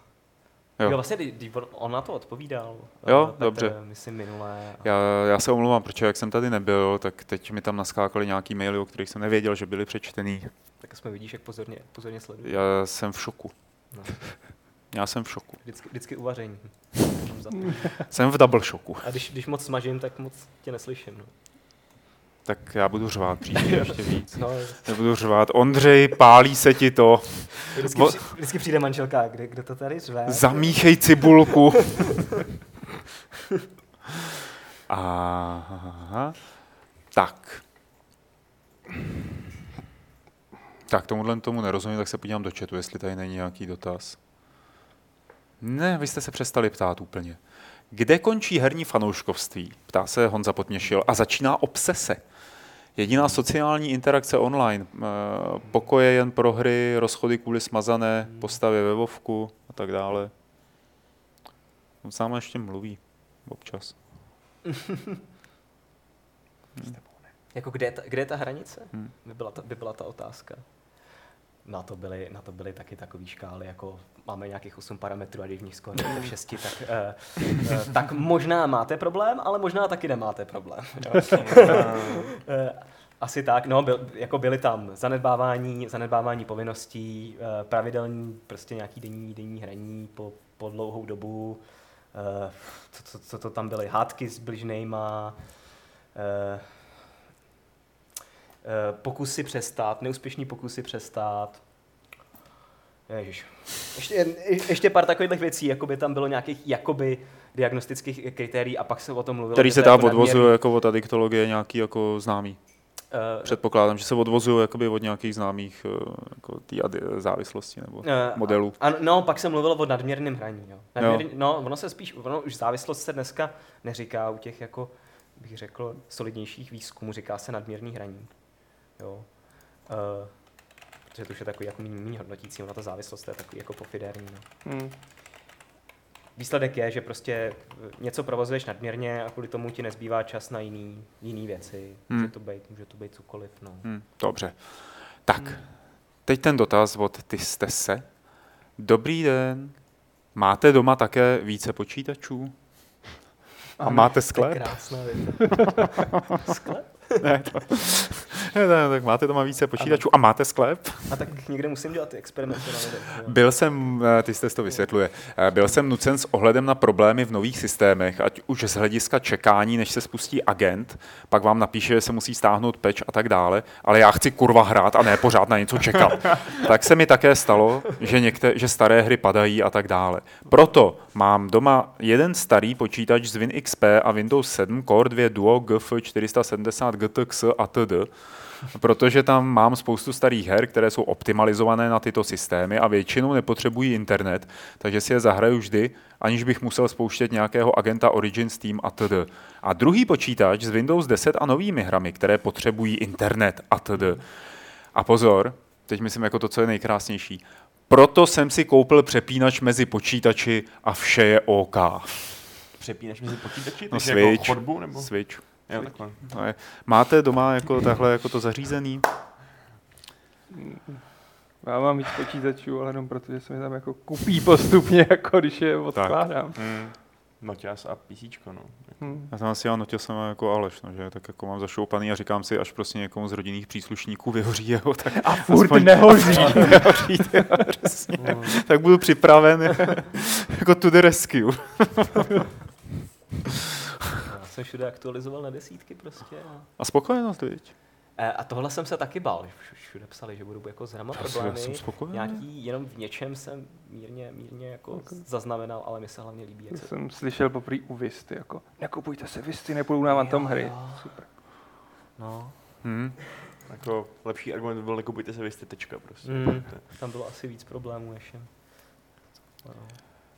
Jo. Jo, jo vlastně, on- na to odpovídal. Jo, eh, Petr, dobře. Myslím minulé. Já, já se omlouvám, protože jak jsem tady nebyl, tak teď mi tam naskákaly nějaký maily, o kterých jsem nevěděl, že byly přečtený. Tak jsme vidíš, jak pozorně, pozorně sleduje. Já jsem v šoku. No. Já jsem v šoku. Vždycky, vždycky uvaření. Jsem v double šoku. A když, když moc smažím, tak moc tě neslyším. No. Tak já budu řvát příště ještě víc. No, budu řvát. Ondřej, pálí se ti to. vždycky, při, vždycky přijde manželka, kde, kdo to tady řve? Zamíchej cibulku. Aha. Tak. Tak, tomuhle tomu nerozumím, tak se podívám do chatu, jestli tady není nějaký dotaz. Ne, vy jste se přestali ptát úplně. Kde končí herní fanouškovství? Ptá se Honza Potměšil. A začíná obsese. Jediná sociální interakce online. eh, Pokoje jen pro hry, rozchody kvůli smazané postavě ve Vovku a tak dále. On sám ještě mluví občas. Jako kde je ta, kde je ta hranice? Hmm. Hmm. By, byla ta, by byla ta otázka. Na to, byly, na to byly taky takové škály, jako máme nějakých 8 parametrů a když v nich skoro v 6, tak, eh, eh, tak možná máte problém, ale možná taky nemáte problém. Eh, Asi tak, no, byl, jako byly tam zanedbávání, zanedbávání povinností, eh, pravidelný prostě nějaký denní, denní hraní po, po dlouhou dobu, eh, co, co, co to tam byly, hádky s bližnejma, eh, pokusy přestát, neúspěšný pokusy přestát. Ježiš. Ještě, je- ještě pár takových věcí, jako by tam bylo nějakých jakoby diagnostických kritérií a pak se o tom mluvilo. Který se dá jako nadměrný. jako od adiktologie nějaký jako známý. Eh, Předpokládám, že se odvozují jakoby od nějakých známých eh, jako tý adi- závislosti nebo Eh, modelů. A, no, pak se mluvilo o nadměrném hraní. Jo. Nadměrný, no, ono se spíš, ono už závislost se dneska neříká u těch, jako bych řekl, solidnějších výzkumů, říká se nadměrný hraní. Jo. Uh, protože to už je takový jako méně, méně hodnotící, ona ta závislost je takový jako pofidérní. No. Hmm. Výsledek je, že prostě eh, něco provozuješ nadměrně a kvůli tomu ti nezbývá čas na jiný, jiný věci. Hmm. Může to být, může to být cokoliv. No. Hm, dobře. Tak, teď ten dotaz od ty jste se. Dobrý den. Máte doma také více počítačů? A máte To je sklep? krásná věta. Sklep? Ne, to... ne, ne, tak máte doma více počítačů a máte sklep? A tak někde musím dělat ty experimenty. Byl jsem, eh, ty jste to vysvětluje, eh, byl jsem nucen s ohledem na problémy v nových systémech, ať už z hlediska čekání, než se spustí agent, pak vám napíše, že se musí stáhnout peč a tak dále, ale já chci kurva hrát a ne pořád na něco čekat. tak se mi také stalo, že, některé, že staré hry padají a tak dále. Proto mám doma jeden starý počítač z WinXP a Windows 7 Core 2 Duo GF 470 GTX a td protože tam mám spoustu starých her, které jsou optimalizované na tyto systémy a většinou nepotřebují internet, takže si je zahraju vždy, aniž bych musel spouštět nějakého agenta Origin, Steam a td. A druhý počítač s Windows 10 a novými hrami, které potřebují internet a td. A pozor, teď myslím jako to, co je nejkrásnější. Proto jsem si koupil přepínač mezi počítači a vše je OK. Přepínač mezi počítači? No Takže Switch. Jako chodbu, nebo? Switch. Jo, takhle. No je- Máte doma jako takhle jako to zařízený? Já mám víc počítačů, ale jenom protože se mi tam jako kupí postupně, jako když je odkládám. Mm. Noťas a PC, no. Hmm. Já jsem asi já nutil jsem jako Aleš, no, že tak jako mám zašoupaný a říkám si, až prostě někomu z rodinných příslušníků vyhoří jeho, tak A furt aspoň- nehoří. vyhoří, jo, přesně. tak budu připraven jako to the rescue. Jsem všude aktualizoval na desítky prostě. A... A spokojenost, viď? E, a tohle jsem se taky bál. Vš- Všude psali, že budu jako s hrama Já jsem- problémy. já jsem spokojený. Nějaký, jenom v něčem jsem mírně, mírně jako zaznamenal, ale mi se hlavně líbí, jak Já se jsem slyšel poprvé u Visty, jako nekupujte se Visty, nebudou nám tam Jo, hry. jo. Super. No, Hmm. Jako lepší argument by byl nekupujte se vysty, tečka prostě. mm, tam bylo asi víc problémů ještě. No.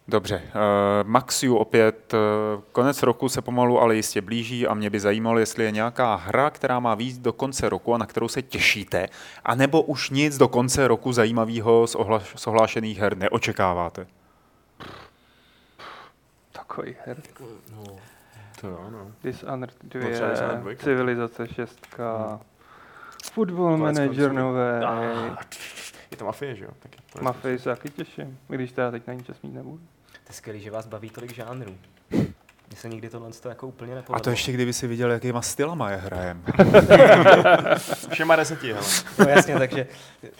Dobře, uh, Maxiu opět, uh, konec roku se pomalu, ale jistě blíží a mě by zajímalo, jestli je nějaká hra, která má víc do konce roku a na kterou se těšíte, anebo už nic do konce roku zajímavého z, ohla- z ohlášených her neočekáváte. Takový her. No. To jo, no. Dishonored 2, No, třeba Dishonored 2. Civilizace 6, Football Konec Manager konců. nové, Ah, je to mafie, že jo? Taky. Mafii se taky těším, když teda teď na ní čas mít nebudu. To je skvělý, že vás baví tolik žánrů. Mně se nikdy tohle to jako úplně nepovedlo. A to ještě kdyby si viděl, jakýma stylama je hrajem. Všema deseti, hele. No jasně, takže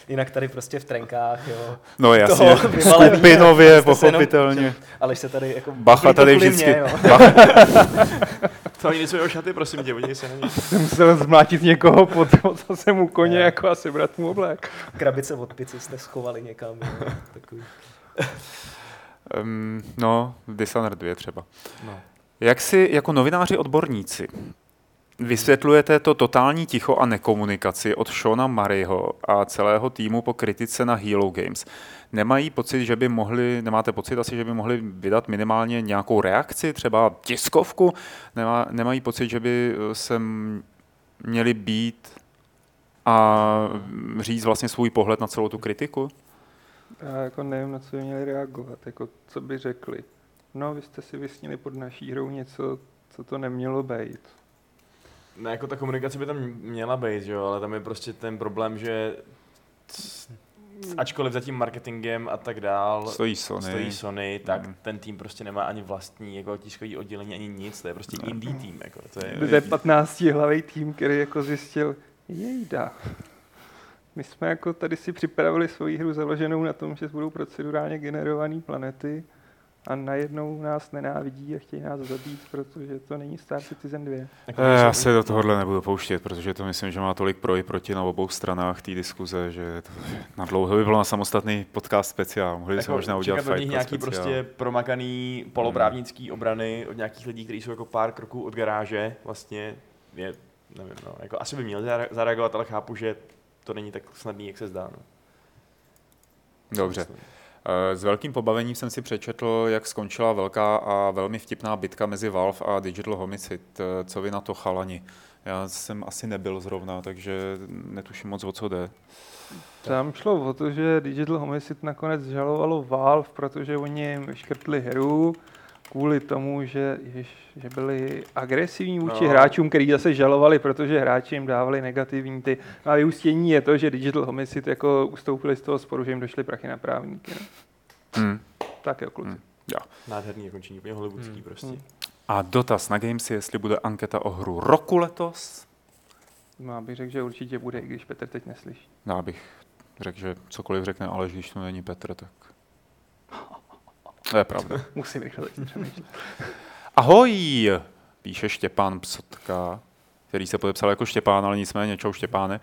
jinak tady prostě v trenkách, jo. No jasně, skupinově, se jenom- pochopitelně. Ale se tady jako... Bacha tady vždycky. Mě, jo. To ani nejsou jeho šaty, prosím tě, podívej se na ně. Jsem musel zmlátit někoho pod to jsem mu koně Jo. jako a sebrat mu oblek. Krabice od pici jste schovali někam, jo. Takový. Um, no, Dishonored 2 třeba. No. Jak si jako novináři odborníci vysvětlujete to totální ticho a nekomunikaci od Shona Murrayho a celého týmu po kritice na Halo Games? Nemají pocit, že by mohli, nemáte pocit asi, že by mohli vydat minimálně nějakou reakci, třeba tiskovku? Nemá, nemají pocit, že by eh, se měli být a říct vlastně svůj pohled na celou tu kritiku? Já jako nevím, na co by měli reagovat, jako co by řekli. No, vy jste si vysnili pod naší hrou něco, co to nemělo být. Ne, jako ta komunikace by tam měla být, že jo, ale tam je prostě ten problém, že c- ačkoliv za tím marketingem a tak dál Stojí Sony. stojí Sony, tak Mm. ten tým prostě nemá ani vlastní jako tiskový oddělení, ani nic, to je prostě indie tým, jako, to je, To je 15 hlavý tým, který jako zjistil, jejda. My jsme jako tady si připravili svoji hru založenou na tom, že budou procedurálně generované planety a najednou nás nenávidí a chtějí nás zabít, protože to není Star Citizen 2. jako, Eh, Já se do tohohle nebudu pouštět, protože to myslím, že má tolik pro i proti na obou stranách té diskuze, že to na dlouho by bylo na samostatný podcast speciál. Mohli bychom jako možná udělat Fight nějaký speciál. prostě promakaný poloprávnický obrany od nějakých lidí, kteří jsou jako pár kroků od garáže, vlastně je, nevím, no, jako asi by měl zare- zareagovat, ale chápu, že to není tak snadný, jak se zdá. No. Dobře. Eh, S velkým pobavením jsem si přečetl, jak skončila velká a velmi vtipná bitka mezi Valve a Digital Homicide. Eh, Co vy na to chalani? Já jsem asi nebyl zrovna, takže netuším moc, o co jde. Tam šlo o to, že Digital Homicide nakonec žalovalo Valve, protože oni jim škrtli hru kvůli tomu, že, že byli agresivní vůči No. hráčům, který zase žalovali, protože hráči jim dávali negativní ty. No a vyústění je to, že Digital Homicide jako ustoupili z toho sporu, že jim došly prachy na právníky. No. Hmm. Tak jo, kluci. Hmm. Nádherný zakončení, úplně hollywoodský Hmm. prostě. Hmm. A dotaz na Gamesy, jestli bude anketa o hru roku letos? No, já bych řekl, že určitě bude, i když Petr teď neslyší. Já bych řekl, že cokoliv řekne Aleš, když to není Petr, tak... To je pravda. Musím rychle začít přemýšlet. Ahoj, píše Štěpán Psotka, který se podepsal jako Štěpán, ale nicméně čau Štěpáne.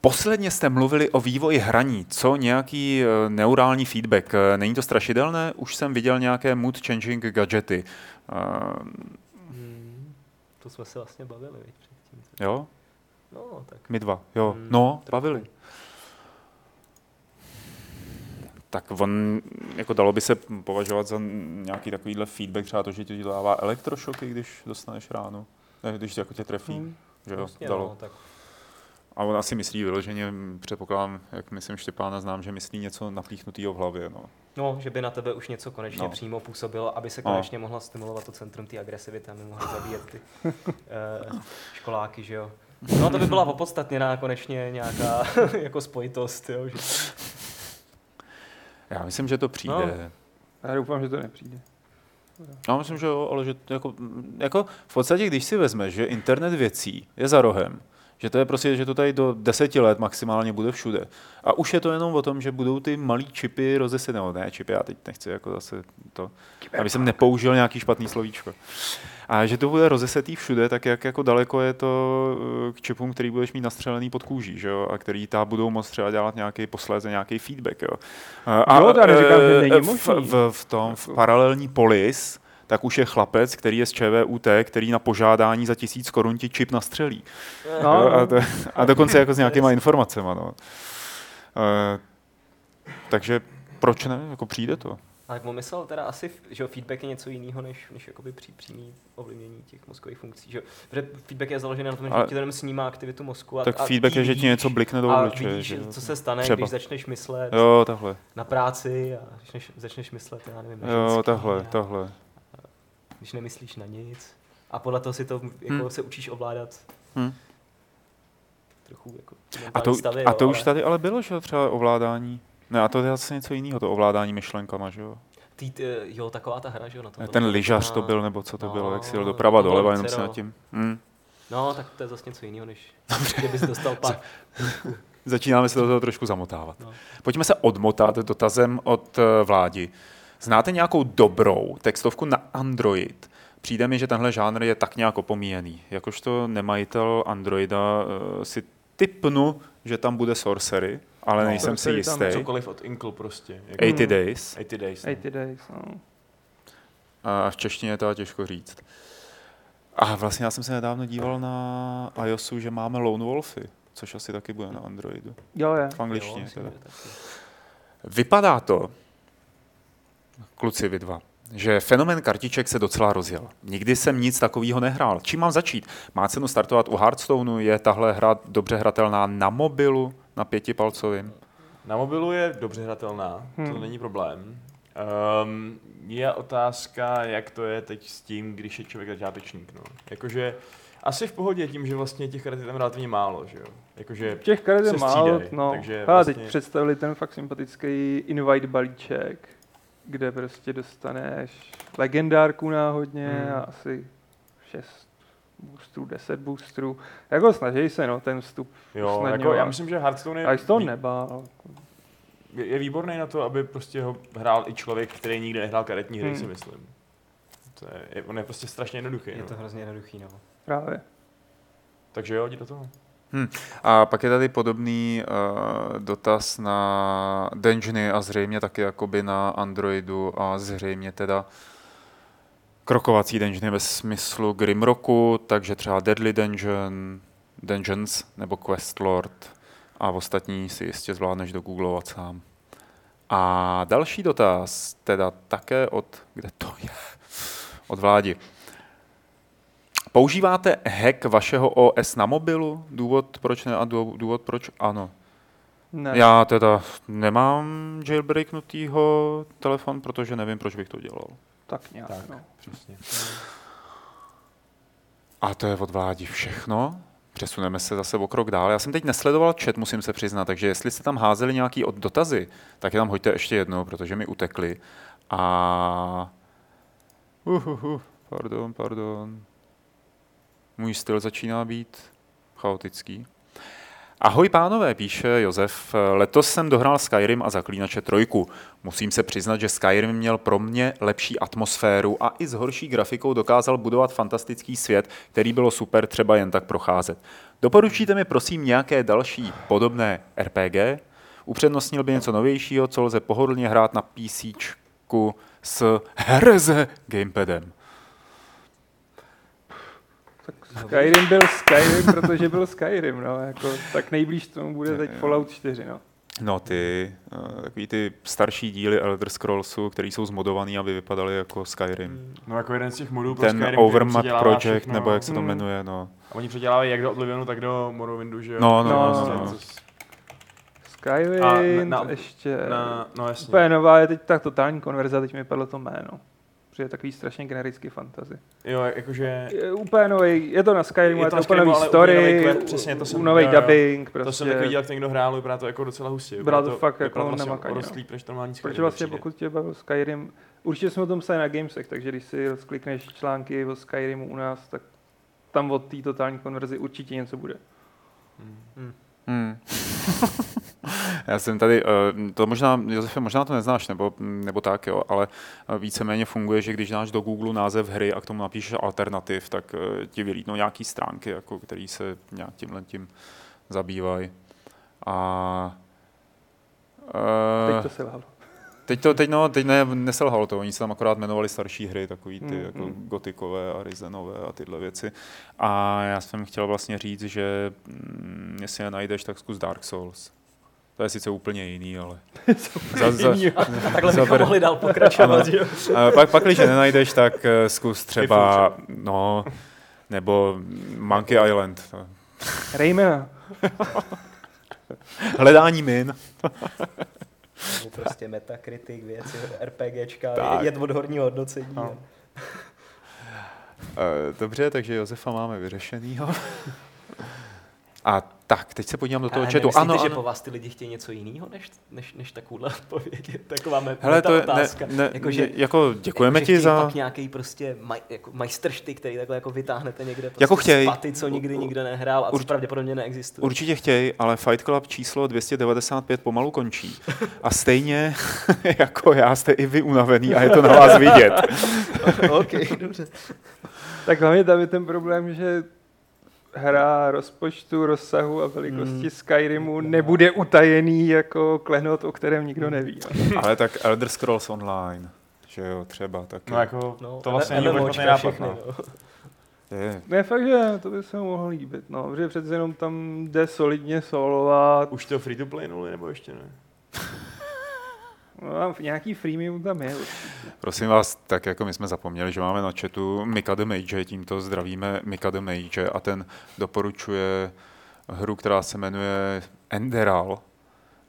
Posledně jste mluvili o vývoji hraní. Co nějaký eh, neurální feedback? Eh, Není to strašidelné? Už jsem viděl nějaké mood changing gadgety. Eh, Hmm. To jsme se vlastně bavili, viď, předtím. jo, No, tak. my dva. Jo, Hmm, no, trochu. bavili. Tak on, jako dalo by se považovat za nějaký takovýhle feedback, třeba to, že ti dává elektrošoky, když dostaneš ráno, ne, když jako tě trefí, Hmm. že jo, Vlastně, dalo. no, tak A on asi myslí vyloženě, předpokládám, jak myslím Štěpána znám, že myslí něco napíchnutého v hlavě. No. No, že by na tebe už něco konečně No. no. přímo působilo, aby se No. konečně mohla stimulovat to centrum té agresivity, aby mohli zabíjet ty uh, školáky, že jo. No to by byla opodstatněná konečně nějaká jako spojitost, jo, že Já myslím, že to přijde. No. Já doufám, že to nepřijde. Já myslím, že jo, ale že jako, jako v podstatě, když si vezmeš, že internet věcí je za rohem, že to je prostě, že to tady do deseti let maximálně bude všude. A už je to jenom o tom, že budou ty malý čipy rozesené, nebo ne čipy, já teď nechci jako zase to, aby jsem nepoužil nějaký špatný slovíčko. A že to bude rozesetý všude, tak jak jako daleko je to eh, k čipům, který budeš mít nastřelený pod kůží, že jo? a který ta budou moct třeba dělat nějaký posléze nějaký feedback. Jo? A, Jo, já neříkám, že není v, možný. v, v, tom, v paralelní polis, tak už je chlapec, který je z ČVUT, který na požádání za tisíc korun ti čip nastřelí. No, a, to, a dokonce jako s nějakýma informacemi. No. E, takže proč ne? Jako přijde to. Ale jak myslel teda asi, že feedback je něco jiného, než, než jakoby pří, přímý ovlivnění těch mozkových funkcí. Že? Protože feedback je založený na tom, že ti jenom snímá aktivitu mozku. A, Tak a feedback je, že ti něco blikne do a obličeje. vidíš, že co se stane, Třeba. když začneš myslet Jo, takhle. na práci a začneš, začneš myslet, já nevím, na Jo, takhle, a takhle. Když nemyslíš na nic. A podle toho si to jako Hmm. se učíš ovládat Hm. trochu jako A to, stavy, a to jo, už ale tady ale bylo, že jo, třeba ovládání. Ne, a to je zase něco jiného, to ovládání myšlenkama, že jo. Ty, ty, jo, taková ta hra, že jo, na tom. Ten bylo lyžař to byl, nebo co to no, bylo, jak si jel doprava, to bylo doleva, jenom si nad no. tím. Hm. No, tak to je zase něco jiného, než kdybys dostal pak. Začínáme se do toho trošku zamotávat. No. Pojďme se odmotat dotazem od eh, vládi. Znáte nějakou dobrou textovku na Android? Přijde mi, že tenhle žánr je tak nějak opomíjený. Jakožto nemajitel Androida eh, si typnu, že tam bude Sorcery, ale No, nejsem si Sorcery tam jistý. Cokoliv od Inkle prostě. Jako 80 Days. 80 Days. no. 80 days, no. A v češtině je to těžko říct. A vlastně já jsem se nedávno díval na iOSu, že máme Lone Wolfy, což asi taky bude na Androidu. Jo, je. V angličtině myslím, teda. Vypadá to, kluci vy dva, že fenomen kartiček se docela rozjel. Nikdy jsem nic takového nehrál. Čím mám začít? Má cenu startovat u Hearthstoneu? Je tahle hra dobře hratelná na mobilu, na pětipalcovým? Na mobilu je dobře hratelná, hmm. to není problém. Um, je otázka, jak to je teď s tím, když je člověk začátečník. No. Jakože asi v pohodě tím, že vlastně těch karet je tam relativně málo, že jo. Jakože Těch karet je se málo, no. takže vlastně- teď představili ten fakt sympatický invite balíček, kde prostě dostaneš legendárku náhodně Hmm. a asi 6 boostrů, 10 boostrů. Jako snaží se, no, ten vstup jo, jako já myslím, že Hearthstone je, A jsi to vý- nebál. je, je výborný na to, aby prostě ho hrál i člověk, který nikdy nehrál karetní hry, Hmm. si myslím. To je, je, on je prostě strašně jednoduchý. Je no. to hrozně jednoduchý, no. Právě. Takže jo, jdi do toho. A pak je tady podobný uh, dotaz na Dungeony a zřejmě taky jakoby na Androidu a zřejmě teda krokovací dungeony ve smyslu Grimrocku, takže třeba Deadly Dungeon, Dungeons nebo Questlord a ostatní si jistě zvládneš dogooglovat sám. A další dotaz, teda také od, kde to je, od vládi. Používáte hack vašeho OS na mobilu? Důvod proč ne a dů- důvod proč ano. Ne. Já teda nemám jailbreaknutýho telefon, protože nevím, proč bych to dělal. Tak nějak, Tak. no. Přesně. A to je od vládi všechno. Přesuneme se zase o krok dál. Já jsem teď nesledoval chat, musím se přiznat, takže jestli jste tam házeli nějaký od dotazy, tak je tam hoďte ještě jednou, protože mi utekli. A... Uhuhu, pardon, pardon. Můj styl začíná být chaotický. Ahoj pánové, píše Josef. Letos jsem dohrál Skyrim a Zaklínače trojku. Musím se přiznat, že Skyrim měl pro mě lepší atmosféru a i s horší grafikou dokázal budovat fantastický svět, který bylo super třeba jen tak procházet. Doporučíte mi prosím nějaké další podobné RPG? Upřednostnil by něco novějšího, co lze pohodlně hrát na PC s hereze gamepadem. Skyrim byl Skyrim, protože byl Skyrim, no. Jako, tak nejblíž tomu bude teď Fallout 4, no. No ty, eh, takový ty starší díly Elder Scrollsu, které jsou zmodovaný, aby vypadaly jako Skyrim. No jako jeden z těch modů pro Ten Skyrim, Overmap předělává Project, všechno. nebo jak se to Hmm. jmenuje, no. A oni předělávají jak do Oblivionu, tak do Morrowindu, že jo? No, no, no, Prostě no. Skyrim, A na- na- ještě... Na, no jasně. Úplně nová je teď ta totální konverze, teď mi padlo to jméno. Protože je takový strašně generický fantasy. Jo, jakože... Je úplně nový, je to na Skyrimu, Je je to to, na úplně Skyrimu, nový nový story, kve- přesně, to jsem- nový jo, dubbing, prostě. To jsem jako viděl, jak to někdo hrál, vypadá to jako docela hustě. Vypadá to fakt jako vlastně namakaně, no. Rostlý, než normální Skyrim. Protože vlastně pokud tě bavil Skyrim, určitě jsme o tom psali na Gamesech, takže když si rozklikneš články o Skyrimu u nás, tak tam od té totální konverzi určitě něco bude. Hmm. Hmm. Já jsem tady, eh, to možná, Josefe, možná to neznáš, nebo, nebo tak, jo, ale eh, víceméně funguje, že když dáš do Google název hry a k tomu napíšeš alternativ, tak eh, ti vylítnou nějaký stránky, jako, které se nějak tímhle tím zabývají. A Teď to se lhalo. Teď to, teď, no, teď ne, neselhalo to, oni se tam akorát jmenovali starší hry, takový ty Mm, jako mm. gotikové a Rizenové a tyhle věci. A já jsem chtěl vlastně říct, že mm, jestli je najdeš, tak zkus Dark Souls. To je sice úplně jiný, ale... za, za, A takhle bychom mohli dál pokračovat, jo? a pak, pak, když nenajdeš, tak eh, zkus třeba, no, nebo Monkey Island. Raymana. Hledání min. Nebo prostě metakritik, věci, RPGčka, Tak. jet od horního hodnocení. No. Eh, Dobře, takže Josefa máme vyřešenýho. A tak, teď se podívám do toho A chatu. nemyslíte, Ano, že ano. po vás ty lidi chtějí něco jiného, než, než, než takovouhle odpověď? Taková me, Hele, to je, ne, otázka. ne, jako, že, jako děkujeme jako, ti za... Pak nějaký prostě maj, jako majstršty, který takhle jako vytáhnete někde prostě Jako chtěj. paty, co nikdy nikdo nehrál a co Urč- pravděpodobně neexistuje. Určitě chtějí, ale Fight Club číslo 295 pomalu končí. A stejně jako já jste i vy unavený a je to na vás vidět. OK, dobře. Tak hlavně tam je ten problém, že hra rozpočtu, rozsahu a velikosti Mm. Skyrimu nebude utajený jako klenot, o kterém nikdo neví. No. Ale tak Elder Scrolls Online, že jo, třeba taky. No jako, No, to vlastně není vůbec nápad. všechny, No. no. Je. Ne, fakt, že to by se mu mohlo líbit, no, protože přece jenom tam jde solidně solovat, Už to free to play nuli, nebo ještě ne? No, a nějaký freemium tam je. Prosím vás, tak jako my jsme zapomněli, že máme na chatu Mika the Mage, tímto zdravíme Mika the Mage a ten doporučuje hru, která se jmenuje Enderal.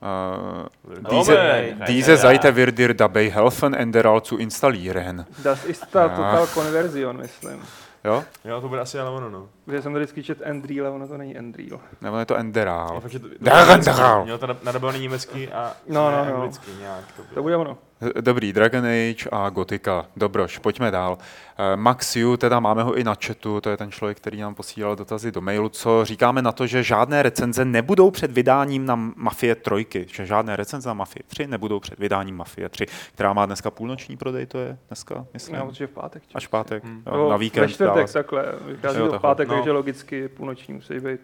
Uh, diese, Dobré, diese Seite wird dir dabei helfen, Enderal zu installieren. Das ist ta Já. total konverzion, myslím. Jo? Jo, to bude asi ale ono, no. Protože jsem to vždycky čet Endreel, a ono to není Endreel. Nebo je to Enderal. Je fakt, že to, Dál, dál. Měl to na- nadabovaný německy a No, ne no, no. anglicky nějak. To bylo. To bude ono. Dobrý, Dragon Age a Gotika. Dobroš, pojďme dál. Eh, Max Yu, teda máme ho i na chatu, to je ten člověk, který nám posílal dotazy do mailu. Co říkáme na to, že žádné recenze nebudou před vydáním na Mafie 3, že žádné recenze na Mafie 3 nebudou před vydáním Mafie 3, která má dneska půlnoční prodej, to je dneska, myslím. Já určitě v pátek. Až v pátek, Hmm. jo, na víkend. Ve čtvrtek dává- takhle, vychází Jo, to v pátek, No. takže logicky půlnoční musí být.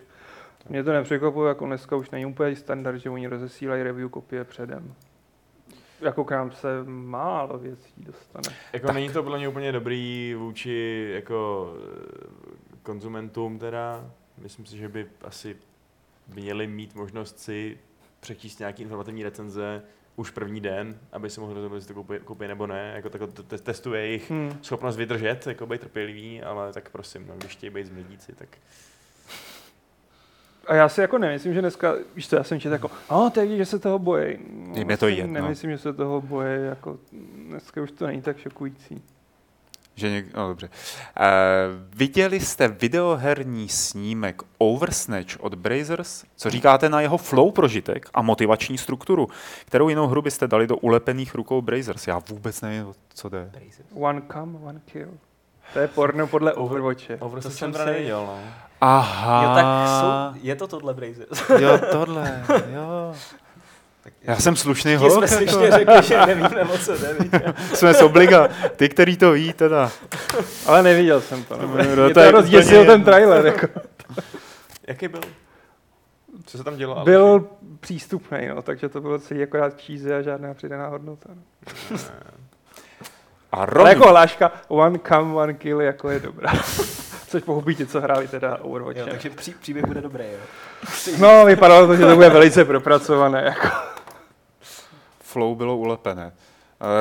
Mě to nepřekvapuje, jako dneska už není úplně standard, že oni rozesílají review kopie předem. Jako k nám se málo věcí dostane. Jako tak. není to podle mě úplně dobrý vůči jako eh, konzumentům teda. Myslím si, že by asi měli mít možnost si přečíst nějaký informativní recenze už první den, aby si mohli rozhodnout, jestli to koupí, koupí nebo ne. Jako takhle to te- testuje jejich Hmm. schopnost vydržet, jako být trpělivý, ale tak prosím, no, když chtějí být zmledíci, tak A já si jako nemyslím, že dneska, víš co, já jsem četl jako, a to je, vidět, že se toho bojí. No, Je to asi jedno. Nemyslím, že se toho bojí, jako dneska už to není tak šokující. Že něk... no, dobře. Uh, viděli jste videoherní snímek Oversnatch od Brazers? Co říkáte na jeho flow prožitek a motivační strukturu? Kterou jinou hru byste dali do ulepených rukou Brazers? Já vůbec nevím, co jde. One come, one kill. To je porno podle Overwatche. Over To jsem jsem nevěděl, no. Aha. Jo, tak jsou, je to tohle Brazers. Jo, tohle, jo. Tak Já jsem slušný Ti holk. jsme ještě řekli, že nevíme, o co jde. Jsme z obliga. Ty, který to ví, teda. Ale neviděl jsem to. No. No, Mě to to je rozděsil úplně ten trailer. Jako. Jaký byl? Co se tam dělo? Byl přístupný, no, takže to bylo celý akorát cheesy a žádná přidaná hodnota. No. A Ale Ron, jako hláška one come, one kill jako je dobrá. Což pochopí ti, co hráli teda Overwatch. Jo, takže pří, příběh bude dobrý, jo. No, vypadalo to, že to bude velice propracované. Jako. Flow bylo ulepené.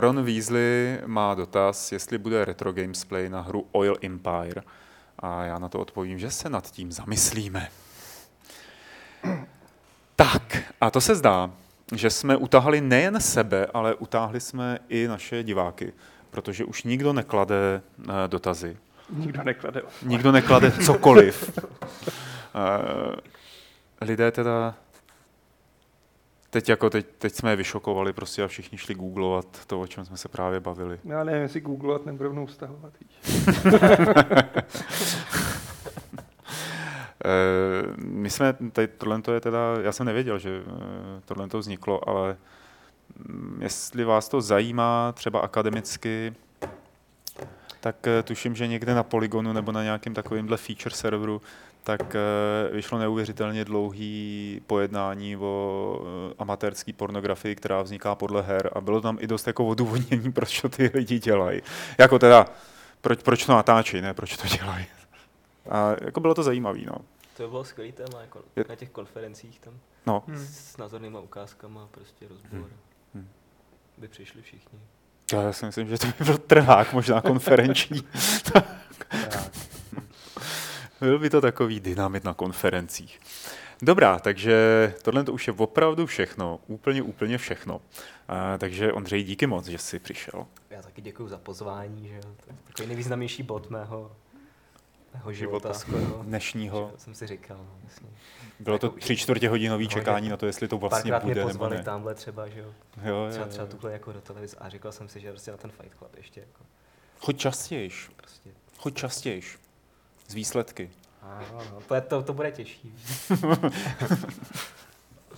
Ron Weasley má dotaz, jestli bude retro gamesplay na hru Oil Empire. A já na to odpovím, že se nad tím zamyslíme. Tak, a to se zdá, že jsme utahali nejen sebe, ale utáhli jsme i naše diváky, protože už nikdo neklade eh, dotazy. Nikdo neklade. Nikdo neklade cokoliv. Eh, Lidé teda teď jako teď, teď jsme je vyšokovali prostě a všichni šli googlovat to, o čem jsme se právě bavili. Já nevím, jestli googlovat nebo rovnou vztahovat. Eh, my jsme, tady tohle to je teda, já jsem nevěděl, že tohle to vzniklo, ale jestli vás to zajímá třeba akademicky, tak eh, tuším, že někde na Polygonu nebo na nějakém takovémhle feature serveru tak eh, vyšlo neuvěřitelně dlouhý pojednání o eh, amatérské pornografii, která vzniká podle her a bylo tam i dost jako odůvodnění, proč to ty lidi dělají. Jako teda, proč, proč to natáčí, ne proč to dělají. A jako bylo to zajímavé, no. To by bylo skvělý téma, jako na těch konferencích tam no. S názornýma ukázkama, prostě rozbor. Hmm. Hmm. By přišli všichni. Já si myslím, že to by byl trhák, možná konferenční. Byl by to takový dynamit na konferencích. Dobrá, takže tohle to už je opravdu všechno, úplně, úplně všechno. A, takže Ondřej, díky moc, že jsi přišel. Já taky děkuji za pozvání, že jo. To je takový nejvýznamnější bod mého života, Života. skoro. Dnešního. Že jsem si říkal, no, jasně. Bylo to Jako- tři čtvrtě hodinový No, čekání na to, jestli to vlastně Párkrát mě bude nebo pozvali ne. tamhle třeba, že jo. Jo, jo, Třeba, třeba tuhle jako do televize a říkal jsem si, že prostě na ten Fight Club ještě jako Choď častějiš, prostě. choď častějiš. Z výsledky. Ano, no, to, je, to, to bude těžší.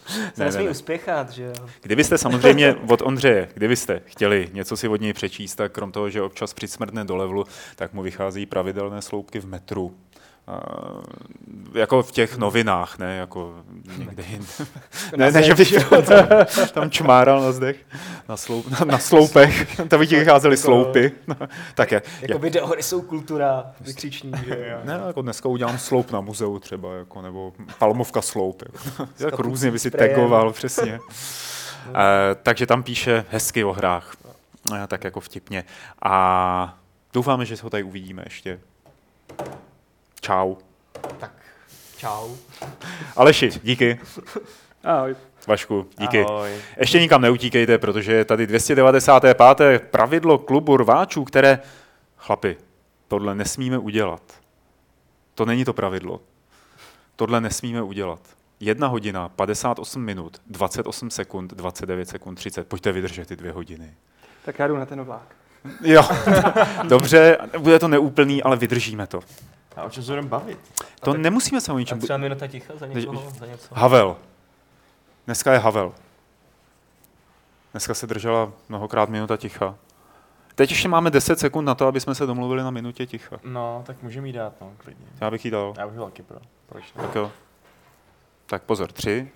Se nesmí ne, uspěchat, že jo. Kdybyste samozřejmě od Ondřeje, kdybyste chtěli něco si od něj přečíst, tak krom toho, že občas přismrdne do levelu, tak mu vychází pravidelné sloupky v metru. Jako v těch novinách, ne jako někde jinde. ne, ne, že by tam čmáral na zdech, na, sloup, na, na sloupech, tam by ti vycházely sloupy. Tak je, Jako videohry jsou kultura, vykřiční, že ne, jako dneska udělám sloup na muzeu třeba, jako, nebo palmovka sloup. Jako. Jak kapucí různě by si tagoval, přesně. Eh, takže tam píše hezky o hrách, Eh, tak jako vtipně. A doufáme, že se ho tady uvidíme ještě. Čau. Tak, čau. Aleši, díky. Ahoj. Vašku, díky. Ahoj. Ještě nikam neutíkejte, protože je tady 295. pravidlo klubu rváčů, které, chlapi, tohle nesmíme udělat. To není to pravidlo. Tohle nesmíme udělat. Jedna hodina, 58 minut, 28 sekund, 29 sekund, 30. Pojďte vydržet ty dvě hodiny. Tak já jdu na ten vlák. Jo, dobře, bude to neúplný, ale vydržíme to. A o čem se budeme bavit? To tak- nemusíme se o A ničem... třeba minuta ticha za někoho, za něco. Havel. Dneska je Havel. Dneska se držela mnohokrát minuta ticha. Teď ještě máme 10 sekund na to, aby jsme se domluvili na minutě ticha. No, tak můžeme jí dát, no, klidně. Já bych jí dal. Já bych taky pro. Proč ne? Tak jo. Tak pozor, tři,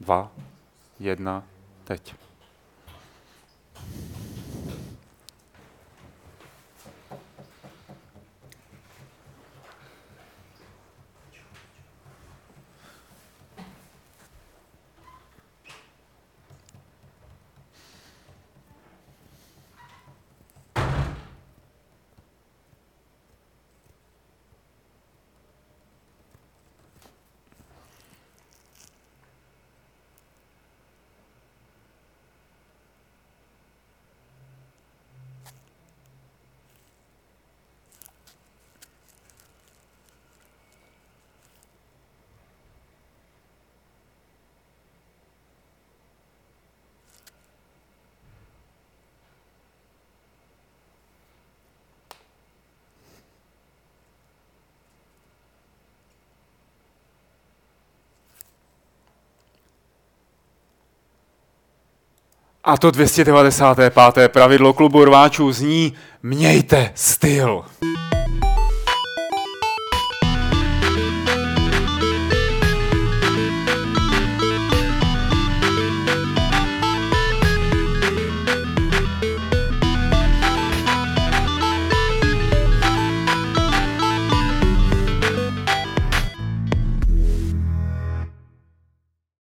dva, jedna, teď. A to 295. pravidlo klubu rváčů zní Mějte styl.